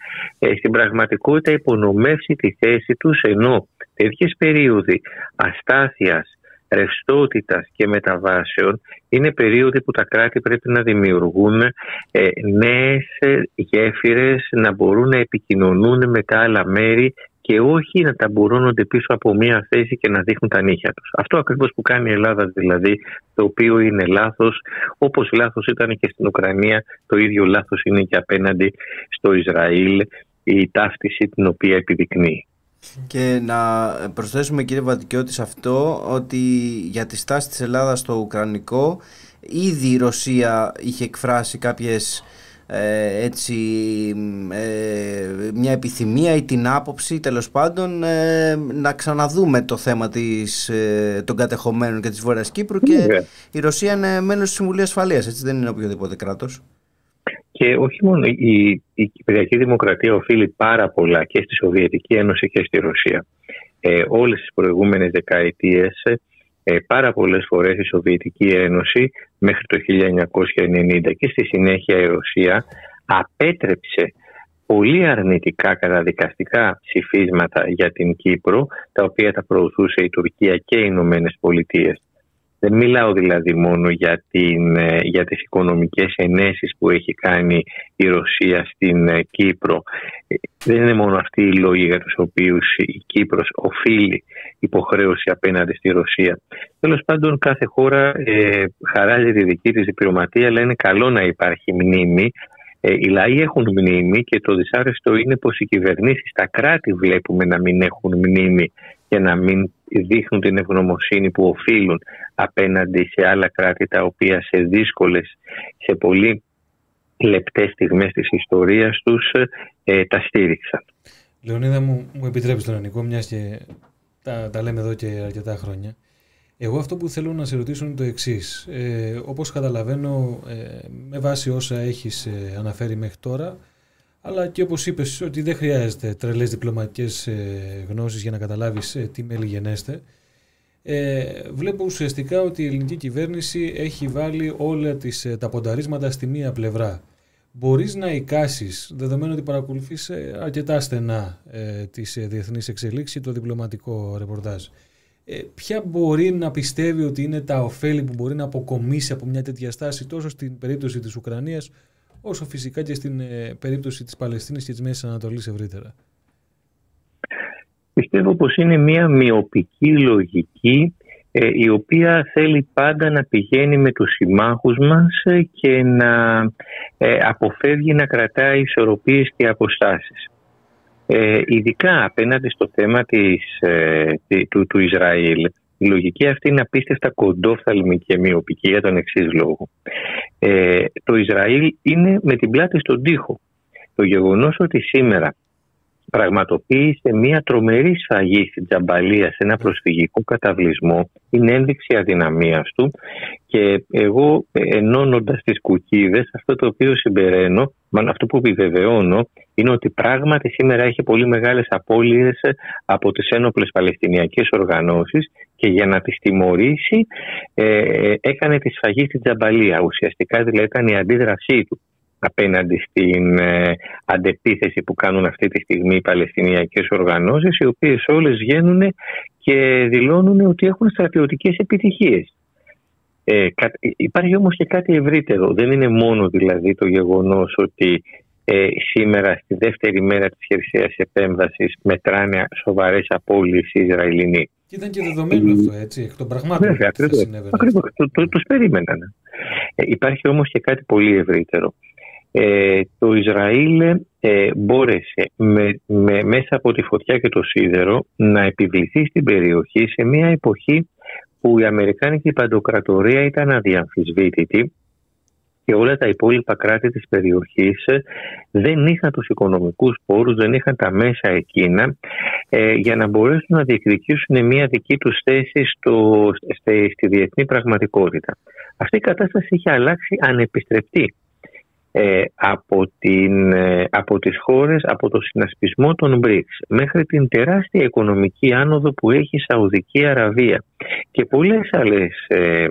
στην πραγματικότητα υπονομεύσει τη θέση τους, ενώ τέτοιες περίοδοι αστάθειας, ρευστότητας και μεταβάσεων είναι περίοδοι που τα κράτη πρέπει να δημιουργούν ε, νέες γέφυρες, να μπορούν να επικοινωνούν με τα άλλα μέρη και όχι να ταμπουρώνονται πίσω από μία θέση και να δείχνουν τα νύχια τους. Αυτό ακριβώς που κάνει η Ελλάδα δηλαδή, το οποίο είναι λάθος, όπως λάθος ήταν και στην Ουκρανία, το ίδιο λάθος είναι και απέναντι στο Ισραήλ, η ταύτιση την οποία επιδεικνύει. Και να προσθέσουμε κύριε Βατικιώτη σε αυτό ότι για τη στάση της Ελλάδας στο Ουκρανικό ήδη η Ρωσία είχε εκφράσει κάποιες ε, έτσι ε, μια επιθυμία ή την άποψη τέλος πάντων ε, να ξαναδούμε το θέμα της, των κατεχομένων και της Βόρειας Κύπρου και ναι. η Ρωσία είναι μέλος της Συμβουλίας Ασφαλείας έτσι δεν είναι οποιοδήποτε κράτος και όχι μόνο η, η Κυπριακή Δημοκρατία οφείλει πάρα πολλά και στη Σοβιετική Ένωση και στη Ρωσία. Ε, όλες τις προηγούμενες δεκαετίες ε, πάρα πολλές φορές η Σοβιετική Ένωση μέχρι το 1990 και στη συνέχεια η Ρωσία απέτρεψε πολύ αρνητικά καταδικαστικά ψηφίσματα για την Κύπρο τα οποία τα προωθούσε η Τουρκία και οι Ηνωμένες Πολιτείες. Δεν μιλάω δηλαδή μόνο για, την, ε, για τις οικονομικές ενέσεις που έχει κάνει η Ρωσία στην ε, Κύπρο. Ε, δεν είναι μόνο αυτοί οι λόγοι για τους οποίους η Κύπρος οφείλει υποχρέωση απέναντι στη Ρωσία. Τέλος πάντων κάθε χώρα ε, χαράζει τη δική της διπλωματία αλλά είναι καλό να υπάρχει μνήμη ε, οι λαοί έχουν μνήμη και το δυσάρεστο είναι πως οι κυβερνήσεις, τα κράτη βλέπουμε να μην έχουν μνήμη και να μην δείχνουν την ευγνωμοσύνη που οφείλουν απέναντι σε άλλα κράτη τα οποία σε δύσκολες, σε πολύ λεπτές στιγμές της ιστορίας τους ε, τα στήριξαν. Λεωνίδα μου, μου επιτρέπεις τον Ανικό, μιας και τα, τα λέμε εδώ και αρκετά χρόνια. Εγώ αυτό που θέλω να σε ρωτήσω είναι το εξής. Ε, όπως καταλαβαίνω ε, με βάση όσα έχεις ε, αναφέρει μέχρι τώρα, αλλά και όπως είπες ότι δεν χρειάζεται τρελές διπλωματικές ε, γνώσεις για να καταλάβεις ε, τι μέλη γενέστε, ε, βλέπω ουσιαστικά ότι η ελληνική κυβέρνηση έχει βάλει όλα τις, ε, τα πονταρίσματα στη μία πλευρά. Μπορείς να εικάσεις, δεδομένου ότι παρακολουθείς αρκετά στενά ε, τις διεθνείς εξελίξεις, το διπλωματικό ρεπορτάζ. Ε, ποια μπορεί να πιστεύει ότι είναι τα ωφέλη που μπορεί να αποκομίσει από μια τέτοια στάση τόσο στην περίπτωση της Ουκρανίας όσο φυσικά και στην ε, περίπτωση της Παλαιστίνης και της Μέσης Ανατολής ευρύτερα. Πιστεύω πως είναι μια μειοπική λογική ε, η οποία θέλει πάντα να πηγαίνει με τους συμμάχους μας ε, και να ε, αποφεύγει να κρατάει ισορροπίες και αποστάσεις. Ε, ειδικά απέναντι στο θέμα της, του, του Ισραήλ, η λογική αυτή είναι απίστευτα κοντόφθαλμη και μειοπική για τον εξής λόγο. Ε, το Ισραήλ είναι με την πλάτη στον τοίχο. Το γεγονός ότι σήμερα πραγματοποίησε μια τρομερή σφαγή στην Τζαμπαλία σε ένα προσφυγικό καταβλισμό είναι ένδειξη αδυναμίας του. Και εγώ ενώνοντας τις κουκίδες αυτό το οποίο συμπεραίνω μάλλον αυτό που επιβεβαιώνω είναι ότι πράγματι σήμερα έχει πολύ μεγάλες απώλειες από τις ένοπλες παλαιστινιακές οργανώσεις. Και για να τις τιμωρήσει ε, έκανε τη σφαγή στην Τζαμπαλία. Ουσιαστικά δηλαδή ήταν η αντίδρασή του απέναντι στην ε, αντεπίθεση που κάνουν αυτή τη στιγμή οι Παλαιστινιακές οργανώσεις οι οποίες όλες βγαίνουν και δηλώνουν ότι έχουν στρατιωτικές επιτυχίες. Ε, υπάρχει όμως και κάτι ευρύτερο. Δεν είναι μόνο δηλαδή το γεγονός ότι ε, σήμερα στη δεύτερη μέρα της χερσαίας επέμβασης μετράνε σοβαρές απώλειες οι Ισραηλινοί. Και ήταν και δεδομένο αυτό, έτσι, εκ των πραγμάτων. Βέβαια, ακριβώς. Το, το, τους περίμεναν. Ε, υπάρχει όμως και κάτι πολύ ευρύτερο. Ε, το Ισραήλ ε, μπόρεσε με, με, μέσα από τη φωτιά και το σίδερο να επιβληθεί στην περιοχή σε μια εποχή που η Αμερικάνικη παντοκρατορία ήταν αδιαμφισβήτητη και όλα τα υπόλοιπα κράτη της περιοχής δεν είχαν τους οικονομικούς πόρους, δεν είχαν τα μέσα εκείνα ε, για να μπορέσουν να διεκδικήσουν μια δική τους θέση στο, στη, στη διεθνή πραγματικότητα. Αυτή η κατάσταση είχε αλλάξει ανεπιστρεπτή ε, από, την, ε, από τις χώρες, από το συνασπισμό των BRICS μέχρι την τεράστια οικονομική άνοδο που έχει η Σαουδική Αραβία και πολλές άλλες ε,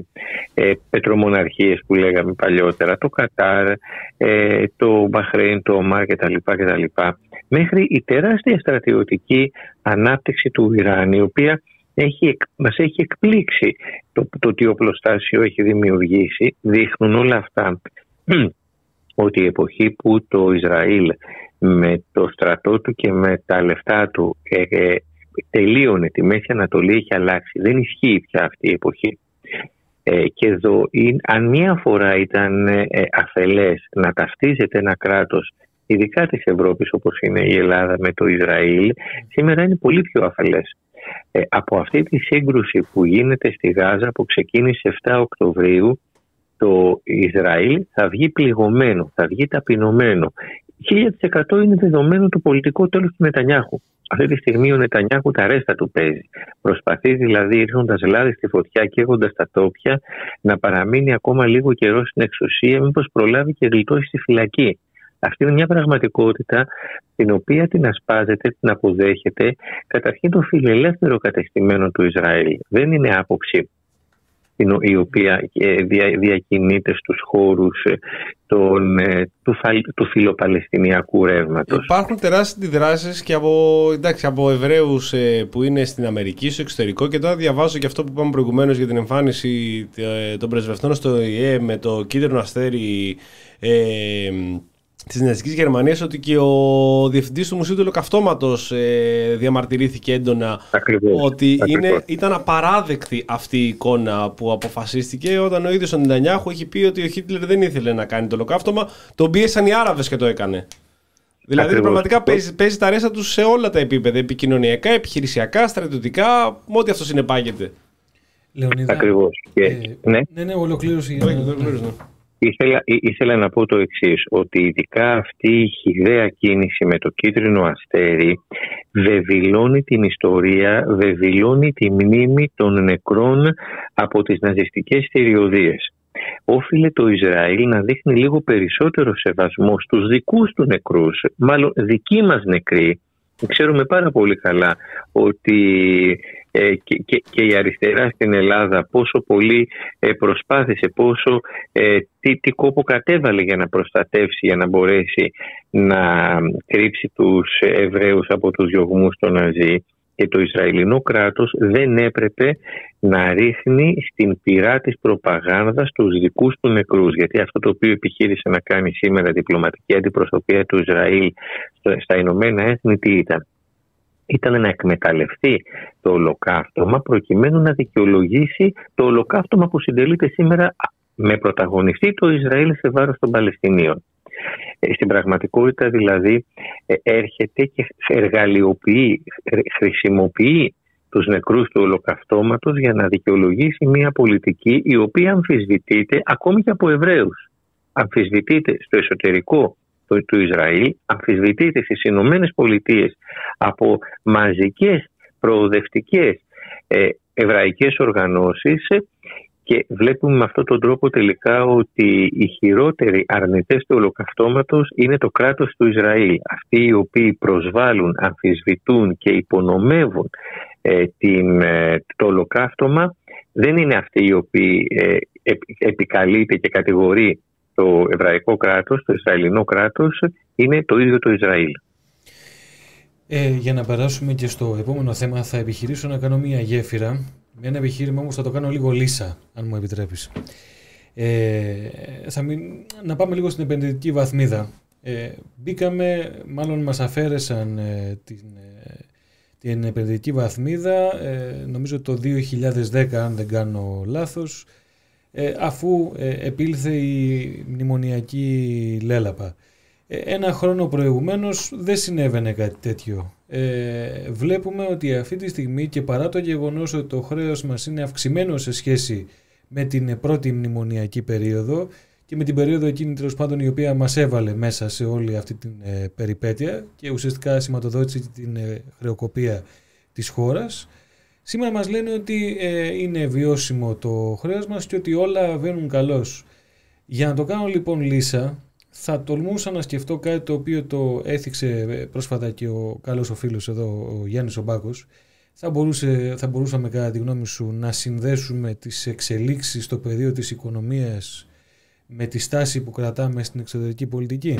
ε, πετρομοναρχίες που λέγαμε παλιότερα, το Κατάρ, ε, το Μπαχρέιν, το Ομάρ κτλ. κτλ. Μέχρι η τεράστια στρατιωτική ανάπτυξη του Ιράν η οποία έχει, μας έχει εκπλήξει το, το τι οπλοστάσιο έχει δημιουργήσει, δείχνουν όλα αυτά ότι η εποχή που το Ισραήλ με το στρατό του και με τα λεφτά του ε, ε, τελείωνε τη Μέση Ανατολή έχει αλλάξει. Δεν ισχύει πια αυτή η εποχή. Ε, και εδώ, αν μία φορά ήταν ε, αφελές να ταυτίζεται ένα κράτος ειδικά της Ευρώπης όπως είναι η Ελλάδα με το Ισραήλ σήμερα είναι πολύ πιο αφελές. Ε, από αυτή τη σύγκρουση που γίνεται στη Γάζα που ξεκίνησε 7 Οκτωβρίου το Ισραήλ θα βγει πληγωμένο, θα βγει ταπεινωμένο. 1000% είναι δεδομένο το πολιτικό τέλος του Νετανιάχου. Αυτή τη στιγμή ο Νετανιάχου τα ρέστα του παίζει. Προσπαθεί δηλαδή ρίχνοντας λάδι στη φωτιά και έχοντας τα τόπια να παραμείνει ακόμα λίγο καιρό στην εξουσία, μήπως προλάβει και γλιτώσει στη φυλακή. Αυτή είναι μια πραγματικότητα την οποία την ασπάζεται, την αποδέχεται καταρχήν το φιλελεύθερο κατεστημένο του Ισραήλ. Δεν είναι άποψη η οποία ε, διακινείται στους χώρους ε, των, ε, του, του φιλοπαλαιστινιακού ρεύματος. Υπάρχουν τεράστιες αντιδράσεις και από, εντάξει, από Εβραίους που είναι στην Αμερική, στο εξωτερικό και τώρα διαβάζω και αυτό που είπαμε προηγουμένως για την εμφάνιση των πρεσβευτών στο ΙΕ με το κίτρινο αστέρι ε, της Ναζικής Γερμανίας ότι και ο διευθυντής του Μουσείου του Ολοκαυτώματο ε, διαμαρτυρήθηκε έντονα ότι Είναι, ήταν απαράδεκτη αυτή η εικόνα που αποφασίστηκε όταν ο ίδιος ο Νιτανιάχου έχει πει ότι ο Χίτλερ δεν ήθελε να κάνει το ολοκαύτωμα. Τον πίεσαν οι Άραβες και το έκανε. Δηλαδή Ακριβώς. πραγματικά παίζει, παίζει τα ρέστα τους σε όλα τα επίπεδα. Επικοινωνιακά, επιχειρησιακά, στρατιωτικά, με ό,τι αυτός συνεπάγεται. Λεωνίδα. Ακριβώς. Ε, ναι. ναι, ναι, ολοκλήρωση. Ναι, ναι. Ήθελα, ήθελα να πω το εξής ότι ειδικά αυτή η χιδέα κίνηση με το κίτρινο αστέρι βεβηλώνει την ιστορία, βεβηλώνει τη μνήμη των νεκρών από τις ναζιστικές θηριωδίες. Όφιλε το Ισραήλ να δείχνει λίγο περισσότερο σεβασμό στους δικούς του νεκρούς, μάλλον δικοί μας νεκροί. Ξέρουμε πάρα πολύ καλά ότι ε, και, και, η αριστερά στην Ελλάδα πόσο πολύ ε, προσπάθησε, πόσο ε, τι, τι κόπο κατέβαλε για να προστατεύσει, για να μπορέσει να κρύψει τους Εβραίους από τους διωγμούς των Ναζί. Και το Ισραηλινό κράτος δεν έπρεπε να ρίχνει στην πυρά της προπαγάνδας τους δικούς του νεκρούς. Γιατί αυτό το οποίο επιχείρησε να κάνει σήμερα διπλωματική αντιπροσωπεία του Ισραήλ στα Ηνωμένα Έθνη τι ήταν; Ήταν να εκμεταλλευτεί το ολοκαύτωμα προκειμένου να δικαιολογήσει το ολοκαύτωμα που συντελείται σήμερα με πρωταγωνιστή το Ισραήλ σε βάρος των Παλαιστινίων. Ε, στην πραγματικότητα δηλαδή ε, έρχεται και εργαλειοποιεί, χρησιμοποιεί τους νεκρούς του ολοκαυτώματος για να δικαιολογήσει μια πολιτική η οποία αμφισβητείται ακόμη και από Εβραίους. Αμφισβητείται στο εσωτερικό του, του Ισραήλ, αμφισβητείται στις Ηνωμένες Πολιτείες από μαζικές προοδευτικές ε, εβραϊκές οργανώσεις και βλέπουμε με αυτόν τον τρόπο τελικά ότι οι χειρότεροι αρνητές του ολοκαυτώματος είναι το κράτος του Ισραήλ. Αυτοί οι οποίοι προσβάλλουν, αμφισβητούν και υπονομεύουν ε, την, ε, το ολοκαύτωμα δεν είναι αυτοί οι οποίοι ε, επικαλείται και κατηγορεί το εβραϊκό κράτος, το Ισραηλινό κράτος, είναι το ίδιο το Ισραήλ. Ε, για να περάσουμε και στο επόμενο θέμα θα επιχειρήσω να κάνω μια γέφυρα με ένα επιχείρημα όμως θα το κάνω λίγο λύσα αν μου επιτρέπεις. Ε, θα να πάμε λίγο στην επενδυτική βαθμίδα. Ε, μπήκαμε, μάλλον μας αφαίρεσαν ε, την, ε, την επενδυτική βαθμίδα ε, νομίζω το 2010 αν δεν κάνω λάθος αφού επήλθε η μνημονιακή λέλαπα. Ένα χρόνο προηγουμένως δεν συνέβαινε κάτι τέτοιο. Ε, βλέπουμε ότι αυτή τη στιγμή και παρά το γεγονός ότι το χρέος μας είναι αυξημένο σε σχέση με την πρώτη μνημονιακή περίοδο και με την περίοδο εκείνη τέλος πάντων η οποία μας έβαλε μέσα σε όλη αυτή την ε, περιπέτεια και ουσιαστικά σηματοδότησε την ε, χρεοκοπία της χώρας. Σήμερα μας λένε ότι ε, είναι βιώσιμο το χρέος μας και ότι όλα βαίνουν καλώς. Για να το κάνω λοιπόν λύσα, θα τολμούσα να σκεφτώ κάτι το οποίο το έθιξε πρόσφατα και ο καλός ο φίλος εδώ, ο Γιάννης Ομπάκος. Θα, μπορούσε, θα μπορούσαμε κατά τη γνώμη σου να συνδέσουμε τις εξελίξεις στο πεδίο της οικονομίας με τη στάση που κρατάμε στην εξωτερική πολιτική;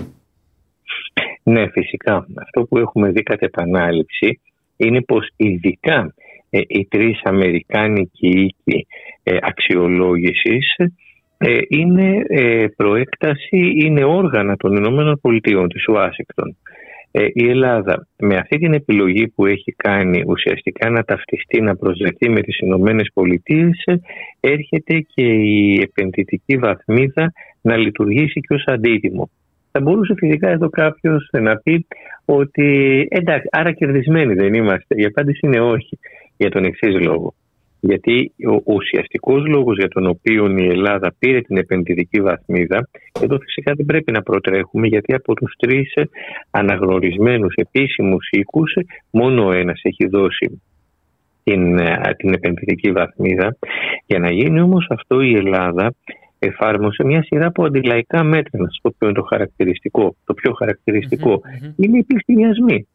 Ναι, φυσικά. Αυτό που έχουμε δει κατά επανάληψη είναι πως ειδικά ε, οι τρεις Αμερικάνικοι οίκοι ε, αξιολόγησης ε, είναι ε, προέκταση, είναι όργανα των Ηνωμένων Πολιτείων της Ουάσιγκτον. Ε, η Ελλάδα με αυτή την επιλογή που έχει κάνει ουσιαστικά να ταυτιστεί, να προσδεθεί με τις Ηνωμένες Πολιτείες έρχεται και η επενδυτική βαθμίδα να λειτουργήσει και ως αντίτιμο. Θα μπορούσε φυσικά εδώ κάποιος να πει ότι εντάξει, άρα κερδισμένοι δεν είμαστε. Η απάντηση είναι όχι για τον εξής λόγο. Γιατί ο ουσιαστικός λόγος για τον οποίο η Ελλάδα πήρε την επενδυτική βαθμίδα, εδώ φυσικά δεν πρέπει να προτρέχουμε, γιατί από τους τρεις αναγνωρισμένους επίσημους οίκους, μόνο ένας έχει δώσει την, την επενδυτική βαθμίδα. Για να γίνει όμως αυτό, η Ελλάδα εφάρμοσε μια σειρά από αντιλαϊκά μέτρα. Να σα πω ποιο είναι το χαρακτηριστικό. Το πιο χαρακτηριστικο είναι οι πληστηριασμοί.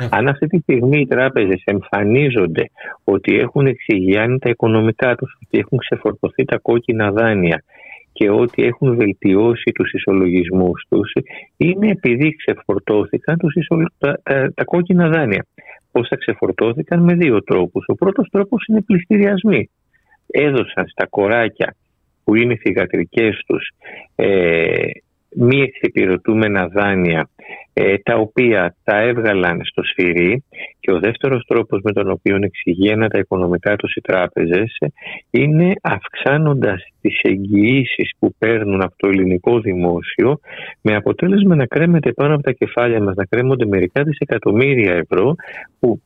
Ναι. Αν αυτή τη στιγμή οι τράπεζες εμφανίζονται ότι έχουν εξηγιάνει τα οικονομικά τους, ότι έχουν ξεφορτωθεί τα κόκκινα δάνεια και ότι έχουν βελτιώσει τους ισολογισμούς τους, είναι επειδή ξεφορτώθηκαν τους τα, τα, κόκκινα δάνεια. Πώς θα ξεφορτώθηκαν; Με δύο τρόπους. Ο πρώτος τρόπος είναι πληστηριασμοί. Έδωσαν στα κοράκια που είναι οι θηγατρικές τους ε, μη εξυπηρετούμενα δάνεια ε, τα οποία τα έβγαλαν στο σφυρί και ο δεύτερος τρόπος με τον οποίο εξηγέναν τα οικονομικά τους οι τράπεζες είναι αυξάνοντας τις εγγυήσεις που παίρνουν από το ελληνικό δημόσιο με αποτέλεσμα να κρέμεται πάνω από τα κεφάλια μας, να κρέμονται μερικά δισεκατομμύρια ευρώ που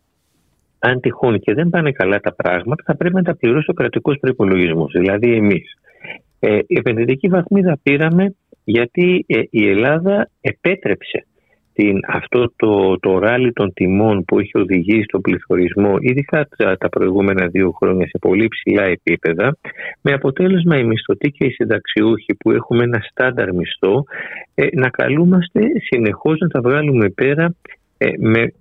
αν τυχόν και δεν πάνε καλά τα πράγματα θα πρέπει να τα πληρώσει ο κρατικός προϋπολογισμός, δηλαδή εμείς. Ε, η επενδυτική βαθμίδα πήραμε γιατί ε, η Ελλάδα επέτρεψε την, αυτό το, το ράλι των τιμών που έχει οδηγήσει στον πληθωρισμό ειδικά τα, προηγούμενα δύο χρόνια σε πολύ ψηλά επίπεδα με αποτέλεσμα οι μισθωτοί και οι συνταξιούχοι που έχουμε ένα στάνταρ μισθό ε, να καλούμαστε συνεχώς να τα βγάλουμε πέρα ε, με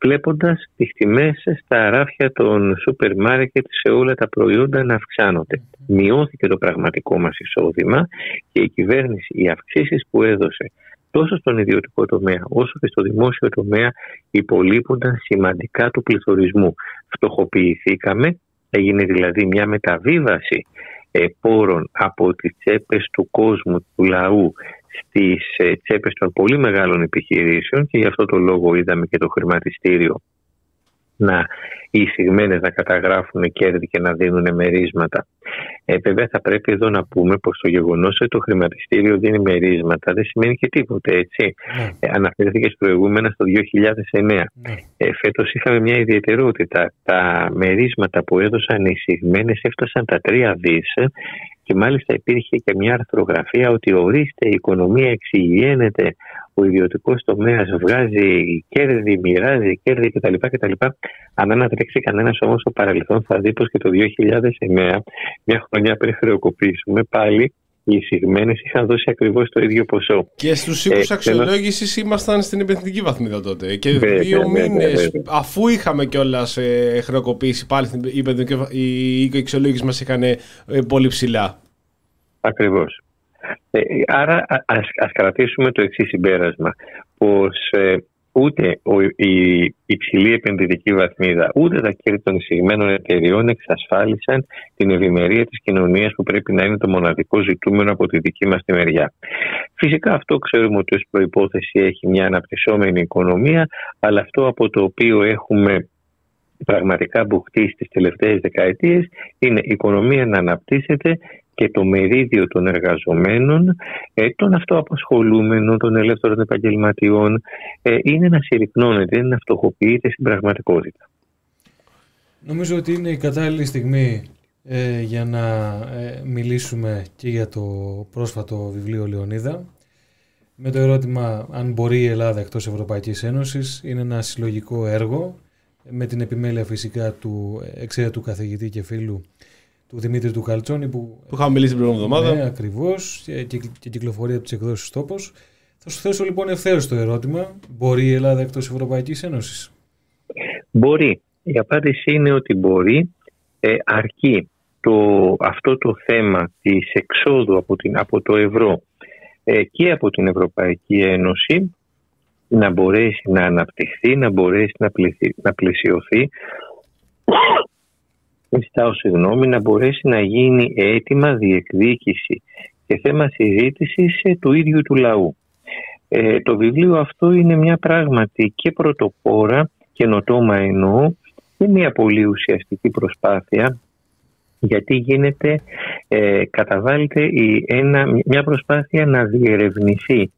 βλέποντας τις τιμές στα αράφια των σούπερ μάρκετ σε όλα τα προϊόντα να αυξάνονται. Μειώθηκε το πραγματικό μας εισόδημα και η κυβέρνηση, οι αυξήσεις που έδωσε τόσο στον ιδιωτικό τομέα όσο και στο δημόσιο τομέα υπολείπονταν σημαντικά του πληθωρισμού. Φτωχοποιηθήκαμε, έγινε δηλαδή μια μεταβίβαση ε, πόρων από τις τσέπες του κόσμου, του λαού στις ε, τσέπες των πολύ μεγάλων επιχειρήσεων και γι' αυτό το λόγο είδαμε και το χρηματιστήριο να οι εισηγμένες να καταγράφουν κέρδη και να δίνουν μερίσματα. Ε, βέβαια θα πρέπει εδώ να πούμε πως το γεγονός ότι το χρηματιστήριο δίνει μερίσματα δεν σημαίνει και τίποτε έτσι. Ναι. Ε, αναφέρθηκε προηγούμενα στο 2009. Ναι. Ε, φέτος είχαμε μια ιδιαιτερότητα. Τα μερίσματα που έδωσαν οι εισηγμένες έφτασαν τα τρία δις και μάλιστα υπήρχε και μια αρθρογραφία ότι ορίστε η οικονομία εξηγιένεται, ο ιδιωτικός τομέας βγάζει κέρδη, μοιράζει κέρδη κτλ. κτλ. Αν ανατρέξει κανένας όμως στο παρελθόν, θα δει πως και το 2009, μια χρονιά πριν χρεοκοπήσουμε, πάλι οι εισηγμένες είχαν δώσει ακριβώς το ίδιο ποσό. Και στους οίκους Ε, αξιολόγησης ήμασταν στην επιθετική βαθμίδα τότε. Και Βέβαια, δύο βέβαια, μήνες βέβαια. αφού είχαμε κιόλας ε, χρεοκοπήσει, πάλι στην υπενθυμική βα- οι οίκοι αξιολόγησης μας είχαν ε, πολύ ψηλά. Ακριβώς. Ε, άρα α- ας, ας κρατήσουμε το εξής συμπέρασμα πως ε, ούτε ο, η υψηλή επενδυτική βαθμίδα ούτε τα κέρδη των εισηγμένων εταιριών εξασφάλισαν την ευημερία της κοινωνίας που πρέπει να είναι το μοναδικό ζητούμενο από τη δική μας τη μεριά. Φυσικά αυτό ξέρουμε ότι ως προϋπόθεση έχει μια αναπτυσσόμενη οικονομία αλλά αυτό από το οποίο έχουμε πραγματικά μπουχτεί στις τελευταίες δεκαετίες είναι η οικονομία να αναπτύσσεται και το μερίδιο των εργαζομένων, ε, των αυτοαπασχολούμενων, των ελεύθερων επαγγελματιών ε, είναι να συρρυκνώνεται, είναι να φτωχοποιείται στην πραγματικότητα. Νομίζω ότι είναι η κατάλληλη στιγμή ε, για να ε, μιλήσουμε και για το πρόσφατο βιβλίο Λεωνίδα. Με το ερώτημα αν μπορεί η Ελλάδα εκτός Ευρωπαϊκής Ένωσης είναι ένα συλλογικό έργο με την επιμέλεια φυσικά του εξαίρετου καθηγητή και φίλου του Δημήτρη του Καλτσόνη που Που είχαμε μιλήσει την προηγούμενη εβδομάδα. ναι, ακριβώς και, και, και κυκλοφορεί από τις εκδόσεις τόπος. Θα σου θέσω λοιπόν ευθέως το ερώτημα. Μπορεί η Ελλάδα εκτός Ευρωπαϊκής Ένωσης; Μπορεί. Η απάντηση είναι ότι μπορεί, ε, αρκεί το, αυτό το θέμα της εξόδου από, την, από το ευρώ ε, και από την Ευρωπαϊκή Ένωση να μπορέσει να αναπτυχθεί, να μπορέσει να, πληθυ- να πλαισιωθεί ζητάω συγγνώμη, να μπορέσει να γίνει έτοιμα διεκδίκηση και θέμα συζήτησης ε, του ίδιου του λαού. Ε, το βιβλίο αυτό είναι μια πράγματι και πρωτοπόρα, καινοτόμα εννοώ, και μια πολύ ουσιαστική προσπάθεια γιατί γίνεται, ε, καταβάλλεται η, ένα, μια προσπάθεια να διερευνηθεί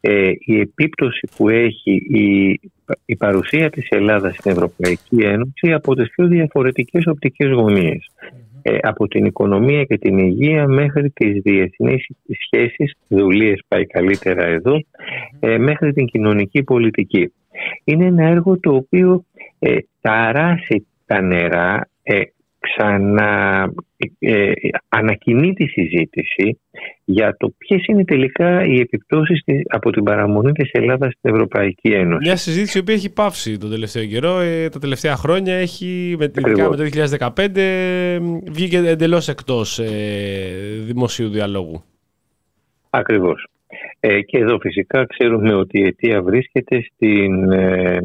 ε, η επίπτωση που έχει η, η παρουσία της Ελλάδας στην Ευρωπαϊκή Ένωση από τις πιο διαφορετικές οπτικές γωνίες. Ε, από την οικονομία και την υγεία μέχρι τις διεθνείς σχέσεις, δουλείες πάει καλύτερα εδώ, ε, μέχρι την κοινωνική πολιτική. Είναι ένα έργο το οποίο ε, ταράσει τα νερά, ε, ξανά ε, ανακοινεί τη συζήτηση για το ποιες είναι τελικά οι επιπτώσεις της, από την παραμονή της Ελλάδας στην Ευρωπαϊκή Ένωση. Μια συζήτηση η οποία έχει πάυσει τον τελευταίο καιρό. Ε, τα τελευταία χρόνια έχει, με, ειδικά Ακριβώς. με το 2015, ε, βγήκε εντελώς εκτός ε, δημοσίου διαλόγου. Ακριβώς. Ε, και εδώ φυσικά ξέρουμε ότι η αιτία βρίσκεται στην, ε,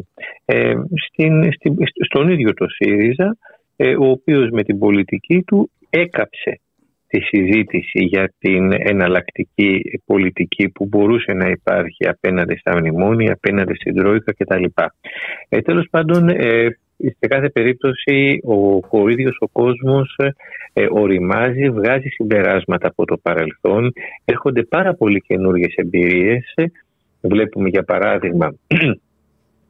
ε, στην, στην, στον ίδιο το ΣΥΡΙΖΑ, ε, ο οποίος με την πολιτική του έκαψε τη συζήτηση για την εναλλακτική πολιτική που μπορούσε να υπάρχει απέναντι στα μνημόνια, απέναντι στην Τρόικα κτλ. Ε, τέλος πάντων, ε, σε κάθε περίπτωση ο, ο ίδιος ο κόσμος ε, οριμάζει, βγάζει συμπεράσματα από το παρελθόν, έρχονται πάρα πολύ καινούργιες εμπειρίες. Βλέπουμε για παράδειγμα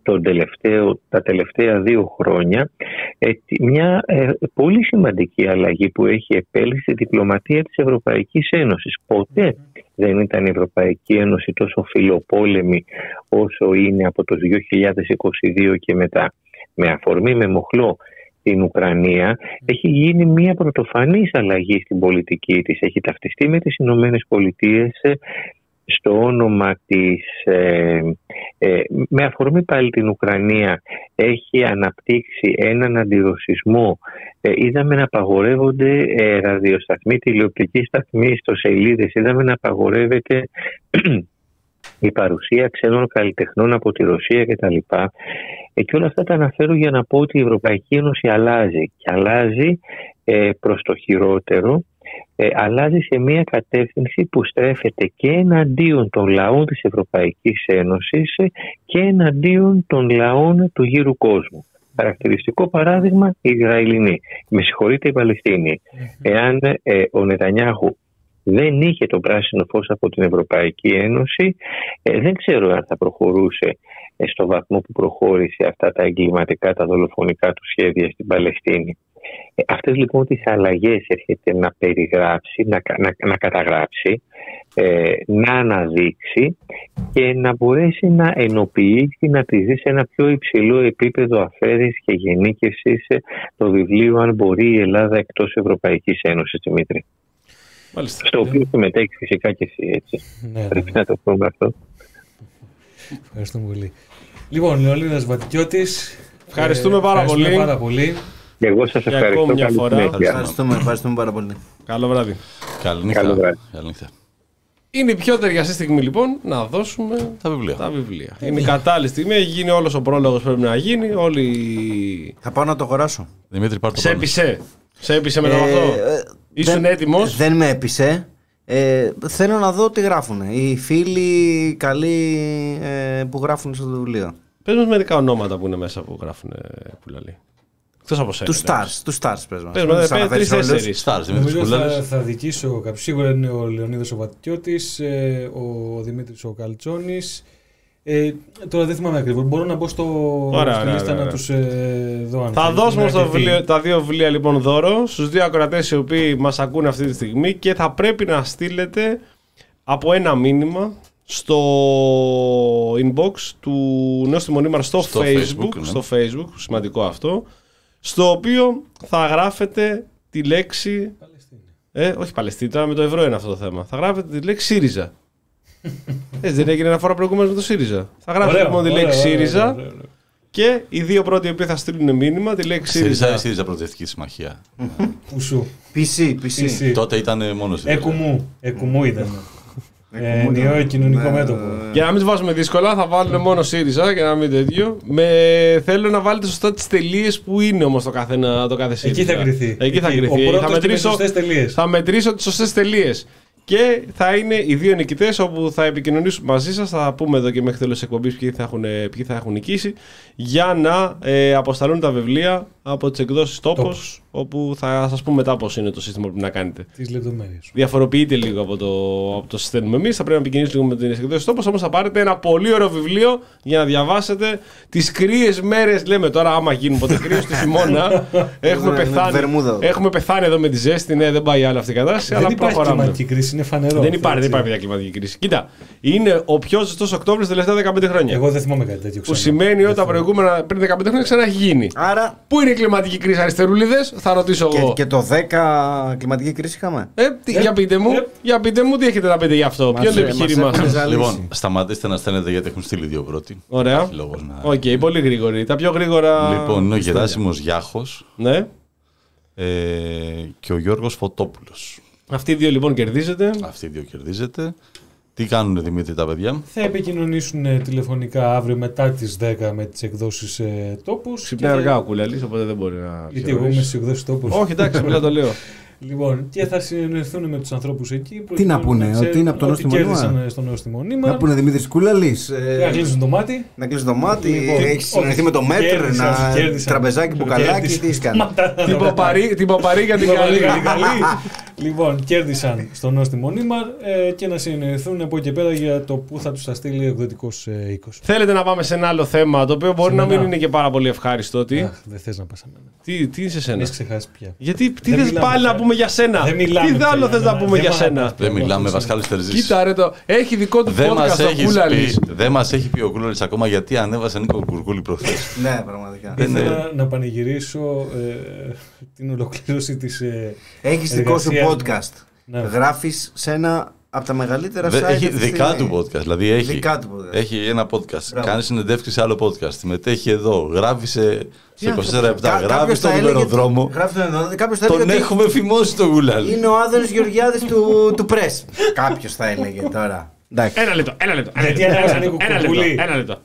τον τελευταίο, τα τελευταία δύο χρόνια ε, τι- μια ε, πολύ σημαντική αλλαγή που έχει επέλθει στη διπλωματία της Ευρωπαϊκής Ένωσης. Ποτέ δεν ήταν η Ευρωπαϊκή Ένωση τόσο φιλοπόλεμη όσο είναι από το 2022 και μετά. Με αφορμή, με μοχλό την Ουκρανία έχει γίνει μια πρωτοφανής αλλαγή στην πολιτική της. Έχει ταυτιστεί με τις Ηνωμένες Πολιτείες ε, στο όνομα της, ε, ε, με αφορμή πάλι την Ουκρανία, έχει αναπτύξει έναν αντιρωσισμό. Ε, είδαμε να απαγορεύονται ε, ραδιοσταθμοί, τηλεοπτικοί σταθμοί, ιστοσελίδες. Είδαμε να απαγορεύεται η παρουσία ξένων καλλιτεχνών από τη Ρωσία κτλ. Ε, και όλα αυτά τα αναφέρω για να πω ότι η Ευρωπαϊκή Ένωση αλλάζει και αλλάζει ε, προς το χειρότερο ε, αλλάζει σε μια κατεύθυνση που στρέφεται και εναντίον των λαών της Ευρωπαϊκής Ένωσης ε, και εναντίον των λαών του γύρου κόσμου. Χαρακτηριστικό παράδειγμα οι Ισραηλινοί. Με συγχωρείτε η Παλαιστίνη. Εάν ε, ο Νετανιάχου δεν είχε το πράσινο φως από την Ευρωπαϊκή Ένωση, ε, δεν ξέρω αν θα προχωρούσε ε, στο βαθμό που προχώρησε αυτά τα εγκληματικά, τα δολοφονικά του σχέδια στην Παλαιστίνη. Ε, αυτές λοιπόν τις αλλαγές έρχεται να περιγράψει, να, να, να καταγράψει, ε, να αναδείξει και να μπορέσει να ενοποιήσει, να τη δει σε ένα πιο υψηλό επίπεδο αφαίρεσης και γενίκευσης το βιβλίο αν μπορεί η Ελλάδα εκτός Ευρωπαϊκής Ένωσης, Δημήτρη. Μάλιστα. Στο οποίο συμμετέχει φυσικά και εσύ, έτσι. Ναι, ναι, Πρέπει ναι. να το πούμε αυτό. Ευχαριστούμε πολύ. Λοιπόν, Λεωνίδας Βατικιώτης. Ευχαριστούμε ε, πάρα ευχαριστούμε πολύ. πάρα πολύ. Και εγώ σας Και ευχαριστώ. ακόμη μια Καλή φορά. συνέχεια. Ευχαριστούμε, ευχαριστούμε πάρα πολύ. Καλό βράδυ. Καληνύχτα. Καλό βράδυ. Καληνύχτα. Είναι η πιο ταιριαστή στιγμή λοιπόν να δώσουμε Τα βιβλία. τα βιβλία. Είναι η κατάλληλη στιγμή. Έχει γίνει όλος ο πρόλογος πρέπει να γίνει. Όλοι. Θα πάω να το αγοράσω. Δημήτρη, πάρ' το Σε πάνω. έπεισε. Σε έπεισε μετά από Ε, αυτό. ε, Ήσουν δεν- έτοιμος; Δεν με έπεισε. Ε, θέλω να δω τι γράφουν. Οι φίλοι καλοί ε, που γράφουν στο βιβλίο. Πες μας μερικά ονόματα που είναι μέσα που γράφουν πουλαλή. Εκτός από σένα. Του stars, του stars πες μας. Πες Μην μας, τους πες αναφέρεις όλους. τρεις-τέσσερι. Στάρ, Δημήτρη Νομίζω θα, Κουλάλης. θα δικήσω κάποιο. Σίγουρα είναι ο Λεωνίδας ο Βατικιώτης, ε, ο Δημήτρης ο Καλτσόνης. Ε, τώρα δεν θυμάμαι ακριβώς. Μπορώ να μπω στο, Ωραία, στη ωραία, λίστα ωραία. να τους ε, δω αν Θα θέλει. δώσουμε Είναι στο αρκετοί. βιβλίο, τα δύο βιβλία λοιπόν δώρο στους δύο ακροατές οι οποίοι μας ακούνε αυτή τη στιγμή και θα πρέπει να στείλετε από ένα μήνυμα στο inbox του Νέου Τιμονίμαρ στο, Στο Facebook, Facebook, ναι. στο Facebook, σημαντικό αυτό, στο οποίο θα γράφετε τη λέξη ε, όχι Παλαιστίνη, τώρα με το ευρώ είναι αυτό το θέμα. Θα γράφετε τη λέξη ΣΥΡΙΖΑ. Έτσι δεν έγινε ένα φορά προηγούμενο με το ΣΥΡΙΖΑ. Θα γράφετε Ωραίο, λοιπόν τη ωραίο, λέξη ωραίο, ΣΥΡΙΖΑ ωραίο, ωραίο. και οι δύο πρώτοι οι οποίοι θα στείλουν μήνυμα τη λέξη ΣΥΡΙΖΑ ή ΣΥΡΙΖΑ. ΣΥΡΙΖΑ Προοδευτική Συμμαχία. Ουσού. PC, PC. PC. Τότε ήταν μόνος ΣΥΡΙΖΑ. Εκουμού. Εκουμού ήταν. Ε, Εκουμού ήταν. Ενιαίο κοινωνικό Ναι, μέτωπο. ναι, ναι. Για να μην του βάζουμε δύσκολα, θα βάλουν μόνο ΣΥΡΙΖΑ και να μην τέτοιο. Με... Θέλω να βάλετε σωστά τις τελείες που είναι όμως το κάθε, το κάθε ΣΥΡΙΖΑ. Εκεί θα κρυθεί. Εκεί θα κρυθεί. Ο πρώτος θα, και με μετρήσω, σωστές τελείες. θα μετρήσω τις σωστές τελείες. Και θα είναι οι δύο νικητές όπου θα επικοινωνήσουμε μαζί σας. Θα πούμε εδώ και μέχρι τέλος της εκπομπής ποιοι, θα έχουν- ποιοι θα έχουν νικήσει. Για να ε, αποσταλούν τα βιβλία από τις εκδόσεις Τόπος. Τόπος. Όπου θα σας πούμε μετά πώς είναι το σύστημα που πρέπει να κάνετε. Τις λεπτομέρειες. Διαφοροποιείται λίγο από το, από το στέλνουμε εμείς. Θα πρέπει να επικοινωνήσουμε λίγο με την εκδόση Τόπο. Όμως θα πάρετε ένα πολύ ωραίο βιβλίο για να διαβάσετε τις κρύες μέρες. Λέμε τώρα, άμα γίνουν ποτέ κρύο στη χειμώνα. έχουμε, Ναι, ναι, πεθάνει, βερμούδα. έχουμε πεθάνει εδώ με τη ζέστη. Ναι, δεν πάει άλλο αυτή η κατάσταση. Δεν αλλά υπάρχει προχωράμε. κλιματική κρίση, είναι φανερό. Δεν αυτό, υπάρχει, δεν έτσι. υπάρχει πια κλιματική κρίση. Κοίτα, είναι ο πιο ζεστός Οκτώβριο τα τελευταία 15 χρόνια. Εγώ δεν θυμάμαι κάτι τέτοιο. που ξανά. σημαίνει ότι τα Δεν θυμάμαι. προηγούμενα πριν 15 χρόνια ξανά έχει γίνει. Άρα Πού είναι η κλιματική κρίση, αριστερούλιδες, θα ρωτήσω και, εγώ. και το 10 κλιματική κρίση είχαμε; Ε, τι- για πείτε μου, ε. για πείτε μου τι έχετε να πείτε γι' αυτό; Ποιο είναι το Μας- επιχείρημά μας σας; έχουν ζαλίσει. Λοιπόν, σταματήστε να στέλνετε γιατί έχουν στείλει δύο πρώτοι. Ωραία. Υπάρχει λόγος να- Οκ, πολύ γρήγορη. Τα πιο γρήγορα. Λοιπόν, είναι ο Γεράσιμος Γιάχος Ναι. ε, και ο Γιώργος Φωτόπουλος. Αυτοί οι δύο λοιπόν κερδίζετε. Αυτοί οι δύο κερδίζετε. Τι κάνουν Δημήτρη τα παιδιά; Θα επικοινωνήσουν ε, τηλεφωνικά αύριο μετά τις 10 με τις εκδόσεις ε, τόπους. Ξυπνάει Και- αργά ο κουλαλή, οπότε δεν μπορεί να. Γιατί εγώ είμαι θεωρήσει. στις εκδόσεις τόπους. Όχι, εντάξει, απλά το λέω. Λοιπόν, και θα συνεννοηθούν με τους ανθρώπους εκεί. Τι να πούνε, ξέρουν ότι είναι από το ότι νόστιμο νήμα. κέρδισαν ε, στο νόστιμο νήμα. Να πούνε Δημήτρη Κούλαλη. Να κλείσουν το μάτι. Να κλείσει το μάτι, Λοιπόν, έχει συνεννοηθεί με το όχι, μέτρ, κέρδισαν, να κέρδισαν. τραπεζάκι, μπουκαλάκι, Κέρδισαν. τι έχει κάνεις. Σταματά. Την παπαρί- Την παπαρί για την Την καλή. Καλή, καλή. Λοιπόν, κέρδισαν στο νόστιμο νήμα ε, και να συνεννοηθούν από εκεί και πέρα για το πού θα τους τα στείλει ο εκδοτικός ε, οίκος. Θέλετε να πάμε σε ένα άλλο θέμα, το οποίο μπορεί Σε να μην μένα. είναι και πάρα πολύ ευχάριστο. Τι, Αχ, δεν θες να πας σε μένα. τι, τι είναι σε σένα. Έχεις ξεχάσει πια. Γιατί τι Δεν θες μιλάμε πάλι πια. να πούμε για σένα; Δεν μιλάμε Τι πια άλλο για θες να μένα. πούμε Δεν για μ' σένα; αγαπάς. Δεν Εγώ μιλάμε, αυτό Βασκάλης Τερζής. Κοίτα ρε το. Έχει δικό του Δεν μας podcast ο έχεις Κούλαλης. πει, δεν μας έχει πει ο Κούλαλης ακόμα γιατί ανέβασε Νίκο Κουρκούλη προχθές. Ναι, πραγματικά. Δεν είναι- Ήθελα να πανηγυρίσω ε, την ολοκλήρωση της. Ε, Έχεις δικό σου εργασίας podcast. Ναι. Γράφεις σε ένα από τα μεγαλύτερα Δεν- site. έχει αυτή της δικά στιγμή. του podcast. Δηλαδή έχει, Δικά του podcast. έχει ένα podcast. Μπράβο. Κάνεις συνεντεύξεις σε άλλο podcast. Συμμετέχει εδώ. Γράφει σε, σε 24 Κα- λεπτά. κάποιος Γράφει θα στον έλεγε- αεροδρόμο. Γράφει στον αεροδρόμο. Κάποιος θα Τον έλεγε ότι έχουμε φημώσει τον Κούλαλη. Είναι ο Άδωνης Γεωργιάδης του, του Press. Κάποιος θα έλεγε τώρα. Εντάξει. Ένα λεπτό, ένα λεπτό. ένα Γιατί λεπτό, ανέβασε ένα Νίκο λεπτό,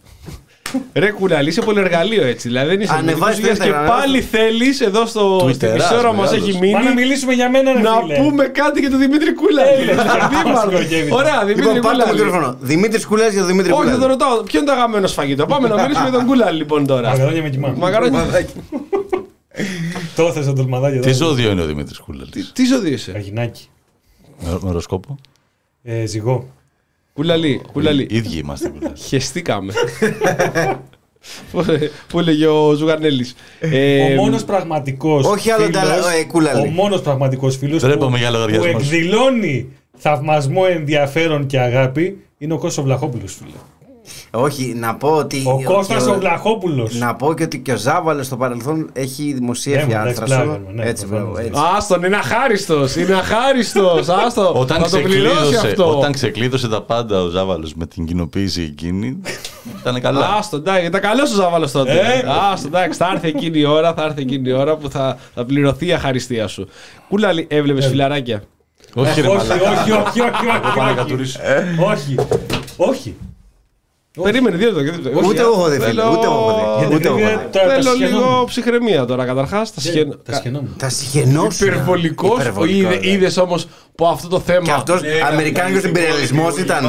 ένα Κουρκούλη. λεπτό, Ένα λεπτό. Ρε κουλαλή, είσαι πολύ εργαλείο έτσι. Δηλαδή δεν είσαι Ανεβάζεις Δημήτρης το και Instagram, πάλι θέλεις εδώ στο, στη Twitterάς, μισή ώρα μας μεγάλος. έχει μείνει. Πάμε να μιλήσουμε για μένα, ρε να φίλε. πούμε κάτι για τον Δημήτρη Κούλας. Έλα, Δήμαρχο. Γεωργέβη. Ωραία, Δημήτρη Λοιπόν, πάρτε το Κούλα. μικρόφωνο. Δημήτρης Κουλά για τον Δημήτρη Όχι, Κουλά. θα το ρωτάω. Ποιο είναι το αγαπημένο σφαγητό. Πάμε να μιλήσουμε για τον Κούλας λοιπόν τώρα. Μαγαρόνια με κοιμά. Μαγαρόνια. Το θες το τολμαδάκι εδώ. Τι ζώδιο είναι ο Δημήτρης Κούλαλη. Τι ζώδιο είσαι; Καγινάκι. Με οροσκόπο. Ε, ζυγό. Κουλαλή, κουλαλή. Οι ίδιοι είμαστε Κούλαλη. Χεστήκαμε. Που έλεγε ο Ζουγανέλη. ο μόνος πραγματικός. όχι άλλο τα- ε, κούλαλη. Ο μόνος πραγματικός φίλος που, Τρέπομαι για που λογαριασμό σου. εκδηλώνει θαυμασμό, ενδιαφέρον και αγάπη είναι ο Κώστας Βλαχόπουλος, φίλε. Όχι, να πω ότι. Ο και Κώστας ο Βλαχόπουλο. Να πω και ότι και ο Ζάβαλος στο παρελθόν έχει δημοσίευει Ναι, εντάξει, άρθρα πλάκα σου. κάνουμε, ναι, Έτσι, προφανώς, μπράβο, ναι. έτσι. Άστον, είναι αχάριστος. Είναι αχάριστος. Άστο. Όταν θα το πληρώσει ξεκλείδωσε, αυτό. όταν ξεκλείδωσε τα πάντα ο Ζάβαλος με την κοινοποίηση εκείνη, ήταν καλά. Άστο, εντάξει, ήταν καλός ο Ζάβαλος τότε. Ε. Άστο, εντάξει, θα έρθει εκείνη η ώρα, θα έρθει εκείνη η ώρα που θα, θα πληρωθεί η αχαριστία σου. Κούλαλη, έβλεπες φιλαράκια; όχι, ρε όχι, μαλάκα. όχι, όχι, όχι, όχι, Πάω να όχι. κατουρίσω. Όχι. Όχι. Περίμενε, δύο λεπτά. δύο λεπτά. Ούτε Όχι, εγώ έχω δει, φίλε. θέλω- Ούτε εγώ έχω δει. Για την Ούτε εγώ ακρίβεια, έχω δει. τα- τα Θέλω σχαινόμουν. λίγο ψυχραιμία τώρα καταρχάς. Τα σχεν... Τα σχαινόμουν. Τα συγχαινώσουν. Υπερβολικός. Υπερβολικό, ναι. Είδες όμως που αυτό το θέμα. Και αυτός Αμερικάνικος imperialisμό ήταν.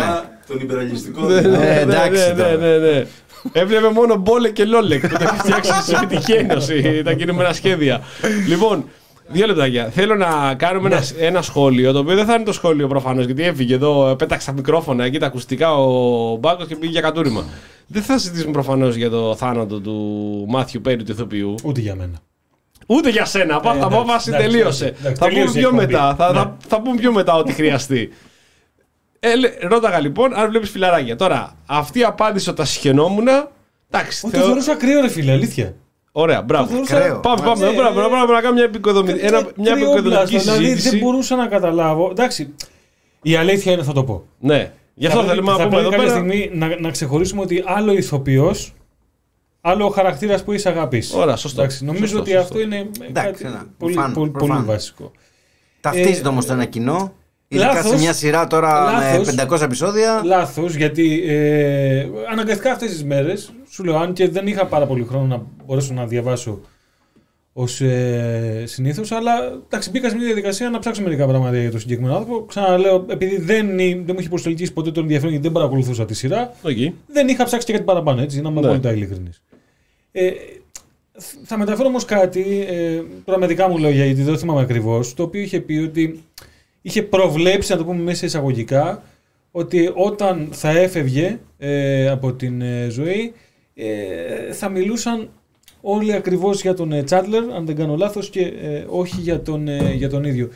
Τον υπεραλιστικό. Ε, εντάξει ναι, ναι, τώρα. ναι, ναι. Έβλεπε μόνο μπόλε και λόλεκ που τα έχει φτιάξει στη Σοβιετική Ένωση τα κινούμενα σχέδια. Λοιπόν, δύο λεπτάκια. Θέλω να κάνουμε ένα, ένα σχόλιο, το οποίο δεν θα είναι το σχόλιο προφανώς, γιατί έφυγε εδώ, πέταξε τα μικρόφωνα εκεί, τα ακουστικά ο Μπάκος και πήγε για κατούριμα. Δεν θα συζητήσουμε προφανώς για το θάνατο του Μάθιου Πέρι του ηθοποιού. Ούτε για μένα. Ούτε για σένα. Πα- Ε, από εντάξει, βάση εντάξει, τελείωσε. εντάξει, εντάξει, θα πούμε τελείωσε η πιο εκπομπή. μετά. Θα, Ναι. θα, θα πούμε πιο μετά ό,τι χρειαστεί. Ε, λέ- ρώταγα λοιπόν αν βλέπεις φιλαράκια. Τώρα, αυτή η απάντηση ότι τα συχαινόμουν. Εντάξει, Όχι, το θεω- θεωρούσα κρύο, ρε φίλε, αλήθεια. Ωραία, μπράβο. Το θεωρούσα- Κρέο. Πάμε, πάμε, Ναι, μπράβο, ε, μπράβο, να κάνουμε μια, επικοδομη... ένα, μια Κρύο επικοδομητική πλάσμα, Δηλαδή συζήτηση. δεν μπορούσα να καταλάβω. Εντάξει, η αλήθεια είναι θα το πω. Ναι, γι' αυτό θα θέλουμε πρέπει- να θα πούμε εδώ πρέπει πέρα. κάποια στιγμή να, να ξεχωρίσουμε ότι άλλο ηθοποιός, άλλο ο χαρακτήρας που είσαι αγάπης. Ωραία, σωστό. Εντάξει, νομίζω Σωστό, ότι σωστό. αυτό είναι Εντάξει, κάτι ένα πολύ, προφανώς, πολύ, πολύ προφανώς. βασικό. Ταυτίζεται Ε, όμως το ένα κοινό. Ειδικά λάθος. σε μια σειρά τώρα Λάθος. με 500 επεισόδια. Λάθος, γιατί ε, αναγκαστικά αυτές τις μέρες σου λέω, αν και δεν είχα πάρα πολύ χρόνο να μπορέσω να διαβάσω ως ε, συνήθως, αλλά εντάξει, μπήκα σε μια διαδικασία να ψάξω μερικά πράγματα για το συγκεκριμένο άνθρωπο. Ξαναλέω, επειδή δεν, δεν μου είχε προσελκύσει ποτέ το ενδιαφέρον γιατί δεν παρακολουθούσα τη σειρά, Εκεί. δεν είχα ψάξει και κάτι παραπάνω, έτσι, για να είμαι Ναι. απόλυτα ειλικρινής. Ε, θα μεταφέρω όμως κάτι, ε, τώρα με δικά μου λόγια, γιατί δεν το θυμάμαι ακριβώς, το οποίο είχε πει ότι είχε προβλέψει, να το πούμε μέσα εισαγωγικά, ότι όταν θα έφευγε ε, από την ε, ζωή, ε, θα μιλούσαν όλοι ακριβώς για τον ε, Τσάντλερ, αν δεν κάνω λάθος, και ε, όχι για τον, ε, για τον ίδιο.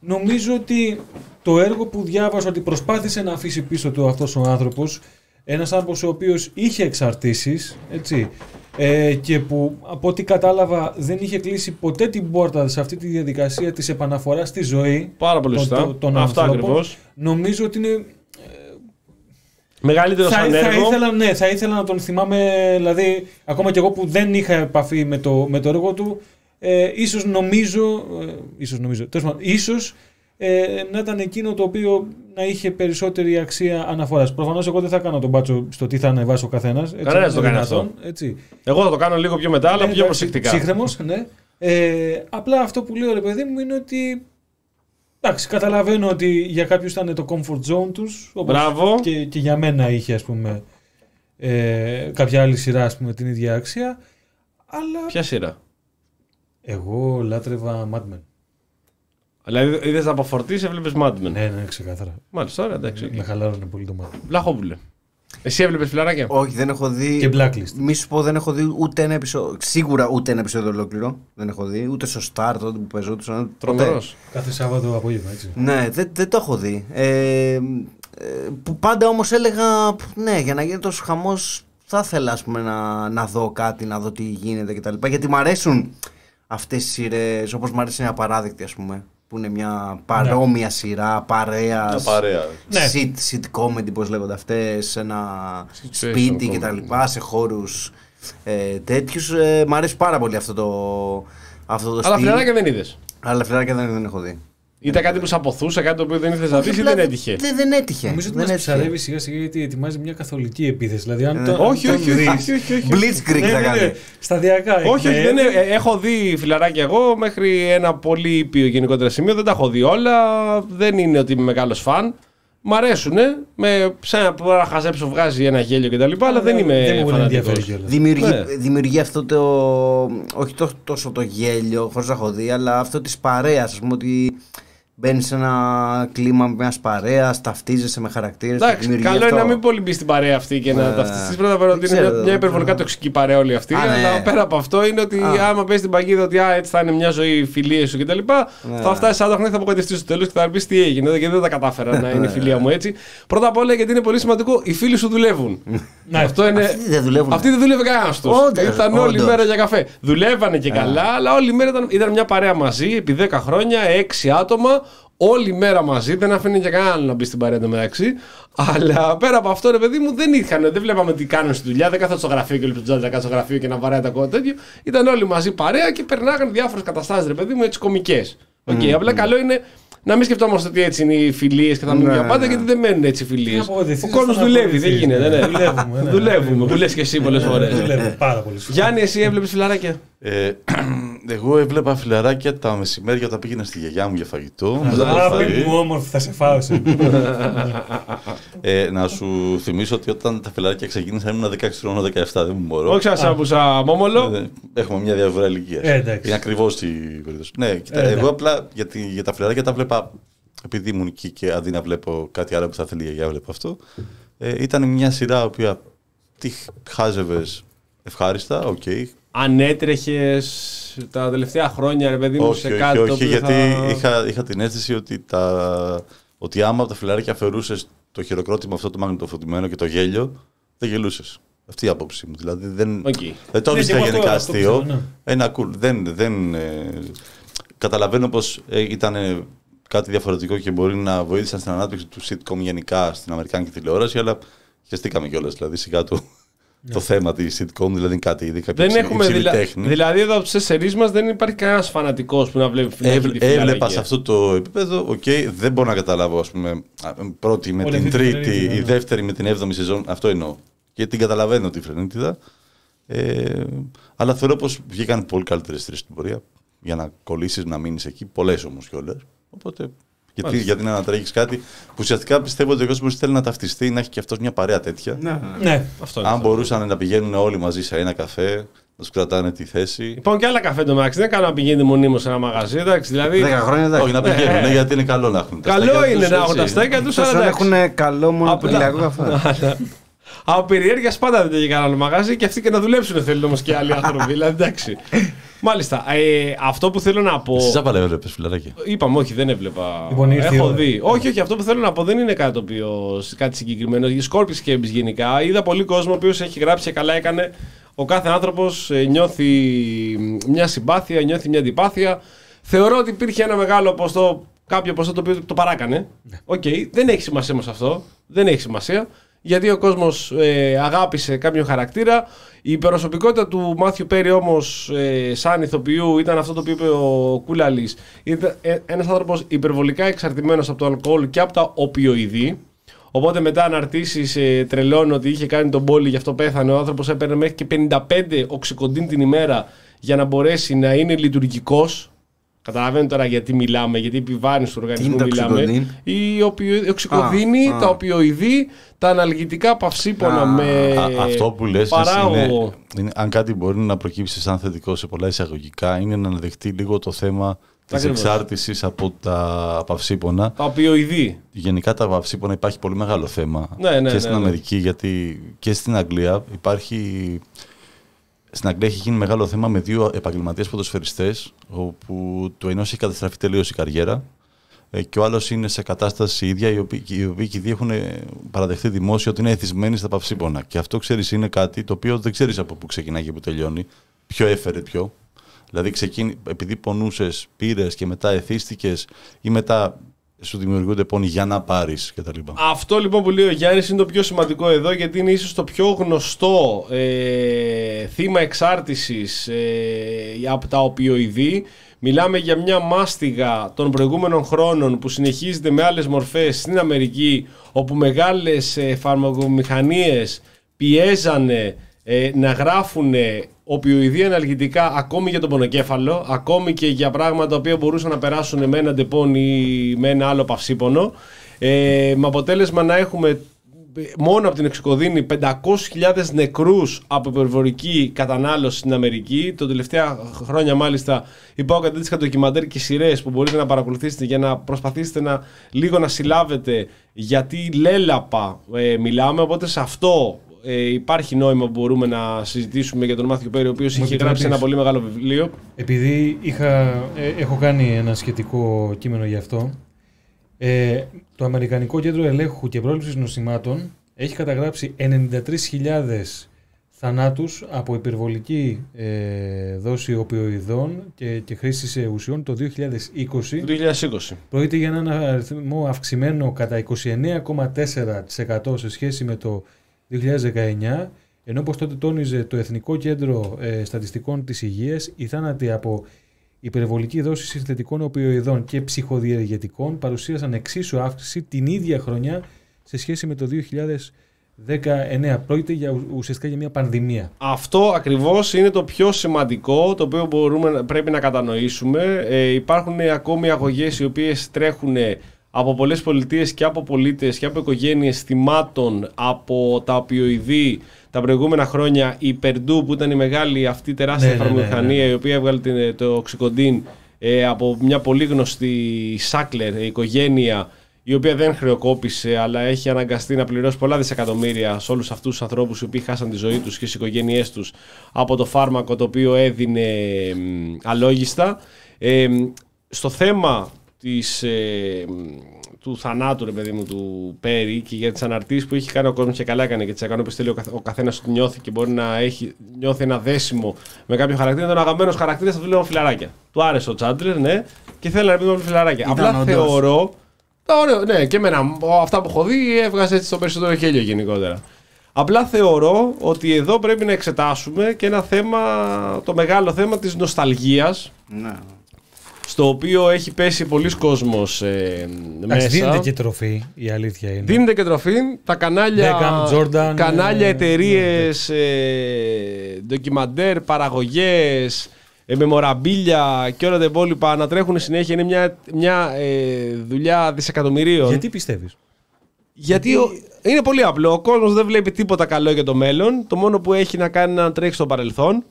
Νομίζω ότι το έργο που διάβασα ότι προσπάθησε να αφήσει πίσω του αυτός ο άνθρωπος, ένας άνθρωπος ο οποίος είχε εξαρτήσεις, έτσι, ε, και που από ό,τι κατάλαβα δεν είχε κλείσει ποτέ την πόρτα σε αυτή τη διαδικασία της επαναφοράς στη ζωή Πάρα πολύ των- σωστά. των- των Αυτά ανθρώπων. ακριβώς. Νομίζω ότι είναι Μεγαλύτερος θα, σαν θα, έργο. ήθελα, ναι, θα ήθελα να τον θυμάμαι, δηλαδή, ακόμα και εγώ που δεν είχα επαφή με το, με το έργο του, ε, ίσως νομίζω, ε, ίσως νομίζω, τέλος πάντων, ίσως ε, να ήταν εκείνο το οποίο να είχε περισσότερη αξία αναφοράς. Προφανώς εγώ δεν θα κάνω τον μπάτσο στο τι θα ανεβάσει ο καθένας. έτσι, Κανένας είναι δεν το κάνει δυνατόν, αυτό. Έτσι. Εγώ θα το κάνω λίγο πιο μετά, αλλά Ναι, πιο εντάξει, προσεκτικά. Ψύχρεμος, ναι. Ε, απλά αυτό που λέω ρε παιδί μου είναι ότι Εντάξει, καταλαβαίνω ότι για κάποιους ήταν το comfort zone τους. Μπράβο. Και, και για μένα είχε, ας πούμε, ε, κάποια άλλη σειρά ας πούμε, την ίδια αξία. Αλλά Ποια σειρά; εγώ λάτρευα Mad Men. Δηλαδή είδες να αποφορτήσει, έβλεπες Mad Men. Ναι, ναι, ξεκάθαρα. Μάλιστα, ωραία, εντάξει. Με χαλάρωνε πολύ το Mad Men. Βλαχόπουλε. Εσύ έβλεπες φιλαράκια; Όχι, δεν έχω δει. Και Blacklist. Μη σου πω, δεν έχω δει ούτε ένα επεισόδιο. Σίγουρα ούτε ένα επεισόδιο ολόκληρο. Δεν έχω δει. Ούτε στο Star τότε που παίζονταν. Τρομερός. Κάθε Σάββατο απόγευμα, έτσι. Ναι, δεν, δεν το έχω δει. Ε, ε, που πάντα όμως έλεγα, ναι, για να γίνει τόσο χαμός θα ήθελα ας πούμε, να, να δω κάτι, να δω τι γίνεται κτλ. Γιατί μου αρέσουν αυτές οι σειρές, όπως μου αρέσει ένα παράδειγμα ας πούμε, που είναι μια παρόμοια σειρά, παρέας, Μια παρέα. Ναι. sit, sit comedy πώς λέγονται αυτές, σε ένα Situation σπίτι comedy. κτλ. σε χώρους ε, τέτοιους. Ε, μ' αρέσει πάρα πολύ αυτό το, αυτό το Αλλά στυλ. φιλαράκια δεν είδες. Αλλά φιλαράκια δεν, δεν έχω δει. Ήταν κάτι που σε αποθούσε, κάτι το οποίο δεν ήθελες να δεις ή δεν έτυχε. Δεν, δεν έτυχε. Νομίζω ότι δεν μας έτυχε. ψαρεύει σιγά σιγά γιατί ετοιμάζει μια καθολική επίθεση. Δηλαδή, αν Ε, το, όχι, αν όχι, τον όχι, δεις- όχι, όχι, όχι. Blitzkrieg Ναι, θα ναι, κάνει. ναι. Σταδιακά. Όχι, όχι, εκπαίδευση. δεν είναι- ε, έχω δει φιλαράκια εγώ μέχρι ένα πολύ ήπιο γενικότερα σημείο. Δεν τα έχω δει όλα. Δεν είναι ότι είμαι μεγάλος φαν. Μ' αρέσουν. Με σαν που να χαζέψω βγάζει ένα γέλιο κτλ. Αλλά δεν είμαι. Δεν μου φανατικός. ενδιαφέρει κιόλας. Δημιουργεί, Ναι. δημιουργεί αυτό το. Όχι το, τόσο το γέλιο, χωρίς να έχω δει, αλλά αυτό της παρέας. Α πούμε ότι μπαίνεις σε ένα κλίμα μιας παρέας, ταυτίζεσαι με χαρακτήρες. Εντάξει, καλό είναι να μην πολύ μπει στην παρέα αυτή και να Ε, ταυτιστείς. Πρώτα απ' όλα ότι δεν είναι ξέρω, μια, μια υπερβολικά δεν- τοξική παρέα όλη αυτή. Α, ναι. Αλλά πέρα από αυτό είναι ότι Α. άμα πέσει την παγίδα ότι α, έτσι θα είναι μια ζωή φιλίες σου κτλ. Ναι. Θα φτάσεις σαν το χρόνο θα αποκατευτεί στο τέλος και θα πεις τι έγινε. Γιατί δεν τα κατάφερα να είναι η φιλία μου έτσι. Πρώτα απ' όλα γιατί είναι πολύ σημαντικό, οι φίλοι σου δουλεύουν. Ναι. Αυτό είναι. Αυτοί δεν δουλεύουν. Αυτοί δεν δούλευε κανένας τους. Όντως, Ήταν όλη όντως. μέρα για καφέ. Δουλεύανε και καλά, αλλά όλη μέρα ήταν, ήταν μια παρέα μαζί επί 10 χρόνια, 6 άτομα. Όλη μέρα μαζί, δεν αφήνει και κανέναν να μπει στην παρέα μεταξύ. Αλλά πέρα από αυτό, ρε παιδί μου, δεν είχαν, δεν βλέπαμε τι κάνουν στη δουλειά. Δεν κάθονται στο γραφείο και λοιπόν να κάτω στο γραφείο και να βαράει τα κόμματα τέτοιο. Ήταν όλοι μαζί παρέα και περνάγαν διάφορες καταστάσεις, ρε παιδί μου, έτσι κομικές. Οκ, απλά καλό είναι να μην σκεφτόμαστε ότι έτσι είναι οι φιλίες και θα μείνουν Ναι, για πάντα, ναι. γιατί δεν μένουν έτσι οι φιλίες. Να απογοητευτείς, Ο κόσμος θα δουλεύει, δεν απογοητευτείς, γίνεται. ναι. ναι. Δουλεύουμε, ναι. Δουλεύουμε, που λε και εσύ πολλές φορές. Δουλεύει πάρα πολύ. σωστά. Γιάννη, εσύ έβλεπες φιλαράκια; Ε, εγώ έβλεπα φιλαράκια τα μεσημέρια όταν πήγαινα στη γιαγιά μου για φαγητό. μετά το Αγάπη φαΐ. μου όμορφη, θα σε φάω σε. Ε, να σου θυμίσω ότι όταν τα φιλαράκια ξεκίνησαν ήμουν 16 χρόνων, 17, δεν μου μπορώ. Όχι σαν άκουσα μόμολο. Ε, Έχουμε μια διαφορά ηλικίας. Ε, εντάξει. Είναι ακριβώς η περίπτωση. Ναι, κοίτα, Ε, εγώ εντάξει. απλά για, τη- για τα φιλαράκια τα βλέπα επειδή ήμουν εκεί και αντί να βλέπω κάτι άλλο που θα θέλει η γιαγιά, βλέπω αυτό. Ε, ήταν μια σειρά η οποία τη χάζευες ευχάριστα, οκ. Αν έτρεχες τα τελευταία χρόνια, ρε παιδί μου, όχι, σε όχι, κάτι το όχι, οποίο γιατί θα... είχα, είχα την αίσθηση ότι, τα, ότι άμα από τα φιλαράκια αφαιρούσες το χειροκρότημα αυτό το μαγνητοφωτισμένο και το γέλιο, δεν γελούσες. Αυτή η άποψή μου. Δηλαδή δεν, Οκ. δεν το Ναι, βρίσκα και εγώ αυτό- γενικά αυτό αστείο. πιστεύω, Ένα cool. Δεν, δεν, ε, καταλαβαίνω πως ε, ήταν ε, κάτι διαφορετικό και μπορεί να βοήθησαν στην ανάπτυξη του sitcom γενικά στην Αμερικάνικη τηλεόραση, αλλά χεστήκαμε κιόλας. Δηλαδή σιγά το, το θέμα της sitcom, δηλαδή κάτι ήδη κάποια Δεν υψη- έχουμε υψηλή δηλα... τέχνη. Δηλαδή, εδώ από τους τέσσερις μας δεν υπάρχει κανένας φανατικός που να βλέπει φιλαράκι Έβλε- τη φιλαράκια. έβλεπα σε αυτό το επίπεδο, οκ, δεν μπορώ να καταλάβω, ας πούμε, α, πρώτη με Όλη την αυτή τη τρίτη, φρενίτιδα, η ναι. δεύτερη με την έβδομη σεζόν, αυτό εννοώ. Και την καταλαβαίνω τη φρενίτιδα. Ε, αλλά θεωρώ πως βγήκαν πολύ καλύτερες τρεις στην πορεία για να κολλήσεις, να μείνεις εκεί, πολλές όμως κιόλας. Οπότε, γιατί, Μάλιστα. γιατί να ανατρέχεις κάτι που ουσιαστικά πιστεύω ότι ο κόσμος θέλει να ταυτιστεί, να έχει και αυτός μια παρέα τέτοια. Ναι. Αυτό είναι Αν αυτό. μπορούσαν να πηγαίνουν όλοι μαζί σε ένα καφέ, να τους κρατάνε τη θέση. Υπάρχουν και άλλα καφέ το μεταξύ. Δεν κάνω να πηγαίνει μονίμω σε ένα μαγαζί. Εντάξει, δηλαδή. 10 χρόνια εντάξει. Όχι, να πηγαίνουν, ναι, γιατί είναι καλό να έχουν. τα Καλό στέκια είναι τους, να έχουν τα έτσι. στέκια τους, Εκτός αλλά αν εντάξει. έχουν καλό μονοπωλιακό καφέ. Από περιέργειας πάντα δεν πήγε κανένα μαγαζί και αυτοί και να δουλέψουν θέλουν όμως και άλλοι άνθρωποι. δηλαδή εντάξει. Μάλιστα. Ε, αυτό που θέλω να πω. Εσύ ζάπαλα έβλεπε φιλαράκι. Είπαμε, όχι, δεν έβλεπα. Λοιπόν, ήρθε η Έχω ώρα. δει. Όχι, όχι, αυτό που θέλω να πω δεν είναι κάτι, το οποίο, κάτι συγκεκριμένο. Για Scorpion Games γενικά. Είδα πολύ κόσμο ο οποίος έχει γράψει και καλά έκανε. Ο κάθε άνθρωπος νιώθει μια συμπάθεια, νιώθει μια αντιπάθεια. Θεωρώ ότι υπήρχε ένα μεγάλο ποστό, κάποιο ποστό το οποίο το παράκανε. Οκ, δεν έχει σημασία όμως αυτό. Δεν έχει σημασία. Γιατί ο κόσμος ε, αγάπησε κάποιον χαρακτήρα. Η προσωπικότητα του Μάθιου Πέρι όμως, ε, σαν ηθοποιού, ήταν αυτό το οποίο είπε ο Κούλαλης. Ήταν ένας άνθρωπος υπερβολικά εξαρτημένος από το αλκοόλ και από τα οπιοειδή. Οπότε μετά αναρτήσεις ε, τρελών ότι είχε κάνει το μπόλι, γι' αυτό πέθανε. Ο άνθρωπος έπαιρνε μέχρι και 55 OxyContin την ημέρα για να μπορέσει να είναι λειτουργικός. Καταλαβαίνετε τώρα γιατί μιλάμε, γιατί επιβάρυνση του οργανισμού είναι το μιλάμε. οξυκοντίν; Η οπιο- οξυκοδίνη, Α, α. τα οπιοειδή, τα αναλγητικά παυσίπονα Α, με. Α, αυτό που λες εσύ παράγωγο. είναι, είναι, αν κάτι μπορεί να προκύψει σαν θετικό σε πολλά εισαγωγικά, είναι να αναδεχτεί λίγο το θέμα της Ακριβώς. εξάρτησης από τα παυσίπονα. Τα οπιοειδή. Γενικά τα παυσίπονα υπάρχει πολύ μεγάλο θέμα Ναι, ναι, και στην ναι, ναι. Αμερική γιατί και στην Αγγλία υπάρχει... Στην Αγγλία έχει γίνει μεγάλο θέμα με δύο επαγγελματίες ποδοσφαιριστές όπου το ενός έχει καταστραφεί τελείως η καριέρα ε, και ο άλλος είναι σε κατάσταση ίδια οι οποίοι, οι οποίοι και οι δύο έχουν ε, παραδεχτεί δημόσια ότι είναι εθισμένοι στα παυσίπονα. Και αυτό ξέρεις είναι κάτι το οποίο δεν ξέρεις από πού ξεκινάει και πού τελειώνει ποιο έφερε ποιο. Δηλαδή ξεκίνη, επειδή πονούσες, πήρες και μετά εθίστηκες ή μετά σου δημιουργούνται πόνοι για να πάρεις κτλ. Αυτό λοιπόν που λέει ο Γιάννης είναι το πιο σημαντικό εδώ γιατί είναι ίσως το πιο γνωστό ε, θύμα εξάρτησης ε, από τα οπιοειδή Μιλάμε για μια μάστιγα των προηγούμενων χρόνων που συνεχίζεται με άλλες μορφές στην Αμερική όπου μεγάλες ε, φαρμακομηχανίες πιέζανε ε, να γράφουν οπιοειδή αναλγητικά ακόμη για τον πονοκέφαλο, ακόμη και για πράγματα τα οποία μπορούσαν να περάσουν με ένα Depon ή με ένα άλλο παυσίπονο. Ε, με αποτέλεσμα να έχουμε μόνο από την οξυκωδόνη 500.000 νεκρούς από υπερβολική κατανάλωση στην Αμερική. Τα τελευταία χρόνια μάλιστα υπάρχουν αντίστοιχα ντοκιμαντέρ και σειρές που μπορείτε να παρακολουθήσετε για να προσπαθήσετε να λίγο να συλλάβετε γιατί λέλαπα ε, μιλάμε. Οπότε σε αυτό ε, υπάρχει νόημα που μπορούμε να συζητήσουμε για τον Μάθιο Πέρι, ο οποίος είχε γράψει ένα πολύ μεγάλο βιβλίο. Επειδή είχα, ε, έχω κάνει ένα σχετικό κείμενο γι' αυτό, ε, το Αμερικανικό Κέντρο Ελέγχου και Πρόληψης Νοσημάτων έχει καταγράψει 93.000 θανάτους από υπερβολική ε, δόση οπιοειδών και, και χρήση ουσιών το 2020. 2020. Πρόκειται για έναν αριθμό αυξημένο κατά 29,4% σε σχέση με το 2019, ενώ όπως τότε τόνιζε το Εθνικό Κέντρο ε, Στατιστικών της Υγείας, οι θάνατοι από υπερβολική δόση συνθετικών οπιοειδών και ψυχοδιεργετικών παρουσίασαν εξίσου αύξηση την ίδια χρονιά σε σχέση με το 2019. Πρόκειται για, ουσιαστικά για μια πανδημία. Αυτό ακριβώς είναι το πιο σημαντικό, το οποίο μπορούμε, πρέπει να κατανοήσουμε. Ε, υπάρχουν ακόμη αγωγές οι οποίες τρέχουν από πολλές πολιτείες και από πολίτες και από οικογένειες θυμάτων από τα οπιοειδή τα προηγούμενα χρόνια η Περντού που ήταν η μεγάλη αυτή τεράστια Ναι, ναι, ναι, ναι. η οποία έβγαλε την- το οξυκοντίν ε, από μια πολύ γνωστή Σάκλερ ε, οικογένεια η οποία δεν χρεοκόπησε αλλά έχει αναγκαστεί να πληρώσει πολλά δισεκατομμύρια σε όλους αυτούς τους ανθρώπους οι οποίοι χάσαν τη ζωή τους και στις οικογένειές τους από το φάρμακο το οποίο έδινε μ, αλόγιστα. Ε, μ, στο θέμα της, ε, μ, του θανάτου, ρε παιδί μου, του Πέρι και για τις αναρτήσεις που έχει κάνει ο κόσμος και καλά έκανε και τις έκανε όπω θέλει ο, καθ, ο καθένας ότι νιώθει και μπορεί να έχει, νιώθει ένα δέσιμο με κάποιο χαρακτήρα. Ήταν ο αγαπημένος χαρακτήρας, θα του λέω φιλαράκια. Του άρεσε ο Τσάντλερ, ναι, και θέλει να πει με φιλαράκια. Ήταν Απλά όντως. θεωρώ. Τα Ωραίο, ναι, και εμένα ο- αυτά που έχω δει έβγαζε έτσι το περισσότερο χέλιο γενικότερα. Απλά θεωρώ ότι εδώ πρέπει να εξετάσουμε και ένα θέμα, το μεγάλο θέμα της νοσταλγίας, Ναι. Στο οποίο έχει πέσει πολλοί κόσμος ε, Εντάξει, μέσα. δίνεται και τροφή, η αλήθεια είναι. Δίνεται και τροφή. Τα κανάλια, Beckham, Jordan, κανάλια ε, εταιρείες, ντοκιμαντέρ, παραγωγές, ε, μεμοραμπίλια και όλα τα υπόλοιπα να τρέχουν συνέχεια. Είναι μια, μια ε, δουλειά δισεκατομμυρίων. Γιατί πιστεύεις; Γιατί ο- είναι πολύ απλό. Ο κόσμος δεν βλέπει τίποτα καλό για το μέλλον. Το μόνο που έχει να κάνει είναι να τρέχει στο παρελθόν.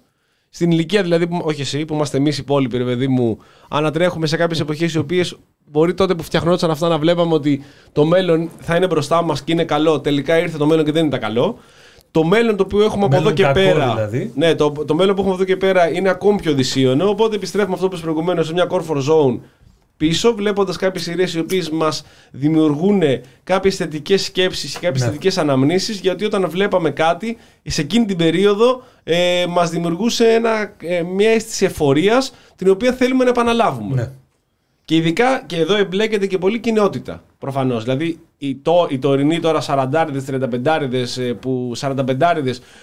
Στην ηλικία δηλαδή, που, όχι εσύ, που είμαστε εμείς οι υπόλοιποι, ρε παιδί μου, ανατρέχουμε σε κάποιες εποχές οι οποίες μπορεί τότε που φτιαχνόταν αυτά να βλέπαμε ότι το μέλλον θα είναι μπροστά μας και είναι καλό. Τελικά ήρθε το μέλλον και δεν ήταν καλό. Το μέλλον το οποίο έχουμε από εδώ μέλλον και κακό, πέρα. δηλαδή. Ναι, το, το μέλλον που έχουμε από εδώ και πέρα είναι ακόμη πιο δυσίωνο. Οπότε επιστρέφουμε αυτό που είπες προηγουμένως σε μια comfort zone πίσω, βλέποντας κάποιες σειρές οι οποίες μας δημιουργούν κάποιες θετικές σκέψεις και κάποιες Ναι. θετικές αναμνήσεις γιατί όταν βλέπαμε κάτι, σε εκείνη την περίοδο ε, μας δημιουργούσε ένα, ε, μια αίσθηση εφορίας την οποία θέλουμε να επαναλάβουμε. Ναι. Και ειδικά και εδώ εμπλέκεται και πολύ κοινότητα. Προφανώς. Δηλαδή οι, το, οι τωρινοί τώρα 40 35 που, 45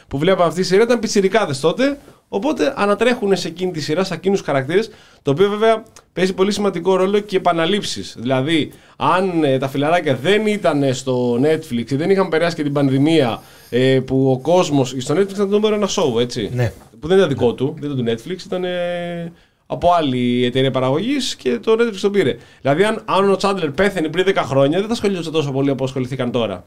που βλέπαμε αυτή τη σειρά ήταν πιτσιρικάδες τότε. Οπότε ανατρέχουν σε εκείνη τη σειρά, σε εκείνους τους χαρακτήρες. Το οποίο βέβαια παίζει πολύ σημαντικό ρόλο και επαναλήψεις. Δηλαδή, αν ε, τα φιλαράκια δεν ήταν στο Netflix, δεν είχαν περάσει και την πανδημία ε, που ο κόσμος. Στο Netflix ήταν το νούμερο ένα show, έτσι. Ναι. Που δεν ήταν δικό του, δεν ήταν του Netflix, ήταν ε, από άλλη εταιρεία παραγωγής και το Netflix τον πήρε. Δηλαδή, αν, αν ο Τσάντλερ πέθανε πριν 10 χρόνια, δεν θα ασχολιόταν τόσο πολύ όπως ασχοληθήκαν τώρα.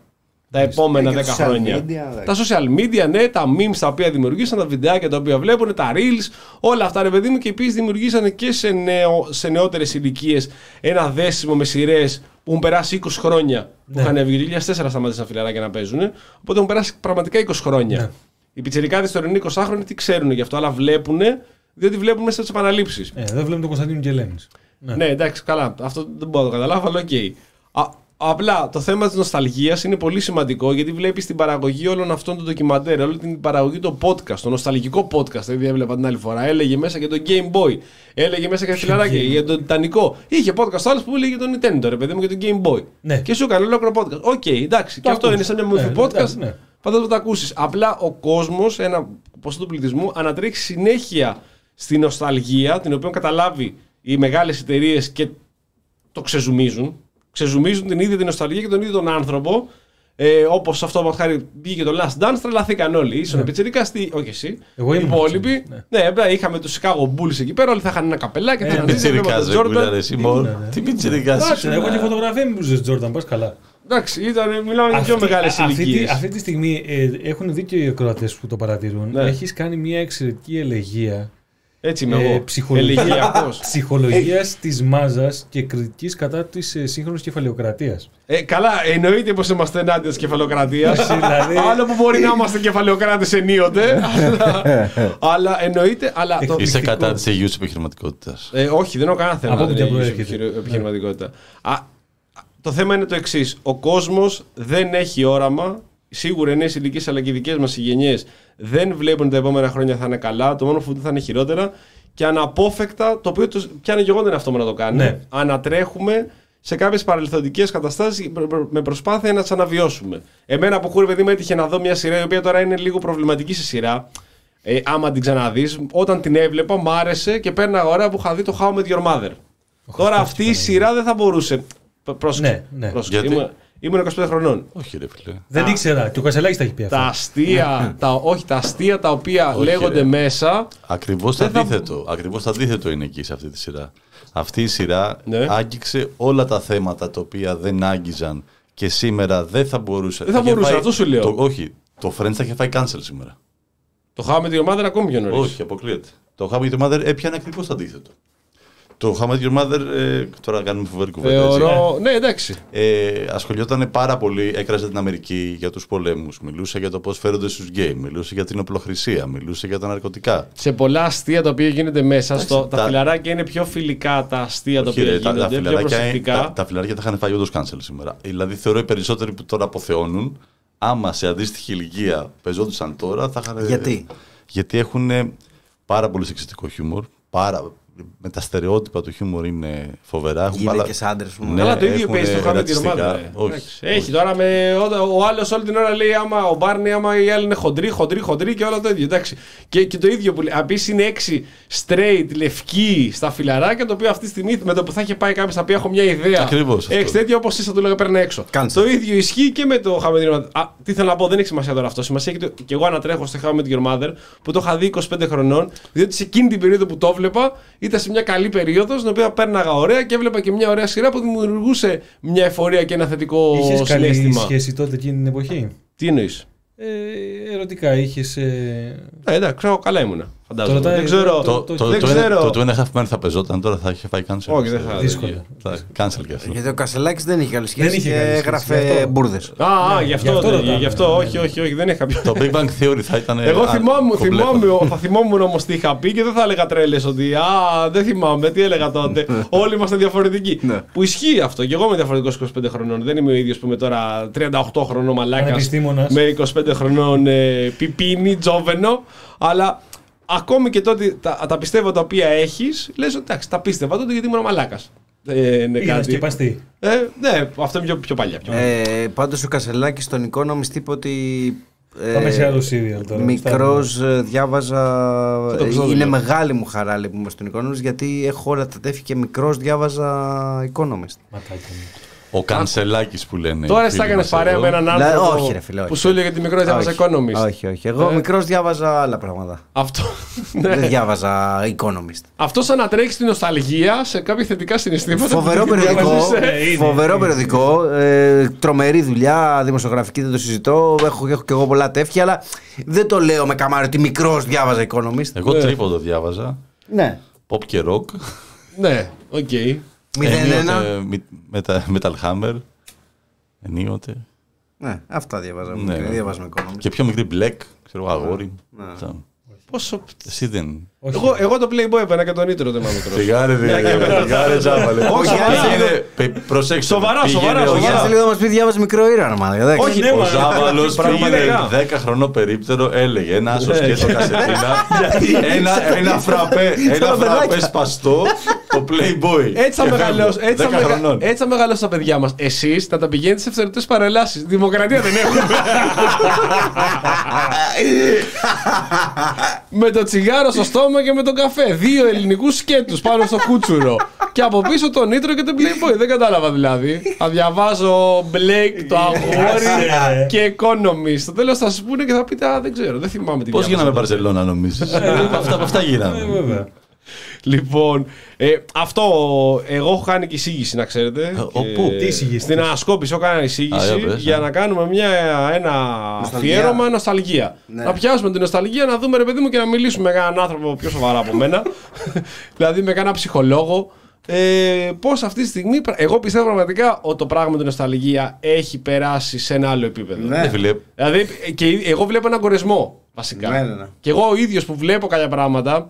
Τα επόμενα και 10 τα social χρόνια. media, τα social media, ναι, τα memes τα οποία δημιουργήσαν, τα βιντεάκια τα οποία βλέπουν, τα reels, όλα αυτά ρε παιδί μου και επίσης δημιουργήσαν και σε, νεο, σε νεότερες ηλικίες ένα δέσιμο με σειρές που έχουν περάσει 20 χρόνια που Ναι. είχαν βγει. Το 2004 σταμάτησαν φιλαράκια να παίζουν. Οπότε έχουν περάσει πραγματικά 20 χρόνια. Ναι. Οι πιτσιρικάδες τωρινοί 20χρονοι τι ξέρουν γι' αυτό, αλλά βλέπουν, διότι βλέπουν μέσα στις επαναλήψεις. Ε, δεν βλέπουμε τον Κωνσταντίνου και Ελένης. Ναι. Ναι, εντάξει, καλά. Αυτό δεν μπορώ να το καταλάβω, αλλά οκ. Α- Απλά το θέμα της νοσταλγίας είναι πολύ σημαντικό γιατί βλέπεις την παραγωγή όλων αυτών των ντοκιμαντέρ, όλη την παραγωγή των podcast, το νοσταλγικό podcast. Δηλαδή, έβλεπα την άλλη φορά. Έλεγε μέσα και το Game Boy. Έλεγε μέσα και φιλαράκια για το Τιτανικό. Είχε podcast άλλος που έλεγε το Nintendo, ρε παιδί μου, και το Game Boy. Ναι. Και σου έκανε ολόκληρο podcast. OK, εντάξει. και αυτό ακούς. είναι σαν μια μορφή Ναι, podcast. εντάξει, ναι. Φαντάζομαι το ακούσεις. Απλά ο κόσμος, ένα ποσό του πληθυσμού, ανατρέχει συνέχεια στη νοσταλγία, την οποία καταλάβει οι μεγάλες εταιρείες και το ξεζουμίζουν. Ξεζουμίζουν την ίδια την νοσταλγία και τον ίδιο τον άνθρωπο. Ε, Όπως αυτό που χάρη βγήκε το Last Dance, τρελαθήκαν όλοι. Ήσουν ναι. πιτσερικά, στη... όχι εσύ. Εγώ οι ήμουν υπόλοιποι. πιτσιρικά, Ναι, ναι, είχαμε τους Chicago Bulls εκεί πέρα, όλοι θα είχαν ένα καπελάκι, θα Ε, είχαν ναι, δει τον Πιτσιρικάς ρε Jordan. κουλάρε, Σιμών. Ναι, ναι. Τι πιτσιρικάς Εντάξει, ήσουν, έχω και α. φωτογραφία με μπλουζες Jordan, πας καλά. Εντάξει, ήταν, μιλάμε για πιο Αυτή- μεγάλες α- αυτή, τη- ηλικίες. αυτή τη στιγμή ε, έχουν δίκιο οι ακροατές που το παρατηρούν. Ναι. Έχεις κάνει μια εξαιρετική ελεγγύα Έτσι είμαι ε, εγώ. ψυχολογία- Ελεγγυακός. ψυχολογίας της μάζας και κριτικής κατά της ε, σύγχρονης κεφαλαιοκρατίας. Ε, καλά, εννοείται πως είμαστε ενάντια της κεφαλοκρατία. δηλαδή- Άλλο που μπορεί να είμαστε κεφαλαιοκράτες ενίοτε. αλλά, αλλά εννοείται. Αλλά το, Είσαι Εκπληκτικός. κατά της υγιούς επιχειρηματικότητας. ε, όχι, δεν έχω κανένα θέμα. Από με πού την και υγιής προέρχεται. επιχειρη- επιχειρηματικότητα. Α, το θέμα είναι το εξής. Ο κόσμος δεν έχει όραμα. Σίγουρα οι νέε ηλικίε αλλά και οι δικές μας οι γενιές δεν βλέπουν τα επόμενα χρόνια θα είναι καλά. Το μόνο που θα είναι χειρότερα. Και αναπόφευκτα, το οποίο το πιάνει και εγώ δεν είναι αυτό να το κάνει. Ναι. Ανατρέχουμε σε κάποιες παρελθοντικές καταστάσεις με προσπάθεια να τις αναβιώσουμε. Εμένα που χούρε, παιδί μου, έτυχε να δω μια σειρά η οποία τώρα είναι λίγο προβληματική σε σειρά. Ε, άμα την ξαναδείς, όταν την έβλεπα, μ' άρεσε και παίρναγα ωραία που είχα δει το How I Met Your Mother. Τώρα αυτή η σειρά δεν θα μπορούσε. Π- Πρόσεξε. Ναι, ναι. πρόσεξε. Γιατί; Ήμουν, ήμουν 25 χρονών. Όχι, ρε φίλε. Δεν ήξερα. Και ο Κασελάκης τα έχει πει Τα αυτά. αστεία, τα, όχι, τα αστεία τα οποία Όχι, λέγονται ρε. μέσα. Ακριβώς το Δεν θα- αντίθετο. Ακριβώς το αντίθετο είναι εκεί σε αυτή τη σειρά. Αυτή η σειρά Ναι. άγγιξε όλα τα θέματα τα οποία δεν άγγιζαν και σήμερα δεν θα μπορούσε. Δεν θα είχε μπορούσε, αυτό σου λέω. Το, όχι, το Friends θα είχε φάει cancel σήμερα. Το How I Met Your Mother ακόμη πιο νωρίς. Όχι, αποκλείεται. Το How I Met Your Mother έπιανε ακριβώς το αντίθετο. Το How I Met Your Mother, ε, τώρα κάνουμε φοβερή κουβέντα. έτσι. Θεωρώ. Ναι, εντάξει. Ε, ασχολιόταν πάρα πολύ, έκραζε την Αμερική για τους πολέμους, μιλούσε για το πώς φέρονται στους γκέι, μιλούσε για την οπλοχρησία, μιλούσε για τα ναρκωτικά. σε πολλά αστεία τα οποία γίνονται μέσα. Στο, τα, τα- φιλαράκια είναι πιο φιλικά τα αστεία τα Όχι, οποία ρε, τα, γίνονται, τα, πιο φιλαράκια, προσεκτικά. τα, τα φιλαράκια τα είχαν φάει όντως cancel σήμερα. Δηλαδή θεωρώ οι περισσότεροι που τώρα αποθεώνουν, άμα σε αντίστοιχη ηλικία πεζόντουσαν τώρα, θα είχαν... Γιατί; Γιατί έχουν ε, πάρα πολύ σεξιστικό χιούμορ, πάρα, με τα στερεότυπα του χιούμορ είναι φοβερά. Έχουν Γυναίκες, άντρες, πούμε. Ναι, Καλά, το ίδιο έχουν παίζεις στο How I Met Your ρατσιστικά. Mother, ε. Όχι, Εντάξει. Έχει τώρα με. Ο, ο άλλος όλη την ώρα λέει άμα ο Μπάρνι, άμα οι άλλοι είναι χοντροί, χοντροί, χοντροί και όλα το ίδιο. Εντάξει. Και, και το ίδιο που λέει. Επίση είναι έξι straight, λευκοί στα φιλαράκια, το οποίο αυτή τη στιγμή με το που θα είχε πάει κάποιος θα πει: Έχω μια ιδέα. Ακριβώς αυτό. Έχει τέτοιο όπως εσύ θα του λέγα παίρνει έξω. Κάντε. Το ίδιο ισχύει και με το How I Met Your Mother. Α, τι θέλω να πω, δεν έχει σημασία τώρα αυτό. Σημασία έχει το. Και εγώ ανατρέχω στο How I Met Your Mother που το είχα δει 25 χρονών, διότι σε εκείνη την περίοδο που το βλέπα ήταν σε μια καλή περίοδο, στην οποία πέρναγα ωραία και έβλεπα και μια ωραία σειρά που δημιουργούσε μια εφορία και ένα θετικό Είχες καλή συνέστημα. σχέση τότε εκείνη την εποχή; Τι εννοείς; Ε, ερωτικά είχες. Ε... Ε, εντάξει, ξέρω, καλά ήμουνα. Φαντάζομαι. Το ρωτάει- δεν ξέρω. Το, το- το, δεν το, ξέρω. το, το ένα half man θα πεζόταν, τώρα θα είχε φάει cancel. Όχι, δεν θα. Δύσκολα. Θα cancel και αυτό. Γιατί ο Κασελάκης δεν είχε καλή σχέση είχε και καλή σχέση, γι' έγραφε αυτό. μπουρδες. Α, α, Ναι, γι' γι' αυτό, αυτό δεν- ρωτάμε. γι' αυτό, Ναι, όχι, ναι. όχι, όχι, δεν είχα κάποιο. Το Big Bang Theory θα ήταν. Εγώ α, θυμάμαι, κομπλέ. θυμάμαι, θα θυμόμουν όμως τι είχα πει και δεν θα έλεγα τρέλες ότι Α, δεν θυμάμαι, τι έλεγα τότε. Όλοι είμαστε διαφορετικοί. Ναι. Που ισχύει αυτό. Και εγώ είμαι διαφορετικός 25 χρονών. Δεν είμαι ο ίδιος που είμαι τώρα 38 χρονών μαλάκας. Ανεπιστήμονας. Με 25 χρονών ε, πιπίνι, τζόβενο. Αλλά ακόμη και τότε τα, τα πιστεύω τα οποία έχεις, λες ότι εντάξει, τα πίστευα τότε γιατί ήμουν μαλάκας. Ε, είναι Πήγα κάτι. σκεπαστή. Ε, ναι, αυτό είναι πιο, πιο παλιά. Πιο παλιά. Ε, Πάντως ο Κασελάκης στον Economist είπε ότι. ε, Πάμε σε άλλο serial τώρα. Μικρός διάβαζα. το ξέρω, είναι λέω. μεγάλη μου χαρά λέει, που είμαι στον Economist γιατί έχω όλα τα τέφη και μικρός διάβαζα Economist. Ματάκια μου. Ο Κανσελάκης που λένε. Τώρα οι εσύ θα φίλοι έκανε μας παρέα εδώ. με έναν Δηλαδή, άνθρωπο όχι, ρε φίλε, όχι. που σου έλεγε τη μικρός διάβαζα Όχι. Economist. Όχι, όχι. Εγώ Ε. μικρός διάβαζα άλλα πράγματα. Αυτό. ναι. Δεν διάβαζα Economist. Αυτό ανατρέχει στην νοσταλγία σε κάποια θετικά συναισθήματα. Φοβερό που περιοδικό. διάβαζες, ε. Ναι, είναι, Φοβερό είναι. περιοδικό. Ε, τρομερή δουλειά, δημοσιογραφική δεν το συζητώ. Έχω, έχω και εγώ πολλά τεύχια, αλλά δεν το λέω με καμάρι ότι μικρός διάβαζα Economist. Εγώ Ναι. τρίποντο διάβαζα. Ναι. Pop και rock. Ναι, οκ. 0-1. Ενίοτε μη- μετα- Metal Hammer. Ενίοτε. Ναι, αυτά διάβαζα. Ναι. Ναι, διάβαζα Economist. Και πιο μικρή Black. Ξέρω εγώ, αγόρι. Ναι. Αυτά. Πόσο. Εσύ δεν. Όχι. Εγώ, εγώ το Playboy έπαιρνα και τον Ήτρο δεν μάμαι Φιγάρε, φιγάρε τζάμπα. λέει. Όχι, Πήγαινε- πε- Προσέξτε. Σοβαρά, πήγαινε σοβαρά, ο Ο σοβαρά. Γιάννης Ζα- λίγο να μας πει διάβαζε μικρό ήρωα, μα. εντάξει. Όχι, Ναι, Ο μα, Ζάβαλος πραγματικά. πήγαινε 10 χρονό περίπτερο, έλεγε ένα Ναι. άσο σκέτο κασετίνα, ένα, ένα φραπέ, ένα φραπέ σπαστό Το Playboy. Έτσι θα Και μεγαλώσει φεύγω. έτσι θα 10 μεγα- χρονών. έτσι θα μεγαλώσει τα παιδιά μας. Εσείς θα τα πηγαίνετε σε ευθερωτέ παρελάσεις. Δημοκρατία δεν έχουμε. με το τσιγάρο στο στόμα και με τον καφέ. Δύο ελληνικούς σκέτους πάνω στο κούτσουρο. και από πίσω τον Νίτρο και τον Playboy. Δεν κατάλαβα δηλαδή. Θα διαβάζω Blake, το αγόρι Άσε. και Economy. Στο τέλος θα σα πούνε και θα πείτε Α, δεν ξέρω, δεν θυμάμαι τι Πώς διάβασα γίναμε τότε». Μπαρσελόνα, νομίζει. Αυτά από αυτά Ε, γίναμε. Βέβαια. Λοιπόν, ε, αυτό εγώ έχω κάνει και εισήγηση να ξέρετε. Ε, ο, Και πού; Τι εισηγήσεις; Στην ανασκόπηση έχω κάνει εισήγηση Α, για πες, για ναι. να κάνουμε μια, ένα Νοσταλγία. αφιέρωμα νοσταλγία. Ναι. Να πιάσουμε την νοσταλγία, να δούμε ρε παιδί μου και να μιλήσουμε με έναν άνθρωπο πιο σοβαρά από μένα. δηλαδή με κανένα ψυχολόγο. Ε, Πώς αυτή τη στιγμή, εγώ πιστεύω πραγματικά ότι το πράγμα με την νοσταλγία έχει περάσει σε ένα άλλο επίπεδο. Ναι. Ναι, φίλε, Δηλαδή, και εγώ βλέπω έναν κορεσμό βασικά. Ναι, ναι, ναι. Και εγώ ο ίδιος που βλέπω κάποια πράγματα,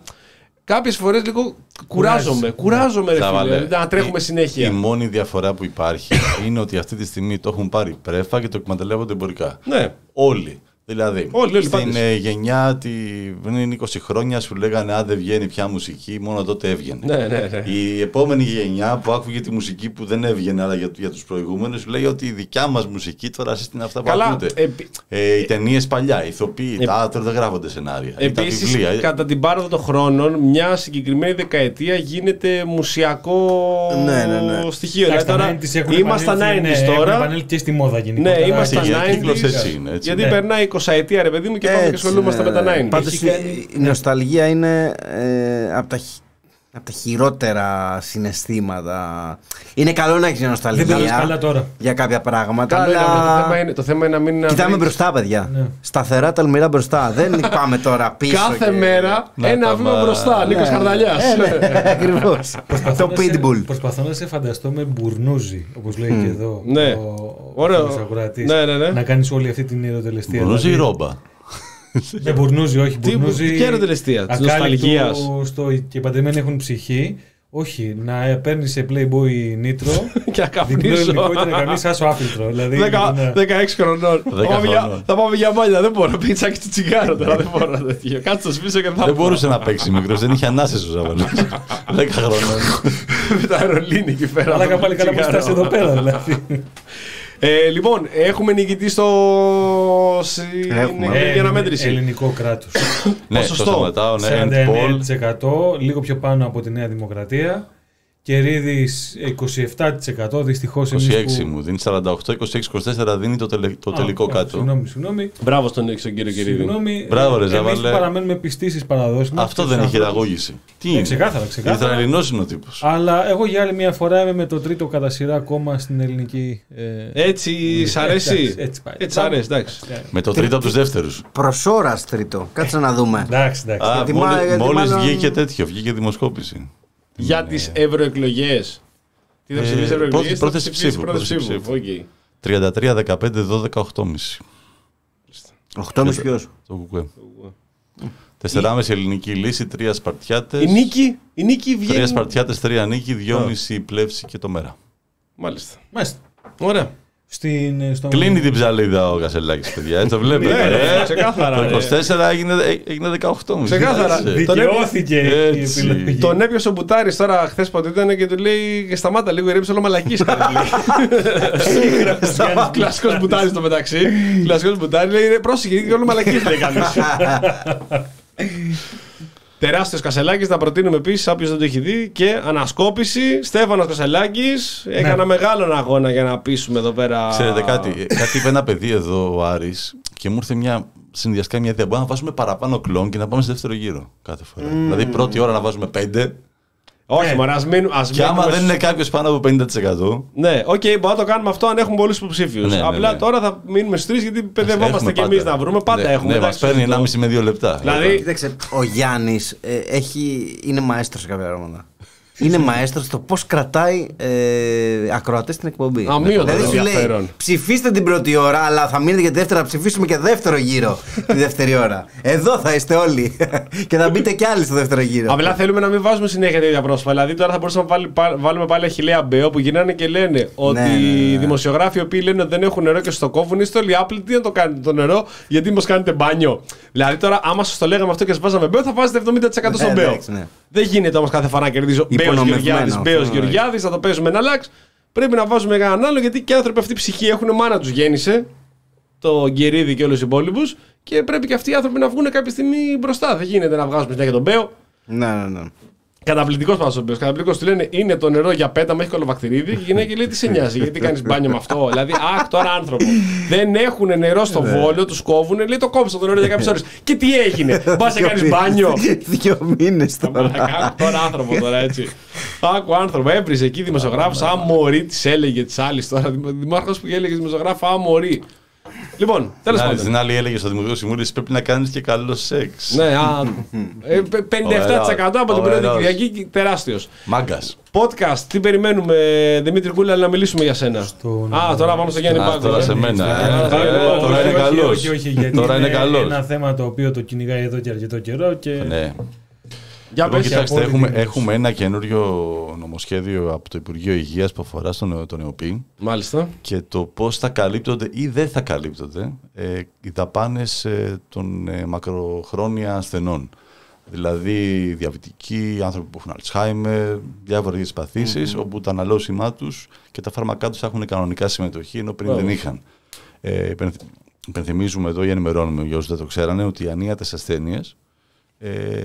κάποιες φορές λίγο κουράζομαι. Κουράζεσαι. Κουράζομαι, ρε Τσάβαλε, φίλε. Να τρέχουμε η- συνέχεια. Η μόνη διαφορά που υπάρχει είναι ότι αυτή τη στιγμή το έχουν πάρει πρέφα και το εκμεταλλεύονται εμπορικά. Ναι. Όλοι. Δηλαδή, Όλοι, όλοι, στην πάντες. ε, γενιά τη, πριν 20 χρόνια σου λέγανε Α, δεν βγαίνει πια μουσική, μόνο τότε έβγαινε. Ναι, ναι, ναι. Η επόμενη γενιά που άκουγε τη μουσική που δεν έβγαινε, αλλά για, για τους προηγούμενους, σου λέει ότι η δικιά μας μουσική τώρα είναι αυτά που Καλά, ακούτε. επί- Ε, οι ταινίες παλιά, οι ηθοποιοί, Ε- τα άθρα δεν γράφονται σενάρια. Ή τα Επίσης, βιβλία. ε. κατά την πάροδο των χρόνων, μια συγκεκριμένη δεκαετία γίνεται μουσιακό Ναι, ναι, ναι. στοιχείο. Εντάξει, Δηλαδή, τα τώρα 90s έχουν είμαστε στα 90s επανέλθει, ναι, έχουν τώρα. επανέλθει και στη μόδα γενικότερα. Ναι, είμαστε Και στα για 90s. κύκλος έτσι είναι, έτσι. Γιατί Ναι. περνάει 20 ετία, ρε παιδί μου, και πάμε και ασχολούμαστε με τα 90s. Πάντως Έχει η, κάνει- η νοσταλγία είναι ε, από τα, χ- απ' τα χειρότερα συναισθήματα. Είναι καλό να έχεις Δεν νοσταλγία περνάς καλά τώρα. για κάποια πράγματα, Καλό είναι, αλλά αλλά το θέμα είναι, το θέμα είναι να μην. κοιτάμε βρεις- μπροστά, παιδιά. Ναι. Σταθερά, τολμηρά μπροστά. Δεν πάμε τώρα πίσω. Κάθε και- μέρα Να ένα τα βήμα μα- μπροστά. Νίκος Ναι. Χαρδαλιάς. Ε, ναι, ακριβώς. Προσπαθώ Το να σε- pitbull. Προσπαθώ να σε φανταστώ με μπουρνούζι, όπως λέει και εδώ Ναι. ο, Ωραίο. ο φίλος ακροατής. Ναι, ναι, ναι. Να κάνεις όλη αυτή την ερωτελεστία. Μπορούσε η δηλαδή. ρόμπα; Με μπουρνούζι, όχι. Τι- Μπουρνούζι. ποια ερωτελεστία, της ακάλυπτο νοσταλγίας. Στο, και οι παντρεμένοι έχουν ψυχή. Όχι, να παίρνει σε Playboy νήτρο. Και να διπλό καπνίσω. ελληνικό και να κάνει άσο άφιλτρο. Δηλαδή, Δεκα- ναι. 16 χρονών. Θα πάμε για- χρονών. Θα πάμε για μάλια. Δεν μπορώ. Πίτσακι του τσιγάρο τώρα. Δεν μπορώ να τέτοιο. Κάτσε το σπίσω και θα Δεν μπορούσε να παίξει μικρός, δεν είχε ανάσες ο Ζαβαλής. 10 χρονών. με τα αερολίνη εκεί πέρα. Αλλά το πάλι καλά που τσιγάρο. στάσεις εδώ πέρα δηλαδή. Ε, λοιπόν, έχουμε νικητή στο. στην Έχουμε. εκλογική αναμέτρηση. Ελληνικό κράτος. Ναι, το Ποσοστό. σταματάω, ναι, end poll. 49%, λίγο πιο πάνω από τη Νέα Δημοκρατία. Κερίδης 27%, δυστυχώς 26 εμείς που... μου δίνει 48, 26, 24 δίνει το, τελε- το Α, τελικό μπράβο, κάτω. Συγγνώμη, συγγνώμη. Μπράβο στον στον κύριο Κυρίδη. συγγνώμη. Μπράβο, ρε, Εμείς που Ζαβάλε. παραμένουμε πιστοί στις παραδόσεις μας. Αυτό στους δεν έχει ανθρώπους. χειραγώγηση. Τι Ναι, είναι; ξεκάθαρα, ξεκάθαρα. Ισραηλινός είναι ο τύπος. Αλλά εγώ για άλλη μια φορά είμαι με το τρίτο κατά σειρά κόμμα στην ελληνική... ε, Έτσι, σ' αρέσει; εντάξει, έτσι πάει. Έτσι, σ' αρέσει, εντάξει. Με το τρίτο από τους δεύτερους. Προσώρα τρίτο. Κάτσε να δούμε. Εντάξει, εντάξει. Α, Γιατί μόλι μα- γιατί μόλις μάλλον- βγήκε τέτοιο, βγήκε δημοσκόπηση. Για τις ευρωεκλογές. Τι θα Ε, ψηφίσει ευρωεκλογές. πρώτη- πρώτη ψήφου, Πρώτη πρώτη ψήφου. ψήφου. οκ. 33, 15, 12, 8,5. 8,5 ποιο. Το κουκουέ. 4,5 ελληνική λύση, 3 Σπαρτιάτες. Η νίκη, η νίκη 3 βγαίνει. Σπαρτιάτες, 3 νίκη, 2,5 πλεύση και το μέρα. Μάλιστα. Μάλιστα. Ωραία. Στην, ε, στον... Κλείνει την ψαλίδα ο Κασελάκης, παιδιά. Έτσι το βλέπετε. Ναι, ε. ξεκάθαρα, Το ρε. 24 έγινε, έγινε 18. Ξεκάθαρα. Έτσι. Τον Δικαιώθηκε η Έτσι. επιλογή. Τον έπιασε ο Μπουτάρης τώρα χθες που ήταν και του λέει και σταμάτα λίγο, ηρέμησε όλο μαλακής. Κλασικός Μπουτάρης στο μεταξύ. Κλασικός Μπουτάρης λέει πρόσεχε, γιατί όλο μαλακής λέει κανεί. Τεράστιος Κασελάκης, να προτείνουμε επίσης, όποιος δεν το έχει δει, και ανασκόπηση. Στέφανος Κασελάκης. Έκανα μεγάλον αγώνα για να πείσουμε εδώ πέρα. Ξέρετε κάτι, ε, κάτι είπε ένα παιδί εδώ ο Άρης και μου ήρθε μια συνδυαστικά μια ιδέα. Μπορούμε να βάζουμε παραπάνω κλόν και να πάμε στο δεύτερο γύρο κάθε φορά. Δηλαδή πρώτη ώρα να βάζουμε 5 Όχι, Ναι. μωρά, ας μείνουμε. ας και άμα μείνουμε δεν είναι κάποιος πάνω από 50%. Ναι, οκ, μπορούμε να το κάνουμε αυτό αν έχουμε πολλούς υποψήφιους. Ναι, ναι, Απλά ναι. τώρα θα μείνουμε στους τρεις γιατί παιδευόμαστε Έχουμε κι εμείς πάντα. να βρούμε. Πάντα ναι, έχουμε. Ναι, μας εντάξει, παίρνει αυτό. 1,5 με 2 λεπτά. Δηλαδή- Κοίταξε, ο Γιάννης έχει, είναι μαέστρος σε κάποια πράγματα. Είναι μαέστρος στο πώς κρατάει ε, ακροατές στην εκπομπή. Αμύωτο δηλαδή σου λέει ενδιαφέρον. ψηφίστε την πρώτη ώρα, αλλά θα μείνετε για τη δεύτερη να ψηφίσουμε και δεύτερο γύρο τη δεύτερη ώρα. Εδώ θα είστε όλοι. και θα μπείτε κι άλλοι στο δεύτερο γύρο. Απλά θέλουμε να μην βάζουμε συνέχεια τέτοια πρόσωπα. Δηλαδή τώρα θα μπορούσαμε να βάλει- πά- βάλουμε πάλι Αχηλέα Μπέο που γυρνάνε και λένε ότι ναι, ναι, οι ναι. δημοσιογράφοι οι οποίοι λένε ότι δεν έχουν νερό και στο κόβουν είστε όλοι άπλητοι να το κάνετε το νερό γιατί μήπως κάνετε μπάνιο. Δηλαδή τώρα άμα σας το λέγαμε αυτό και σας βάζαμε Μπέο θα βάζετε 70% στον Ναι, Μπέο. Εντάξει, ναι. Δεν γίνεται όμως κάθε φορά να κερδίζω Μπέο Υπονομευμένο Γεωργιάδης, αυτό, Μπέο ναι. Γεωργιάδης, θα το παίζουμε ένα λάξ. Πρέπει να βάζουμε κανέναν άλλο γιατί και οι άνθρωποι αυτή ψυχή έχουν μάνα τους γέννησε. Το Γκερίδη και όλους τους υπόλοιπους. Και πρέπει και αυτοί οι άνθρωποι να βγουν κάποια στιγμή μπροστά. Δεν γίνεται να βγάζουμε συνέχεια τον Μπέο. Ναι, ναι, ναι. Καταπληκτικός πασομπέο. Καταπληκτικός. Του λένε είναι το νερό για πέταμα, έχει κολοβακτηρίδι. Και η γυναίκα λέει τι σε νοιάζει, γιατί κάνεις μπάνιο με αυτό. δηλαδή, αχ, τώρα άνθρωπο. Δεν έχουν νερό στο βόλιο, τους κόβουν, λέει το κόψω το νερό για κάποιες ώρες. Και τι έγινε, πας να κάνεις μπάνιο. Δύο μήνες τώρα. Μαλάκα, Τώρα άνθρωπο τώρα έτσι. Άκου άνθρωπο, έβριζε εκεί δημοσιογράφος. Α μωρή της έλεγε της άλλης τώρα. Δημάρχος που έλεγε δημοσιογράφος, Α μωρή. Λοιπόν, τέλος Στην άλλη- πάντων. Στην άλλη έλεγε στο Δημοτικό Συμβούλιο «Εσύ πρέπει να κάνεις και καλό σεξ. Ναι, α, ε, πε- 57% από την Ωραίος. πρώτη Κυριακή τεράστιος. Μάγκας. Podcast, τι περιμένουμε, Δημήτρη Κούλα, να μιλήσουμε για σένα; Στον- Α, τώρα πάμε στο Γιάννη Α, Πάκο. τώρα ε. σε μένα. Α, Ε, τώρα είναι Τώρα όχι, είναι όχι, καλός. Όχι, όχι, γιατί Τώρα είναι είναι καλός. ένα θέμα το οποίο το κυνηγάει εδώ και αρκετό καιρό και Ναι. Για Λοιπόν, πες. κοιτάξτε, απόλυτη έχουμε, ενημέρωση. έχουμε ένα καινούριο νομοσχέδιο από το Υπουργείο Υγείας που αφορά στον, τον ΕΟΠΗ Μάλιστα. και το πώς θα καλύπτονται ή δεν θα καλύπτονται ε, οι δαπάνες ε, των ε, μακροχρόνια ασθενών. Δηλαδή διαβητικοί, άνθρωποι που έχουν Alzheimer, διάφορες παθήσεις, όπου τα αναλώσιμά τους και τα φάρμακά τους έχουν κανονικά συμμετοχή, ενώ πριν Μπράβο. δεν είχαν. Ε, υπενθυ- υπενθυμίζουμε εδώ ή ενημερώνουμε για όσους δεν το ξέρανε ότι οι ανίατες ασθένειες ε,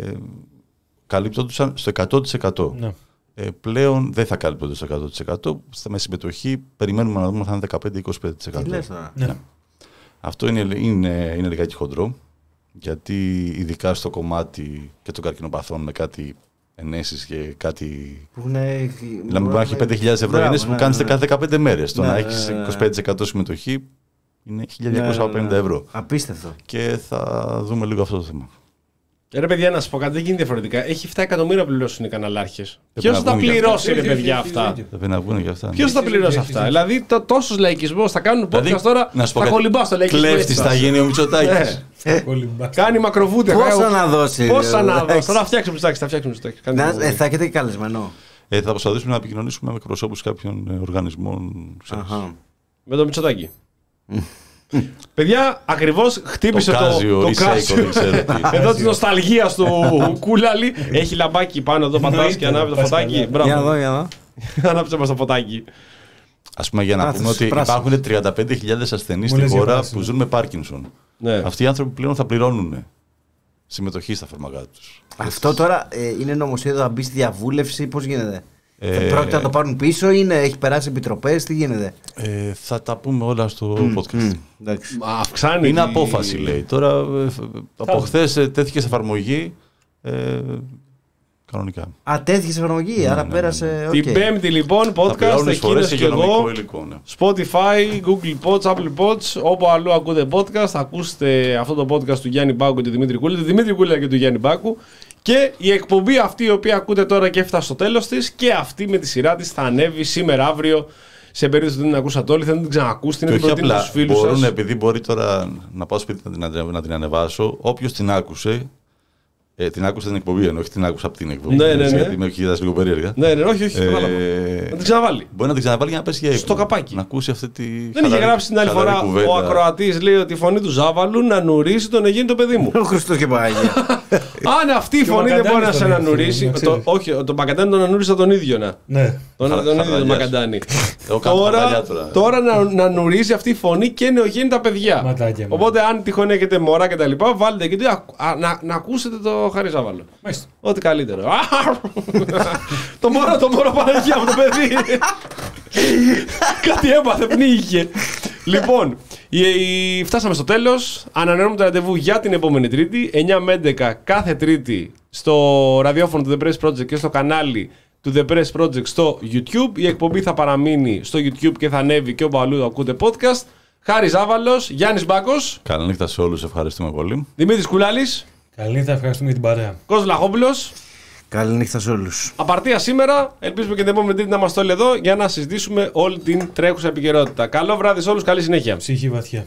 καλύπτονταν στο 100%. Ναι. Ε, πλέον δεν θα καλύπτονται στο 100%. Στα- Με συμμετοχή περιμένουμε να δούμε αν θα είναι 15-25%. Τι λες τώρα. Ναι. Αυτό είναι, είναι, είναι λιγάκι χοντρό, γιατί ειδικά στο κομμάτι και των καρκινοπαθών με κάτι ενέσεις και κάτι... Που έχουνε- Δηλαδή μπορεί να έχει 5.000 ευρώ Μπράβο, ενέσεις που ναι, κάνεις ναι. κάθε 15 μέρες. Το Ναι, να ναι, έχεις ναι, ναι. 25% συμμετοχή είναι Ναι, ναι, 1.250 ναι. ευρώ. Απίστευτο. Και θα δούμε λίγο αυτό το θέμα. Ε, Ρε παιδιά, να σα πω κάτι, δεν γίνεται διαφορετικά. Έχει 7 εκατομμύρια να πληρώσουν οι καναλάρχες. να Ποιος θα τα βγουν για πληρώσει, ρε Έχει, παιδιά, έχει, αυτά; έχει. Θα πρέπει να βγουν και αυτά. Ποιος θα τα Έχεις πληρώσει δίκιο, αυτά; έχεις Δηλαδή, το, τόσος λαϊκισμός θα κάνουν podcast Δηλαδή, τώρα. να σου πω θα κάτι. κολυμπάς στο λαϊκισμό. Κλέφτης θα γίνει ο Μητσοτάκης. Κολυμπάς. Κάνει μακροβούτια. Πόσα κάνει- να δώσει, Πόσα ρε, να εντάξει. δώσει. Τώρα θα φτιάξουμε ψάξει, θα φτιάξουμε ψάξει. Κάνει Να- μακροβούτια. ε, Θα έχετε και καλεσμένο. Ε, θα προσπαθήσουμε να επικοινωνήσουμε με εκπροσώπους κάποιων ε, οργανισμών. ξέρεις. Αχα. Με το Μητσοτάκι. Παιδιά, ακριβώς χτύπησε Το το, Κάζιο, το Recycle, Κάζιο. δεν ξέρω τι. Εδώ της νοσταλγίας του Κούλαλη. Έχει λαμπάκι πάνω εδώ, πατάς και Εννοείται, ανάβει το πας φωτάκι. καλά. Για να Μπράβο. δω, για να δω. Ανάψε μας το φωτάκι. Α πούμε, για να Α, πούμε θα ότι πράσινο. υπάρχουν 35.000 ασθενείς Μου στην λες για χώρα πράσινο. που ζουν με Πάρκινσον. Ναι. Αυτοί οι άνθρωποι πλέον θα πληρώνουν συμμετοχή στα φάρμακά τους. Αυτό τώρα ε, είναι νομοσχέδιο να μπεις στη διαβούλευση, πώς γίνεται; Ε, Θα πρόκειται να το πάρουν πίσω, είναι, έχει περάσει επιτροπές, τι γίνεται; Ε, θα τα πούμε όλα στο podcast. Μμ, εντάξει. Μα Αυξάνει. Είναι τη- απόφαση, λέει. Τώρα, ε, φ- από χθες τέθηκε σε εφαρμογή. Ε, κανονικά. Α, τέθηκε σε εφαρμογή, άρα πέρασε. Την οκ. Πέμπτη λοιπόν, Θα podcast πληρώνουν εισφορές εκείνο σε και υγειονομικό εγώ. υλικό. Ναι. Spotify, Google Pods, Apple Pods, όπου αλλού ακούτε podcast, θα ακούσετε αυτό το podcast του Γιάννη Μπάκου και του Δημήτρη Κούλη, του Δημήτρη Κούλη και του Γιάννη Μπάκου. Και η εκπομπή αυτή η οποία ακούτε τώρα και έφτασε στο τέλος της και αυτή με τη σειρά της θα ανέβει σήμερα, αύριο. Σε περίπτωση που δεν την ακούσατε όλοι, θέλετε να την ξανακούσετε, Και να την όχι προτείνετε απλά στου φίλου μπορούν, σα. επειδή μπορεί τώρα να πάω σπίτι να την, να την ανεβάσω, όποιος την άκουσε. Ε, την άκουσε την εκπομπή, ενώ όχι την άκουσα από την εκπομπή. Ναι, ναι, ναι. Γιατί με έχει κοιτάξει λίγο περίεργα. Ναι, ναι, όχι, όχι, κατάλαβα. Ε, Να την ξαναβάλει. Μπορεί να την ξαναβάλει για να πέσει για ύπνο. Στο καπάκι. Να ακούσει αυτή τη. Δεν είχε χαλαρή- γράψει την άλλη χαλαρή φορά κουβέντα. ο ακροατής, λέει ότι η φωνή του Ζάβαλου να νουρίσει τον Αιγίνη το παιδί μου. Ο Χριστός και Παναγία. Αν αυτή η Και ο φωνή δεν μπορεί να Μακαντάνης σε τον ανανουρίσει. έφερε, να το- ξέρεις. Όχι, τον Μακαντάνη τον ανούρισα τον ίδιο να. Ναι. Τον, Χα- τον ίδιο τον χαβαλιάς. Μακαντάνη. Εγώ κάνω τώρα, χαβαλιά τώρα. τώρα να, να νουρίζει αυτή η φωνή και νεογέννητα παιδιά. Ματάκια μου. Οπότε αν τυχόν έχετε μωρά και τα λοιπά, βάλτε εκεί α, α, να, να ακούσετε το Χαρί Ζάβαλο. Μάλιστα. Ό,τι καλύτερο. το μωρό, το μωρό Παναγία μου το παιδί. Κάτι έπαθε, πνίγηκε. λοιπόν, η- η- φτάσαμε στο τέλος. Ανανεώνουμε το ραντεβού για την επόμενη Τρίτη. 9 με 11 κάθε Τρίτη στο ραδιόφωνο του The Press Project και στο κανάλι του The Press Project στο YouTube. Η εκπομπή θα παραμείνει στο YouTube και θα ανέβει και όπου αλλού ακούτε podcast. Χάρης Ζάβαλο, Γιάννης Μπάκος, Καλή νύχτα σε όλους. Ευχαριστούμε πολύ. Δημήτρης Κουλάλης, Καλή νύχτα, ευχαριστούμε για την παρέα. Κος Λαχόπουλος. Καληνύχτα σε όλους. Απαρτία σήμερα. Ελπίζουμε και την επόμενη Τρίτη να είμαστε όλοι εδώ για να συζητήσουμε όλη την τρέχουσα επικαιρότητα. Καλό βράδυ σε όλους. Καλή συνέχεια. Ψυχή βαθιά.